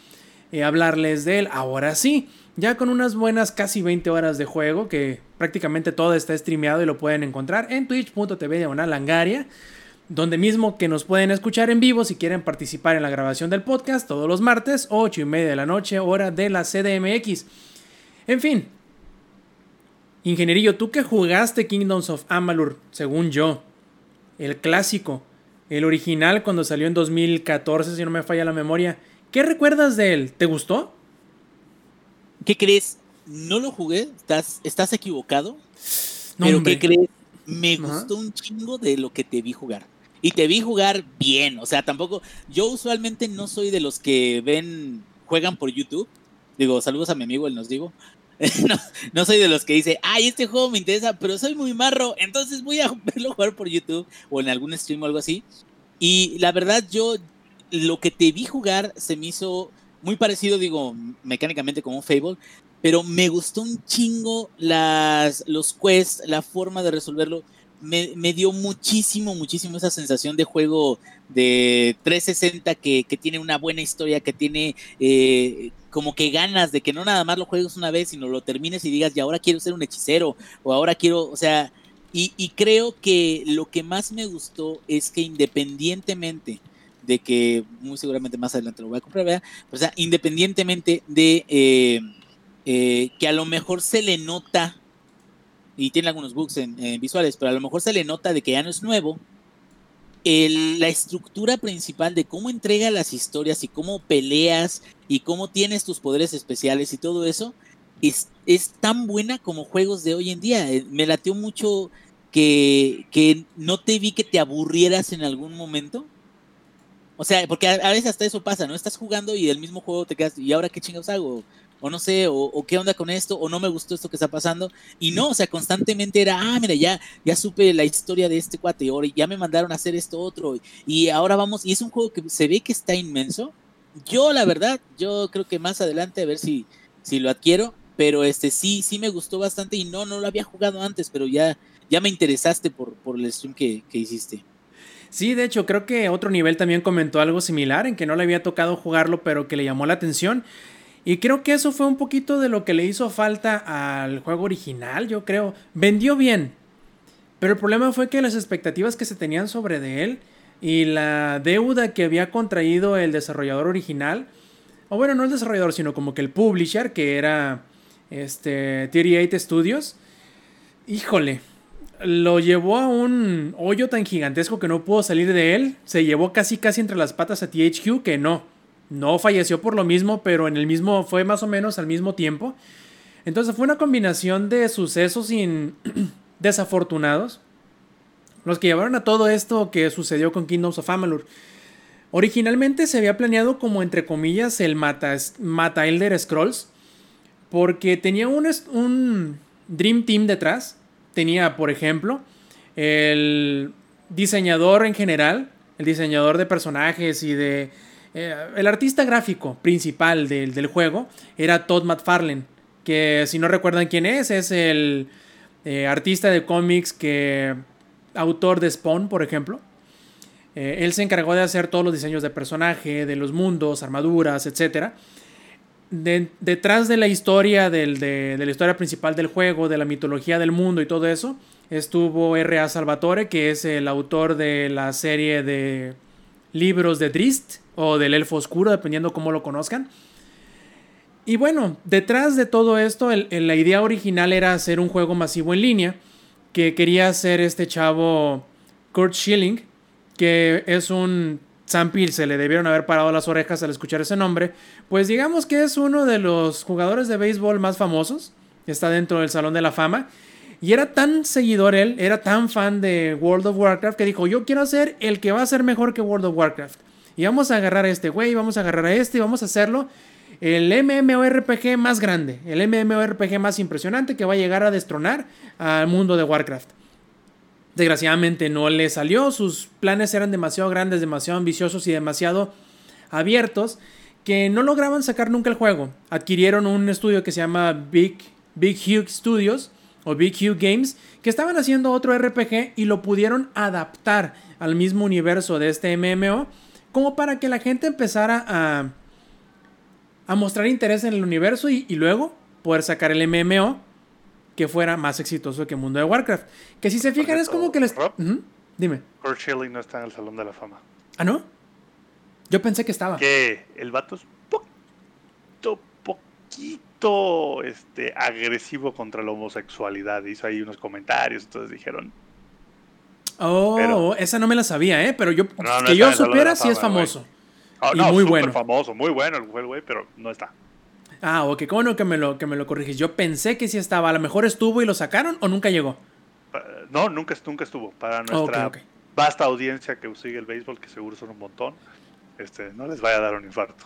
[SPEAKER 1] eh, hablarles de él. Ahora sí, ya con unas buenas casi 20 horas de juego, que prácticamente todo está streameado y lo pueden encontrar en twitch.tv diagonal langaria. Donde mismo que nos pueden escuchar en vivo si quieren participar en la grabación del podcast todos los martes, 8 y media de la noche, hora de la CDMX. En fin, Ingenierillo, tú que jugaste Kingdoms of Amalur, según yo, el clásico, el original cuando salió en 2014, si no me falla la memoria, ¿qué recuerdas de él? ¿Te gustó?
[SPEAKER 5] ¿Qué crees? No lo jugué, estás, estás equivocado.
[SPEAKER 1] No,
[SPEAKER 5] pero
[SPEAKER 1] hombre.
[SPEAKER 5] ¿qué crees? Me
[SPEAKER 1] Ajá.
[SPEAKER 5] gustó un chingo de lo que te vi jugar. Y te vi jugar bien, o sea, tampoco. Yo usualmente no soy de los que ven, juegan por YouTube. Digo, saludos a mi amigo, el nos digo. no, no soy de los que dice, ay, este juego me interesa, pero soy muy marro, entonces voy a verlo jugar por YouTube o en algún stream o algo así. Y la verdad, yo lo que te vi jugar se me hizo muy parecido, digo, mecánicamente como un Fable, pero me gustó un chingo las, los quests, la forma de resolverlo. Me, dio muchísimo, muchísimo esa sensación de juego de 360 que, que tiene una buena historia, que tiene eh, como que ganas de que no nada más lo juegues una vez, sino lo termines y digas, y ahora quiero ser un hechicero, o ahora quiero, o sea, y, y creo que lo que más me gustó es que independientemente de que muy seguramente más adelante lo voy a comprar, ¿verdad? O sea, independientemente de eh, eh, que a lo mejor se le nota, y tiene algunos bugs en, en visuales, pero a lo mejor se le nota de que ya no es nuevo, la estructura principal de cómo entrega las historias y cómo peleas y cómo tienes tus poderes especiales y todo eso es, es tan buena como juegos de hoy en día. Eh, Me lateó mucho que, que no te vi que te aburrieras en algún momento. O sea, porque a, a veces hasta eso pasa, ¿no? Estás jugando y el mismo juego te quedas, ¿y ahora qué chingados hago? O no sé, o, o qué onda con esto, o no me gustó esto que está pasando. Y no, o sea, constantemente era, ah, mira, ya, ya supe la historia de este cuate, y ahora ya me mandaron a hacer esto otro, y ahora vamos, y es un juego que se ve que está inmenso. Yo, la verdad, yo creo que más adelante a ver si, si lo adquiero, pero este sí, sí me gustó bastante, y no, no lo había jugado antes, pero ya, ya me interesaste por, por el stream que, que hiciste.
[SPEAKER 1] Sí, de hecho, creo que otro nivel también comentó algo similar, en que no le había tocado jugarlo, pero que le llamó la atención. Y creo que eso fue un poquito de lo que le hizo falta al juego original, yo creo. Vendió bien, pero el problema fue que las expectativas que se tenían sobre de él y la deuda que había contraído el desarrollador original, o bueno, no el desarrollador, sino como que el publisher, que era este 38 Studios, híjole, lo llevó a un hoyo tan gigantesco que no pudo salir de él. Se llevó casi casi entre las patas a THQ que no. No falleció por lo mismo, pero en el mismo fue más o menos al mismo tiempo. Entonces fue una combinación de sucesos in- desafortunados los que llevaron a todo esto que sucedió con Kingdoms of Amalur. Originalmente se había planeado como entre comillas el Mata, Mata Elder Scrolls porque tenía un, un Dream Team detrás. Tenía, por ejemplo, el diseñador en general, el diseñador de personajes y de... eh, el artista gráfico principal del, del juego era Todd McFarlane, que si no recuerdan quién es, es el eh, artista de cómics que... autor de Spawn, por ejemplo. Eh, él se encargó de hacer todos los diseños de personaje, de los mundos, armaduras, de- detrás de la historia del- de, de la historia principal del juego, de la mitología del mundo y todo eso, estuvo R.A. Salvatore, que es el autor de la serie de libros de Drist o del Elfo Oscuro, dependiendo cómo lo conozcan. Y bueno, detrás de todo esto, la idea original era hacer un juego masivo en línea, que quería hacer este chavo Kurt Schilling, que es un Zampil, se le debieron haber parado las orejas al escuchar ese nombre, pues digamos que es uno de los jugadores de béisbol más famosos, está dentro del Salón de la Fama, y era tan seguidor él, era tan fan de World of Warcraft, que dijo, yo quiero ser el que va a ser mejor que World of Warcraft. Y vamos a agarrar a este güey, vamos a agarrar a este y vamos a hacerlo el MMORPG más grande, el MMORPG más impresionante que va a llegar a destronar al mundo de Warcraft. Desgraciadamente no le salió, sus planes eran demasiado grandes, demasiado ambiciosos y demasiado abiertos que no lograban sacar nunca el juego. Adquirieron un estudio que se llama Big, Big Hugh Studios o Big Hugh Games que estaban haciendo otro RPG y lo pudieron adaptar al mismo universo de este MMO como para que la gente empezara a, a mostrar interés en el universo y, y luego poder sacar el MMO que fuera más exitoso que Mundo de Warcraft. Que si se fijan es como que les...
[SPEAKER 4] Rob.
[SPEAKER 1] Dime.
[SPEAKER 4] Kurt Schilling no está en el Salón de la Fama.
[SPEAKER 1] ¿Ah, no? Yo pensé que estaba.
[SPEAKER 4] Que el vato es poquito, poquito este, agresivo contra la homosexualidad. Hizo ahí unos comentarios, entonces dijeron,
[SPEAKER 1] Oh,
[SPEAKER 4] Pero-
[SPEAKER 1] esa no me la sabía, ¿eh? Pero yo,
[SPEAKER 4] No, no
[SPEAKER 1] que yo supiera, sí es famoso.
[SPEAKER 4] "Ah,
[SPEAKER 1] Y
[SPEAKER 4] no,
[SPEAKER 1] muy bueno.
[SPEAKER 4] famoso, muy bueno el güey, pero no está.
[SPEAKER 1] Ah, ok, ¿cómo no que me lo, que me lo corriges? Yo pensé que sí estaba. A lo mejor estuvo y lo sacaron o nunca llegó.
[SPEAKER 4] No, nunca, nunca estuvo. Para nuestra
[SPEAKER 1] ok.
[SPEAKER 4] vasta audiencia que sigue el béisbol, que seguro son un montón, este, no les vaya a dar un infarto.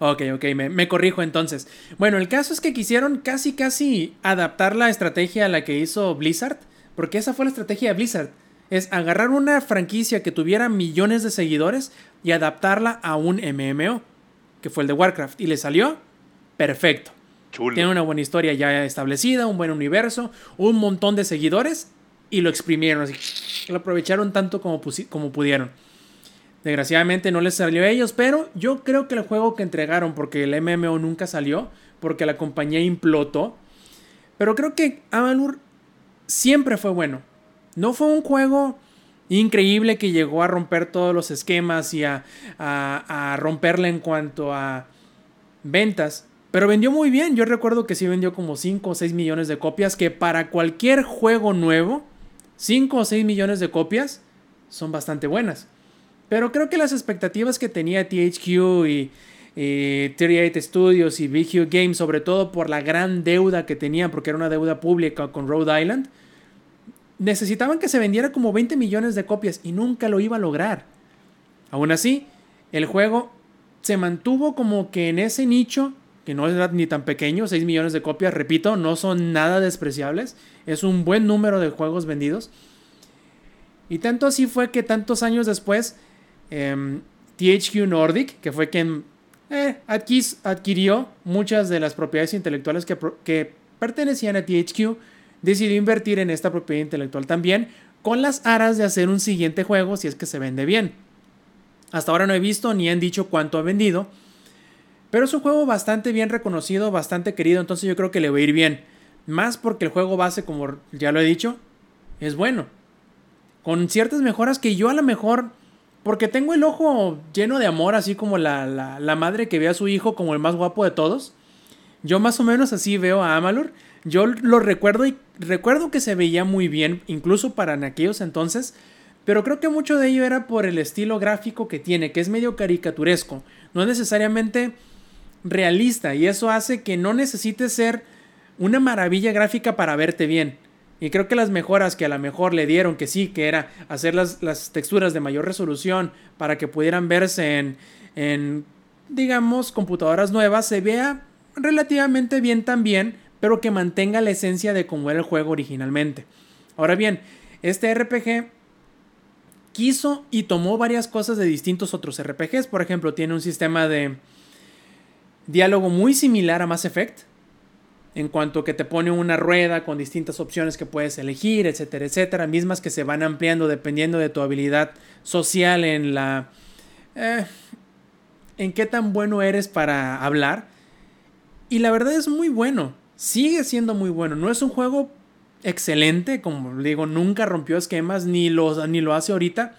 [SPEAKER 1] Ok, ok, me, me corrijo entonces. Bueno, el caso es que quisieron casi, casi adaptar la estrategia a la que hizo Blizzard, porque esa fue la estrategia de Blizzard. Es agarrar una franquicia que tuviera millones de seguidores y adaptarla a un MMO, que fue el de Warcraft. Y le salió perfecto.
[SPEAKER 4] Chulo.
[SPEAKER 1] Tiene una buena historia ya establecida, un buen universo, un montón de seguidores y lo exprimieron. Así, lo aprovecharon tanto como, como pudieron. Desgraciadamente no les salió a ellos, pero yo creo que el juego que entregaron, porque el MMO nunca salió, porque la compañía implotó, pero creo que Amalur siempre fue bueno. No fue un juego increíble que llegó a romper todos los esquemas y a, a, a romperle en cuanto a ventas. Pero vendió muy bien. Yo recuerdo que sí vendió como 5 o 6 millones de copias. Que para cualquier juego nuevo, 5 o 6 millones de copias son bastante buenas. Pero creo que las expectativas que tenía THQ y, y 38 Studios y Hue Games, sobre todo por la gran deuda que tenían, porque era una deuda pública con Rhode Island, necesitaban que se vendiera como 20 millones de copias y nunca lo iba a lograr. Aún así, el juego se mantuvo como que en ese nicho, que no era ni tan pequeño, 6 millones de copias, repito, no son nada despreciables, es un buen número de juegos vendidos. Y tanto así fue que tantos años después, em, THQ Nordic, que fue quien eh, adquirió muchas de las propiedades intelectuales que pertenecían a THQ, decidió invertir en esta propiedad intelectual también, con las aras de hacer un siguiente juego si es que se vende bien. Hasta ahora no he visto ni han dicho cuánto ha vendido. Pero es un juego bastante bien reconocido, bastante querido, entonces yo creo que le va a ir bien. Más porque el juego base, como ya lo he dicho, es bueno. Con ciertas mejoras que yo a lo mejor, porque tengo el ojo lleno de amor, así como la, la, la madre que ve a su hijo como el más guapo de todos. Yo más o menos así veo a Amalur. Yo lo recuerdo y recuerdo que se veía muy bien, incluso para aquellos entonces. Pero creo que mucho de ello era por el estilo gráfico que tiene, que es medio caricaturesco. No es necesariamente realista y eso hace que no necesites ser una maravilla gráfica para verte bien. Y creo que las mejoras que a lo mejor le dieron, que sí, que era hacer las, las texturas de mayor resolución para que pudieran verse en, en, digamos, computadoras nuevas, se vea relativamente bien también, pero que mantenga la esencia de cómo era el juego originalmente. Ahora bien, este RPG quiso y tomó varias cosas de distintos otros RPGs. Por ejemplo, tiene un sistema de diálogo muy similar a Mass Effect. En cuanto que te pone una rueda con distintas opciones que puedes elegir, etcétera, etcétera. Mismas que se van ampliando dependiendo de tu habilidad social en la... eh, en qué tan bueno eres para hablar. Y la verdad es muy bueno. Sigue siendo muy bueno. No es un juego excelente, como digo, nunca rompió esquemas ni lo, ni lo hace ahorita.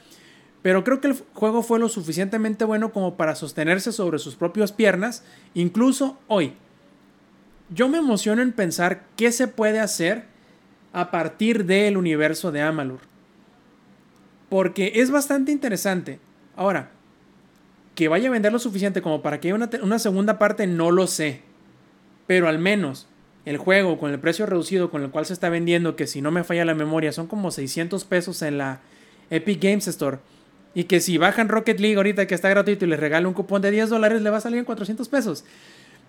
[SPEAKER 1] Pero creo que el juego fue lo suficientemente bueno como para sostenerse sobre sus propias piernas, incluso hoy. Yo me emociono en pensar qué se puede hacer a partir del universo de Amalur. Porque es bastante interesante. Ahora, que vaya a vender lo suficiente como para que haya una, una segunda parte, no lo sé. Pero al menos el juego con el precio reducido con el cual se está vendiendo, que si no me falla la memoria, son como 600 pesos en la Epic Games Store. Y que si bajan Rocket League ahorita que está gratuito y les regala un cupón de 10 dólares, le va a salir en 400 pesos.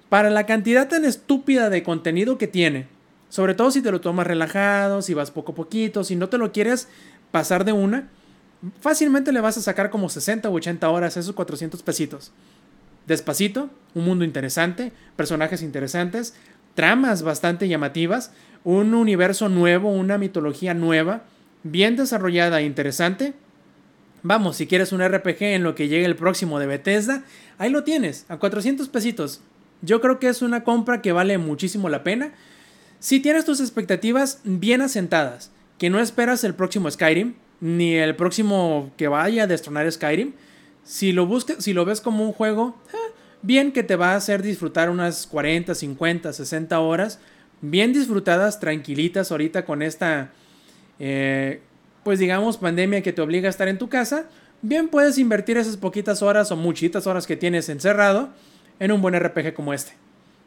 [SPEAKER 1] Para la cantidad tan estúpida de contenido que tiene, sobre todo si te lo tomas relajado, si vas poco a poquito, si no te lo quieres pasar de una, fácilmente le vas a sacar como 60 o 80 horas esos 400 pesitos. Despacito, un mundo interesante, personajes interesantes, tramas bastante llamativas, un universo nuevo, una mitología nueva, bien desarrollada e interesante. Vamos, si quieres un RPG en lo que llegue el próximo de Bethesda, ahí lo tienes, a 400 pesitos. Yo creo que es una compra que vale muchísimo la pena. Si tienes tus expectativas bien asentadas, que no esperas el próximo Skyrim, ni el próximo que vaya a destronar Skyrim. Si lo, busques, si lo ves como un juego, eh, bien que te va a hacer disfrutar unas 40, 50, 60 horas, bien disfrutadas, tranquilitas ahorita con esta, eh, pues digamos, pandemia que te obliga a estar en tu casa, bien puedes invertir esas poquitas horas o muchitas horas que tienes encerrado en un buen RPG como este.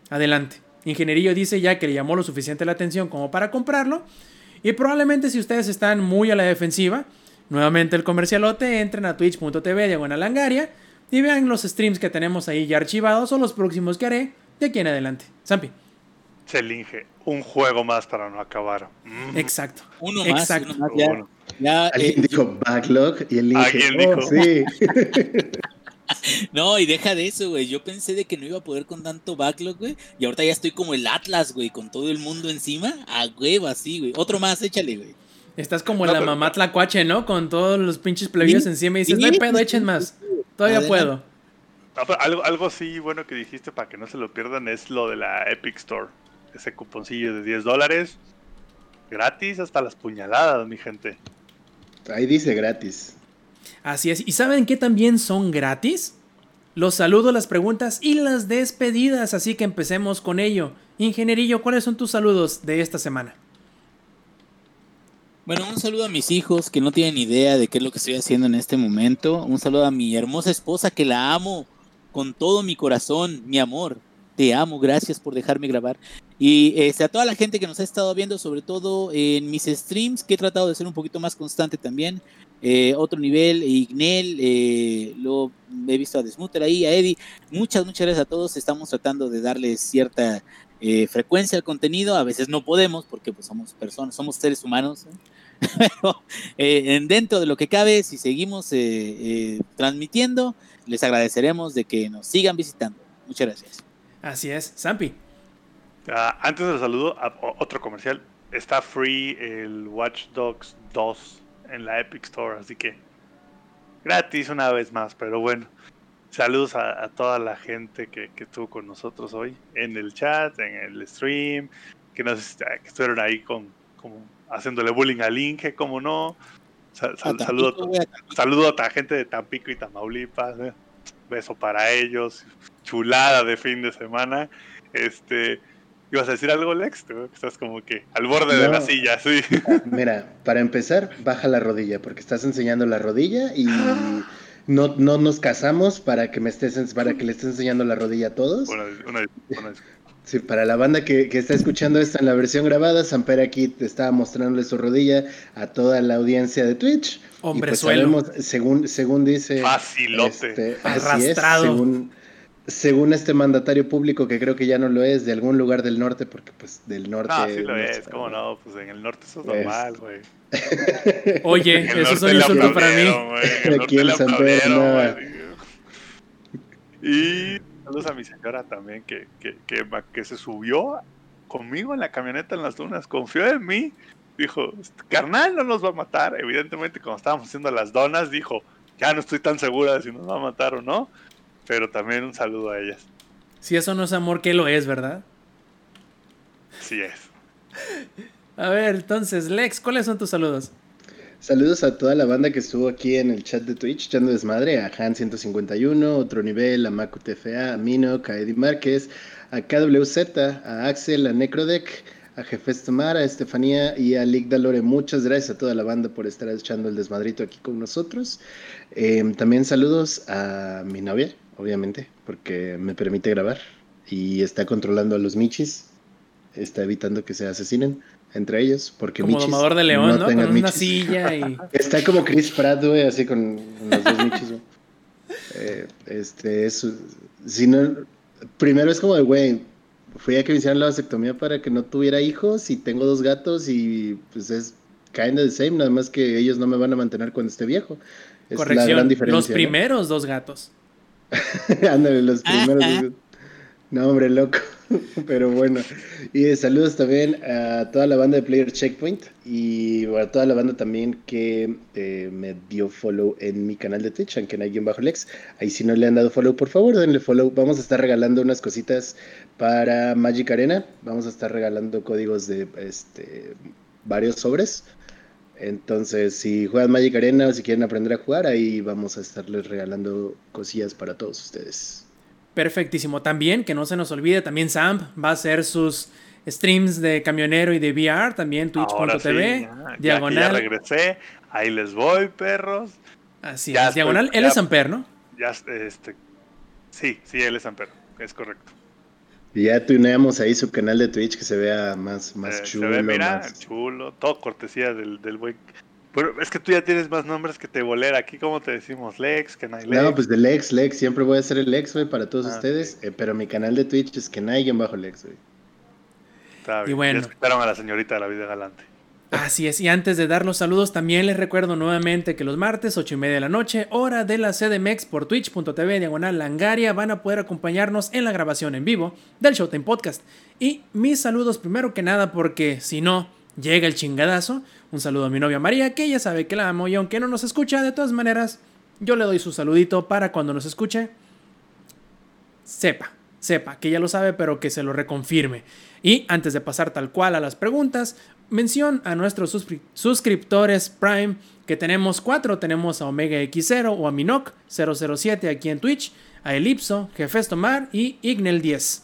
[SPEAKER 1] Adelante. Ingenierillo dice ya que le llamó lo suficiente la atención como para comprarlo. Y probablemente si ustedes están muy a la defensiva, nuevamente el comercialote, entren a twitch.tv diagonal langaria y vean los streams que tenemos ahí ya archivados o los próximos que haré de aquí en adelante. Zampi.
[SPEAKER 4] Se elige un juego más para no acabar. Mm.
[SPEAKER 1] Exacto.
[SPEAKER 5] Uno más,
[SPEAKER 1] Exacto.
[SPEAKER 5] uno más, ya.
[SPEAKER 4] Uno.
[SPEAKER 5] Ya,
[SPEAKER 6] Alguien
[SPEAKER 5] eh,
[SPEAKER 6] dijo backlog y él dije,
[SPEAKER 4] Alguien
[SPEAKER 6] oh,
[SPEAKER 4] dijo.
[SPEAKER 6] sí.
[SPEAKER 5] No, y deja de eso, güey. Yo pensé de que no iba a poder con tanto backlog, güey. Y ahorita ya estoy como el Atlas, güey, con todo el mundo encima. A huevo, así, güey. Otro más, échale, güey.
[SPEAKER 1] Estás como
[SPEAKER 4] No,
[SPEAKER 1] la
[SPEAKER 4] pero-
[SPEAKER 1] mamá tlacuache, ¿no? Con todos los pinches plebeyos
[SPEAKER 5] Sí,
[SPEAKER 1] encima y dices,
[SPEAKER 5] sí,
[SPEAKER 1] no hay pedo, echen más. Todavía
[SPEAKER 5] Adelante.
[SPEAKER 1] puedo.
[SPEAKER 4] No, pero algo, algo sí bueno que dijiste para que no se lo pierdan es lo de la Epic Store. Ese cuponcillo de 10 dólares. Gratis hasta las puñaladas, mi gente.
[SPEAKER 6] Ahí dice gratis.
[SPEAKER 1] Así es. ¿Y saben qué también son gratis? Los saludos, las preguntas y las despedidas. Así que empecemos con ello. Ingenierillo, ¿cuáles son tus saludos de esta semana?
[SPEAKER 5] Bueno, un saludo a mis hijos que no tienen idea de qué es lo que estoy haciendo en este momento. Un saludo a mi hermosa esposa que la amo con todo mi corazón, mi amor. Te amo, gracias por dejarme grabar. Y este, a toda la gente que nos ha estado viendo, sobre todo en mis streams, que he tratado de ser un poquito más constante también. Eh, otro nivel, Ignel, eh, lo he visto a Desmuter ahí, a Eddie. Muchas, muchas gracias a todos. Estamos tratando de darles cierta eh, frecuencia al contenido. A veces no podemos porque pues, somos personas, somos seres humanos. Pero eh, en- dentro de lo que cabe, si seguimos eh, eh, transmitiendo, les agradeceremos de que nos sigan visitando. Muchas gracias.
[SPEAKER 1] Así es, Zampi.
[SPEAKER 4] Ah, antes del saludo, a- o- otro comercial. Está free el Watch Dogs 2 en la Epic Store, así que gratis una vez más, pero bueno. Saludos a, a toda la gente que, que estuvo con nosotros hoy en el chat, en el stream, que nos que estuvieron ahí con como haciéndole bullying al Inge, como no. Sal- sal-
[SPEAKER 5] A
[SPEAKER 4] saludo,
[SPEAKER 5] a
[SPEAKER 4] saludo a la gente de Tampico y Tamaulipas. eh. Beso para ellos. Chulada de fin de semana. Este, ¿ibas a decir algo, Lex? Tú, Estás como que al borde de la silla, sí.
[SPEAKER 6] Mira, para empezar, baja la rodilla, porque estás enseñando la rodilla y no, no nos casamos para que me estés para que le estés enseñando la rodilla a todos.
[SPEAKER 4] Una, una- una-
[SPEAKER 6] Sí, para la banda que, que está escuchando esto en la versión grabada, Samper aquí te estaba mostrándole su rodilla a toda la audiencia de Twitch.
[SPEAKER 1] Hombre
[SPEAKER 6] y pues
[SPEAKER 1] suelo.
[SPEAKER 6] sabemos, según, según dice.
[SPEAKER 4] Facilote.
[SPEAKER 6] este, así es,
[SPEAKER 1] Arrastrado.
[SPEAKER 6] según, según este mandatario público, que creo que ya no lo es, de algún lugar del norte, porque pues del norte.
[SPEAKER 4] No, sí lo
[SPEAKER 6] no
[SPEAKER 4] es,
[SPEAKER 6] está-
[SPEAKER 4] cómo no, pues en el norte eso es normal, güey.
[SPEAKER 1] Oye, eso es un insulto para mí.
[SPEAKER 4] en el
[SPEAKER 6] Aquí en San Pedro,
[SPEAKER 4] güey. Y saludos a mi señora también, que, que, que, se subió conmigo en la camioneta en las dunas, confió en mí. Dijo, carnal, no nos va a matar. Evidentemente, cuando estábamos haciendo las donas, dijo, ya no estoy tan segura de si nos va a matar o no. Pero también un saludo a ellas.
[SPEAKER 1] Si eso no es amor, ¿qué lo es, verdad?
[SPEAKER 4] Sí es.
[SPEAKER 1] A ver, entonces, Lex, ¿cuáles son tus saludos?
[SPEAKER 6] Saludos a toda la banda que estuvo aquí en el chat de Twitch echando desmadre, a Han151, otro nivel, a Maku TFA, a Minok, a Eddie Márquez, a KWZ, a Axel, a Necrodeck, a Jefes Tomar, a Estefanía y a Lick Dalore. Muchas gracias a toda la banda por estar echando el desmadrito aquí con nosotros. Eh, también saludos a mi novia, obviamente, porque me permite grabar y está controlando a los michis, está evitando que se asesinen entre ellos, porque
[SPEAKER 1] Como
[SPEAKER 6] michis
[SPEAKER 1] domador de león, ¿no? Con
[SPEAKER 6] tengan
[SPEAKER 1] una
[SPEAKER 6] michis.
[SPEAKER 1] silla y...
[SPEAKER 6] Está como Chris Pratt, güey, así con los dos michis, güey. Eh, este, es. Si no. Primero es como de, güey, fui a que me hicieran la vasectomía para que no tuviera hijos y tengo dos gatos y pues es kind of the same, nada más que ellos no me van a mantener cuando esté viejo. Es la gran
[SPEAKER 1] Corrección,
[SPEAKER 6] diferencia.
[SPEAKER 1] los
[SPEAKER 6] ¿no?
[SPEAKER 1] primeros dos gatos.
[SPEAKER 6] Ándale, los primeros.
[SPEAKER 5] Ajá.
[SPEAKER 6] No, hombre, loco. Pero bueno. Y saludos también a toda la banda de Player Checkpoint y a toda la banda también que eh, me dio follow en mi canal de Twitch, aunque no hay bajo Lex. Ahí si no le han dado follow, por favor, denle follow. Vamos a estar regalando unas cositas para Magic Arena. Vamos a estar regalando códigos de este varios sobres. Entonces, si juegan Magic Arena o si quieren aprender a jugar, ahí vamos a estarles regalando cosillas para todos ustedes.
[SPEAKER 1] Perfectísimo. También, que no se nos olvide, también Sam va a hacer sus streams de camionero y de VR, también
[SPEAKER 4] sí,
[SPEAKER 1] twitch.tv,
[SPEAKER 4] ya, ya que
[SPEAKER 1] diagonal.
[SPEAKER 4] Ya regresé, ahí les voy, perros.
[SPEAKER 1] Así
[SPEAKER 4] Ya
[SPEAKER 1] es,
[SPEAKER 4] estoy-
[SPEAKER 1] diagonal, él
[SPEAKER 4] ya-
[SPEAKER 1] es Amper, ¿no?
[SPEAKER 4] Ya, este. Sí, sí, él es Ampero, es correcto.
[SPEAKER 6] Y ya tuneamos ahí su canal de Twitch que se vea más, más
[SPEAKER 4] Eh,
[SPEAKER 6] chulo.
[SPEAKER 4] se ve, mira,
[SPEAKER 6] más-
[SPEAKER 4] chulo, todo cortesía del, del buen. Pero es que tú ya tienes más nombres que te bolera. Aquí, como te decimos? Lex, Kenai Lex.
[SPEAKER 6] No, pues del Lex, Lex, siempre voy a ser el Lex, güey, para todos
[SPEAKER 4] Ah,
[SPEAKER 6] ustedes. eh, pero mi canal de Twitch es Kenai bajo Lex, güey.
[SPEAKER 4] Está
[SPEAKER 1] y
[SPEAKER 4] bien.
[SPEAKER 1] bueno.
[SPEAKER 4] Ya escucharon a la señorita de la vida galante.
[SPEAKER 1] Así es, y antes de dar los saludos, también les recuerdo nuevamente que los martes, 8 y media de la noche, hora de la CDMX por twitch.tv diagonal langaria, van a poder acompañarnos en la grabación en vivo del Showtime Podcast. Y mis saludos primero que nada, porque si no, llega el chingadazo. Un saludo a mi novia María, que ella sabe que la amo y aunque no nos escucha, de todas maneras, yo le doy su saludito para cuando nos escuche, sepa, sepa, que ya lo sabe, pero que se lo reconfirme. Y antes de pasar tal cual a las preguntas, mención a nuestros suscri- suscriptores Prime, que tenemos cuatro, tenemos a Omega X0 o a Minoc 007 aquí en Twitch, a Elipso, Jefes Tomar y Ignel 10.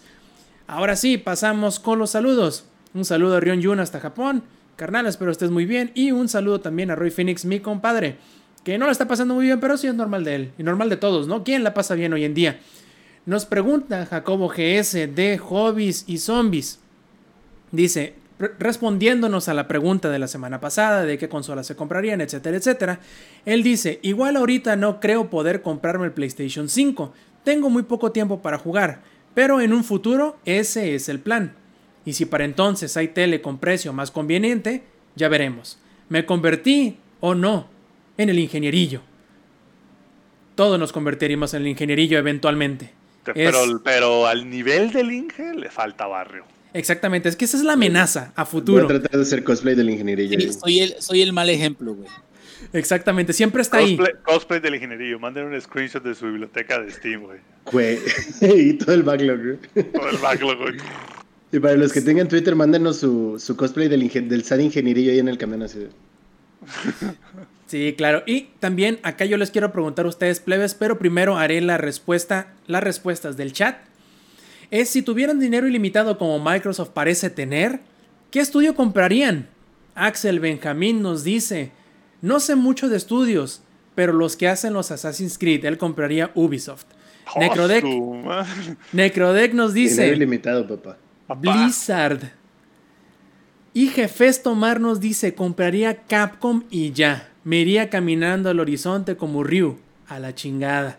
[SPEAKER 1] Ahora sí, pasamos con los saludos. Un saludo a Rion Yun hasta Japón. Carnal, espero estés muy bien. Y un saludo también a Roy Phoenix, mi compadre. Que no la está pasando muy bien, pero sí es normal de él. Y normal de todos, ¿no? ¿Quién la pasa bien hoy en día? Nos pregunta Jacobo GS de hobbies y zombies. Dice, re- respondiéndonos a la pregunta de la semana pasada de qué consolas se comprarían, etcétera, etcétera. Él dice, igual ahorita no creo poder comprarme el PlayStation 5. Tengo muy poco tiempo para jugar, pero en un futuro ese es el plan. Y si para entonces hay tele con precio más conveniente, ya veremos. ¿Me convertí o no en el ingenierillo? Todos nos convertiríamos en el ingenierillo eventualmente. Es-
[SPEAKER 4] Pero, al nivel del Inge le falta barrio.
[SPEAKER 1] Exactamente, es que esa es la amenaza a
[SPEAKER 6] Voy
[SPEAKER 1] futuro.
[SPEAKER 6] a tratar de hacer cosplay del ingeniería.
[SPEAKER 5] Sí, soy, el, soy el mal ejemplo, güey.
[SPEAKER 1] Exactamente, siempre está ahí.
[SPEAKER 4] Cosplay, cosplay del ingenierillo. Manden un screenshot de su biblioteca de Steam, güey.
[SPEAKER 6] Güey, y todo el backlog, güey.
[SPEAKER 4] Todo el backlog, güey.
[SPEAKER 6] Y para los que tengan Twitter, mándenos su, su cosplay del, ingen- del SAD ingenierillo ahí en el camión así.
[SPEAKER 1] Sí, claro. Y también acá yo les quiero preguntar a ustedes, plebes, pero primero haré la respuesta, las respuestas del chat. Es si tuvieran dinero ilimitado como Microsoft parece tener, ¿qué estudio comprarían? Axel Benjamín nos dice, no sé mucho de estudios, pero los que hacen los Assassin's Creed, él compraría Ubisoft. Necrodeck.
[SPEAKER 6] Dinero
[SPEAKER 1] Necrodeck nos dice,
[SPEAKER 6] ilimitado, papá.
[SPEAKER 4] Papá.
[SPEAKER 1] Blizzard. Y Jefes Tomar nos dice, compraría Capcom y ya. Me iría caminando al horizonte como Ryu. A la chingada.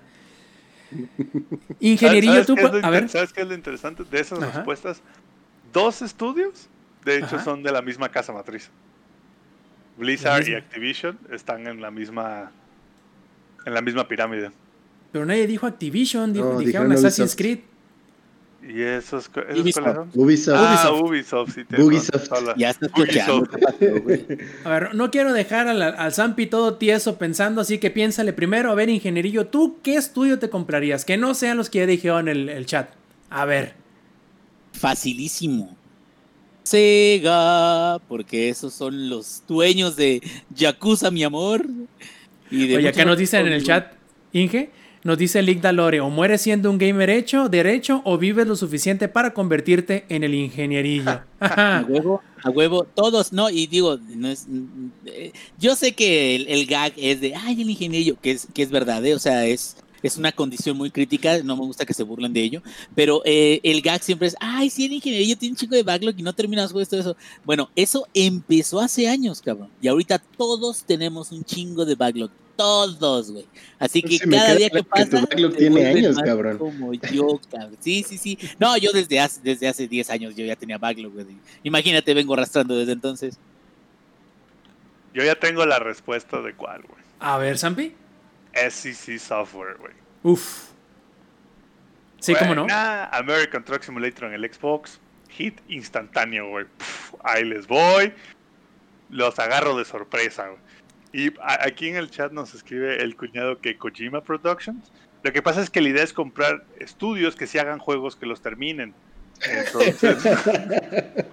[SPEAKER 1] Ingenierillo,
[SPEAKER 4] ¿Sabes
[SPEAKER 1] tú... A ver.
[SPEAKER 4] ¿Sabes qué es lo interesante de esas
[SPEAKER 1] Ajá.
[SPEAKER 4] respuestas? Dos estudios, de hecho,
[SPEAKER 1] Ajá.
[SPEAKER 4] son de la misma casa matriz. Blizzard y. Activision están en la misma en la misma pirámide.
[SPEAKER 1] Pero nadie dijo Activision, dijo,
[SPEAKER 6] No,
[SPEAKER 1] dijeron
[SPEAKER 6] dijeron
[SPEAKER 1] Assassin's. Creed.
[SPEAKER 4] ¿Y esos,
[SPEAKER 5] Ubisoft.
[SPEAKER 6] Ubisoft.
[SPEAKER 4] Ah,
[SPEAKER 1] Ubisoft.
[SPEAKER 4] Ubisoft, sí.
[SPEAKER 6] Ubisoft.
[SPEAKER 4] la-
[SPEAKER 5] Ya estás
[SPEAKER 4] Ubisoft.
[SPEAKER 1] A ver, no quiero dejar al, al Zampi todo tieso pensando, así que piénsale primero. A ver, Ingenierillo, ¿tú qué estudio te comprarías? Que no sean los que ya dijeron en el, el chat. A ver.
[SPEAKER 5] Facilísimo. Sega, porque esos son los dueños de Yakuza, mi amor. Y de
[SPEAKER 1] Oye, acá nos dicen en el chat, Inge, nos dice Lick Dalore, o mueres siendo un gamer hecho, derecho, o vives lo suficiente para convertirte en el ingenierillo.
[SPEAKER 5] A huevo, a huevo, todos, no, y digo, no es, mm, yo sé que el, gag es de, ay, el ingeniero, que es, que es verdad, eh, o sea, es, es una condición muy crítica, no me gusta que se burlen de ello, pero eh, el gag siempre es, ay, sí, el ingeniero tiene un chico de backlog y no terminas con esto, eso. Bueno, eso empezó hace años, cabrón, y ahorita todos tenemos un chingo de backlog, todos, güey. Así que cada día que
[SPEAKER 6] que tu
[SPEAKER 5] pasa.
[SPEAKER 6] backlog tiene años, cabrón.
[SPEAKER 5] Como yo, cabrón. Sí, sí, sí. No, yo desde hace, desde hace 10 años yo ya tenía backlog, güey. Imagínate, vengo arrastrando desde entonces.
[SPEAKER 4] Yo ya tengo la respuesta de cuál, güey.
[SPEAKER 1] A ver, Zampi.
[SPEAKER 4] SCC Software, güey.
[SPEAKER 1] Uf. Sí, cómo no.
[SPEAKER 4] Buena, American Truck Simulator en el Xbox. Hit instantáneo, güey. Ahí les voy. Los agarro de sorpresa, güey. Y aquí en el chat nos escribe el cuñado que Kojima Productions. Lo que pasa es que la idea es comprar estudios que se hagan juegos que los terminen. Entonces,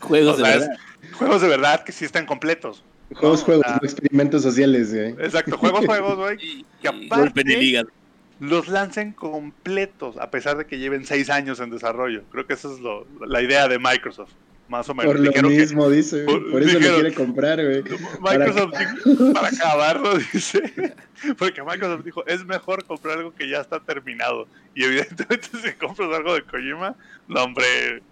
[SPEAKER 5] Juegos
[SPEAKER 4] o
[SPEAKER 5] de verdad.
[SPEAKER 4] es juegos de verdad que sí están completos.
[SPEAKER 6] Juegos,
[SPEAKER 4] No,
[SPEAKER 6] juegos,
[SPEAKER 4] ah.
[SPEAKER 6] no experimentos sociales, güey.
[SPEAKER 4] Exacto, juegos, juegos, güey.
[SPEAKER 5] Y-
[SPEAKER 4] Que aparte los lancen completos, a pesar de que lleven seis años en desarrollo. Creo que esa es lo- la idea de Microsoft, más o menos.
[SPEAKER 6] Por lo
[SPEAKER 4] Dijeron que-
[SPEAKER 6] mismo, dice, güey.
[SPEAKER 4] por-
[SPEAKER 6] Por eso lo quiere comprar, güey.
[SPEAKER 4] Microsoft dijo, para acabarlo, dice. Porque Microsoft dijo, es mejor comprar algo que ya está terminado. Y evidentemente si compras algo de Kojima, no hombre,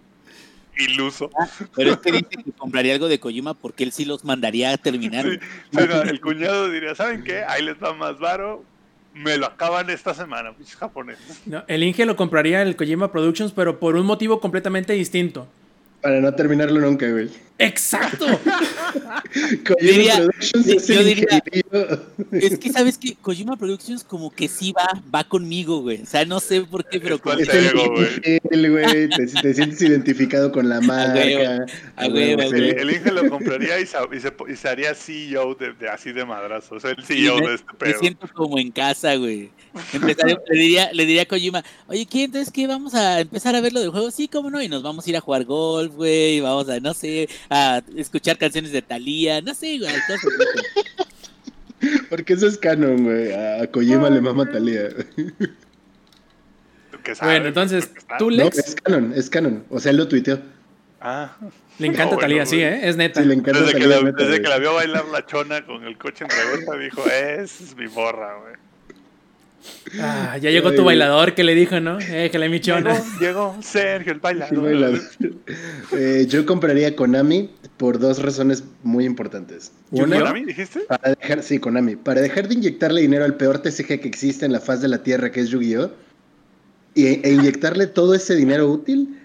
[SPEAKER 4] iluso.
[SPEAKER 5] Pero es que dice que compraría algo de Kojima porque él sí los mandaría a terminar.
[SPEAKER 4] Sí, el cuñado diría, ¿saben qué? Ahí les va más varo. Me lo acaban esta semana, pinches japoneses.
[SPEAKER 1] No, el Inge lo compraría el Kojima Productions, pero por un motivo completamente distinto.
[SPEAKER 6] Para no terminarlo nunca, güey.
[SPEAKER 1] ¡Exacto!
[SPEAKER 6] Kojima
[SPEAKER 5] Diría-
[SPEAKER 6] es
[SPEAKER 5] yo diría-. Es que sabes que Kojima Productions como que sí va, va conmigo, güey. O sea, no sé por qué, pero
[SPEAKER 4] Es
[SPEAKER 5] como
[SPEAKER 6] Es
[SPEAKER 4] Te
[SPEAKER 6] el
[SPEAKER 4] güey.
[SPEAKER 6] güey. Te, te sientes identificado con la marca.
[SPEAKER 5] a
[SPEAKER 6] sí.
[SPEAKER 4] El, Inge lo compraría y, se, y se haría CEO de, de- así de madrazo. O sea, el CEO
[SPEAKER 5] me,
[SPEAKER 4] de este
[SPEAKER 5] me
[SPEAKER 4] pedo.
[SPEAKER 5] siento como en casa, güey. Empezaría- le, diría, le diría a Kojima, oye, ¿qué? Entonces, ¿qué? ¿Vamos a empezar a ver lo del juego? Sí, cómo no, y nos vamos a ir a jugar golf, güey, y vamos a, no sé, a escuchar canciones de Thalía, no sé, güey, cosas así.
[SPEAKER 6] Porque eso es canon, güey. A Kojima le mama
[SPEAKER 4] sabe,
[SPEAKER 1] bueno, entonces, tú,
[SPEAKER 6] No,
[SPEAKER 1] Lex,
[SPEAKER 6] es canon, es canon. O sea, él lo tuiteó.
[SPEAKER 4] Ah,
[SPEAKER 1] le encanta
[SPEAKER 4] No,
[SPEAKER 1] Talía,
[SPEAKER 4] bueno,
[SPEAKER 1] sí,
[SPEAKER 4] güey.
[SPEAKER 1] ¿eh? Es neta.
[SPEAKER 6] Sí, le encanta
[SPEAKER 4] Desde, que
[SPEAKER 6] Thalía,
[SPEAKER 4] la,
[SPEAKER 6] neta,
[SPEAKER 4] desde que la vio bailar la chona con el coche en revuelta, dijo, es mi morra, güey.
[SPEAKER 1] Ah, ya llegó tu bailador que le dijo, ¿no? Eh, que le
[SPEAKER 4] Llegó,
[SPEAKER 1] michona.
[SPEAKER 4] llegó Sergio, el bailador.
[SPEAKER 6] bailado. Eh, yo compraría Konami por dos razones muy importantes. Una,
[SPEAKER 4] ¿Konami dijiste?
[SPEAKER 6] para dejar, sí, Konami, para dejar de inyectarle dinero al peor TCG que existe en la faz de la Tierra, que es Yu-Gi-Oh! Y, e inyectarle todo ese dinero útil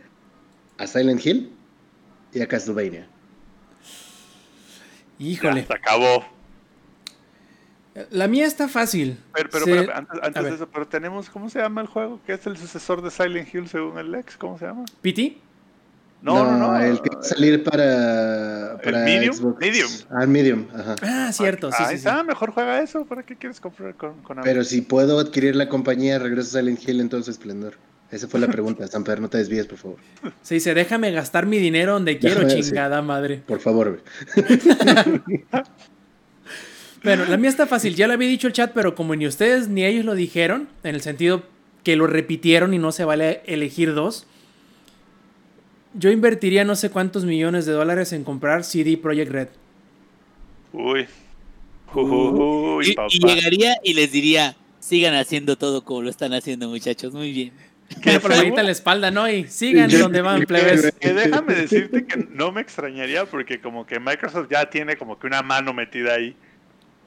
[SPEAKER 6] a Silent Hill y a Castlevania.
[SPEAKER 1] Híjole.
[SPEAKER 4] Ya, se acabó.
[SPEAKER 1] La mía está fácil.
[SPEAKER 4] Pero, pero,
[SPEAKER 1] Se-
[SPEAKER 4] espérame, antes, de eso, pero tenemos, ¿cómo se llama el juego? Que es el sucesor de Silent Hill según el Lex, ¿cómo se llama?
[SPEAKER 1] ¿Piti?
[SPEAKER 4] No, no, no.
[SPEAKER 6] El que va a salir para,
[SPEAKER 4] ¿El
[SPEAKER 6] para
[SPEAKER 4] Medium?
[SPEAKER 6] Xbox.
[SPEAKER 4] Medium.
[SPEAKER 6] Ah, Medium, ajá.
[SPEAKER 1] Ah, cierto, sí,
[SPEAKER 4] Ahí
[SPEAKER 1] sí, sí.
[SPEAKER 4] está, mejor juega eso. ¿Para qué quieres comprar con, con
[SPEAKER 6] Pero si puedo adquirir la compañía, regreso a Silent Hill en todo su esplendor. Esa fue la pregunta, Samper, no te desvíes, por favor.
[SPEAKER 1] Se dice, déjame gastar mi dinero donde quiero,
[SPEAKER 6] Déjame, sí.
[SPEAKER 1] chingada madre.
[SPEAKER 6] Por favor.
[SPEAKER 1] Bueno, la mía está fácil. Ya lo había dicho el chat, pero como ni ustedes ni ellos lo dijeron, en el sentido que lo repitieron y no se vale elegir dos, yo invertiría no sé cuántos millones de dólares en comprar CD Projekt Red.
[SPEAKER 4] Uy. Uy,
[SPEAKER 5] Y,
[SPEAKER 4] papá.
[SPEAKER 5] y llegaría y les diría, sigan haciendo todo como lo están haciendo, muchachos, muy bien.
[SPEAKER 1] Una palmadita en la espalda, ¿no? Y sigan
[SPEAKER 6] Yo-
[SPEAKER 1] donde van, plebes.
[SPEAKER 4] Que déjame decirte que no me extrañaría porque como que Microsoft ya tiene como que una mano metida ahí.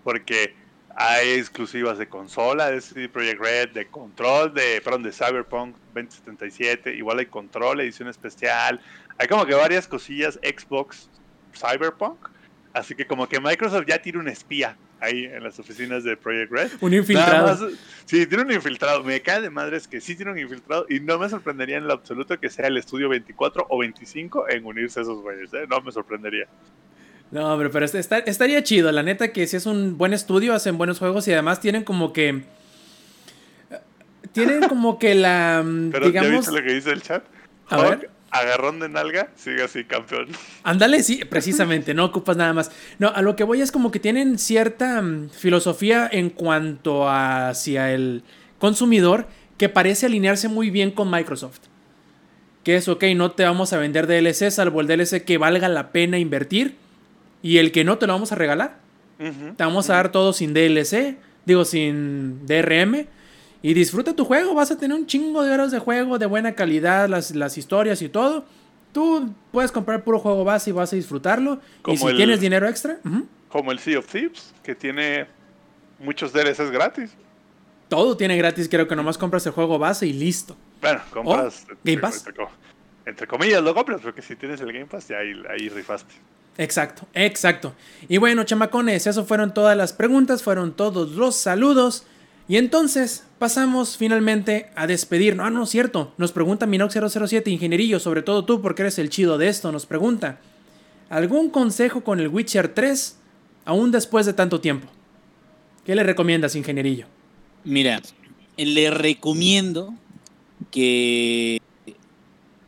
[SPEAKER 4] Porque hay exclusivas de consola, de CD Projekt Red, de Control, de, perdón, de Cyberpunk 2077. Igual hay Control, edición especial. Hay como que varias cosillas Xbox Cyberpunk. Así que como que Microsoft ya tiene un espía ahí en las oficinas de Projekt Red.
[SPEAKER 1] Un infiltrado.
[SPEAKER 4] más- sí, tiene un infiltrado. Me cae de madres que sí tiene un infiltrado y no me sorprendería en lo absoluto que sea el estudio 24 o 25 en unirse a esos güeyes. ¿eh? No me sorprendería.
[SPEAKER 1] No, hombre, pero este- está- estaría chido. La neta que si es un buen estudio, hacen buenos juegos y además tienen como que... Tienen como que la... mm,
[SPEAKER 4] Pero ¿ya
[SPEAKER 1] digamos...
[SPEAKER 4] viste lo que dice el chat?
[SPEAKER 1] A ver.
[SPEAKER 4] agarrón de nalga, sigue así, campeón.
[SPEAKER 1] Ándale, sí, precisamente, no ocupas nada más. No, a lo que voy es como que tienen cierta mm, filosofía en cuanto a hacia el consumidor que parece alinearse muy bien con Microsoft. Que es, ok, no te vamos a vender DLC salvo el DLC que valga la pena invertir y el que no te lo vamos a regalar. Te vamos a dar todo sin DLC, digo, sin DRM. Y disfruta tu juego, vas a tener un chingo de horas de juego de buena calidad, las, las historias y todo. Tú puedes comprar puro juego base y vas a disfrutarlo.
[SPEAKER 4] Como
[SPEAKER 1] y si
[SPEAKER 4] el-
[SPEAKER 1] tienes dinero extra,
[SPEAKER 4] Como el Sea of Thieves, que tiene muchos DLCs gratis.
[SPEAKER 1] todo tiene gratis. Creo que nomás compras el juego base y listo.
[SPEAKER 4] Bueno, compras.
[SPEAKER 1] Oh, Game Pass.
[SPEAKER 4] Entre, co- entre comillas lo compras, porque si tienes el Game Pass, ya ahí, ahí rifaste.
[SPEAKER 1] Exacto, exacto. Y bueno, chamacones, eso fueron todas las preguntas, fueron todos los saludos. Y entonces pasamos finalmente a despedirnos. Ah, no, cierto. Nos pregunta Minox007, ingenierillo, sobre todo tú, porque eres el chido de esto. Nos pregunta: ¿algún consejo con el Witcher 3 aún después de tanto tiempo? ¿Qué le recomiendas, ingenierillo?
[SPEAKER 5] Mira, le recomiendo que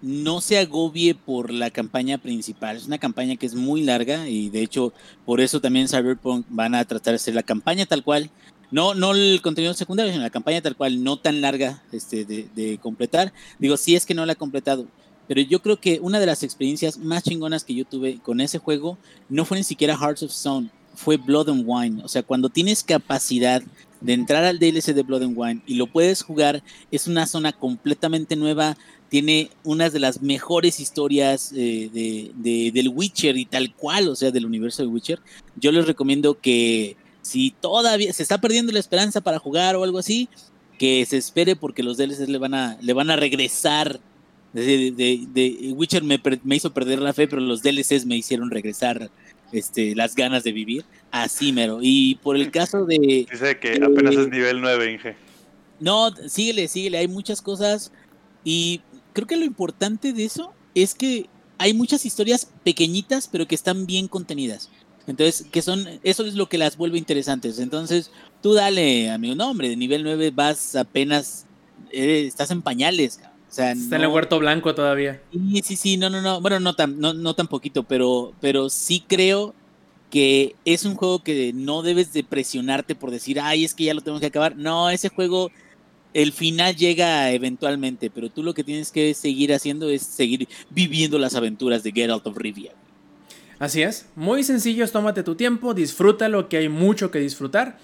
[SPEAKER 5] no se agobie por la campaña principal. Es una campaña que es muy larga y de hecho por eso también Cyberpunk van a tratar de hacer la campaña tal cual. No, no el contenido secundario, sino la campaña tal cual, no tan larga este, de, completar. Digo, si es que no la ha completado. Pero yo creo que una de las experiencias más chingonas que yo tuve con ese juego no fue ni siquiera Hearts of Stone, fue Blood and Wine. O sea, cuando tienes capacidad de entrar al DLC de Blood and Wine y lo puedes jugar, es una zona completamente nueva, tiene unas de las mejores historias eh, de, del Witcher y tal cual, o sea, del universo de Witcher. Yo les recomiendo que si todavía se está perdiendo la esperanza para jugar o algo así, que se espere porque los DLCs le van a, le van a regresar. De, de, Witcher me, me, hizo perder la fe, pero los DLCs me hicieron regresar este, las ganas de vivir. Así mero. Y por el caso de...
[SPEAKER 4] Dice que apenas es nivel 9, Inge.
[SPEAKER 5] No, síguele, síguele. Hay muchas cosas. Y creo que lo importante de eso es que hay muchas historias pequeñitas, pero que están bien contenidas. Entonces, que son, eso es lo que las vuelve interesantes. Entonces, tú dale, amigo, no, hombre, de nivel 9 vas apenas, eh, estás en pañales. O sea,
[SPEAKER 1] Está en el huerto blanco todavía.
[SPEAKER 5] Sí, sí, sí, no, no, no, bueno, no tan, no, no tan poquito, pero, pero sí creo que es un juego que no debes de presionarte por decir, ay, es que ya lo tengo que acabar. No, ese juego el final llega eventualmente, pero tú lo que tienes que seguir haciendo es seguir viviendo las aventuras de Geralt of Rivia.
[SPEAKER 1] Así es, muy sencillo, tómate tu tiempo, disfruta lo que hay mucho que disfrutar.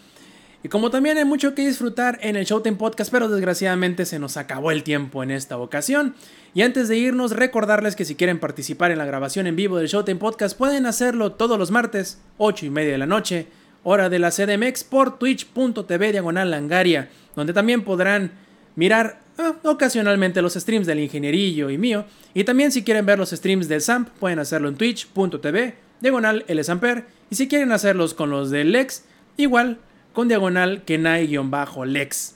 [SPEAKER 1] Y como también hay mucho que disfrutar en el Showtime Podcast, pero desgraciadamente se nos acabó el tiempo en esta ocasión. Y antes de irnos, recordarles que si quieren participar en la grabación en vivo del Showtime Podcast, pueden hacerlo todos los martes, 8 y media de la noche, hora de la CDMX, por twitch.tv diagonal langaria donde también podrán mirar ah, ocasionalmente los streams del ingenierillo y mío. Y también si quieren ver los streams del SAMP, pueden hacerlo en twitch.tv, diagonal LSamper. Y si quieren hacerlos con los del Lex, igual con diagonal Kenai-Lex.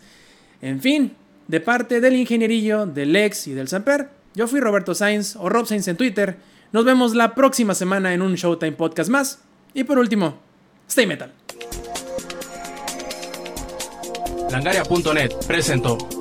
[SPEAKER 1] En fin, de parte del ingenierillo, del Lex y del Samper, yo fui Roberto Sainz o Rob Sainz en Twitter. Nos vemos la próxima semana en un Showtime Podcast más. Y por último, stay metal.
[SPEAKER 2] Langaria.net presentó.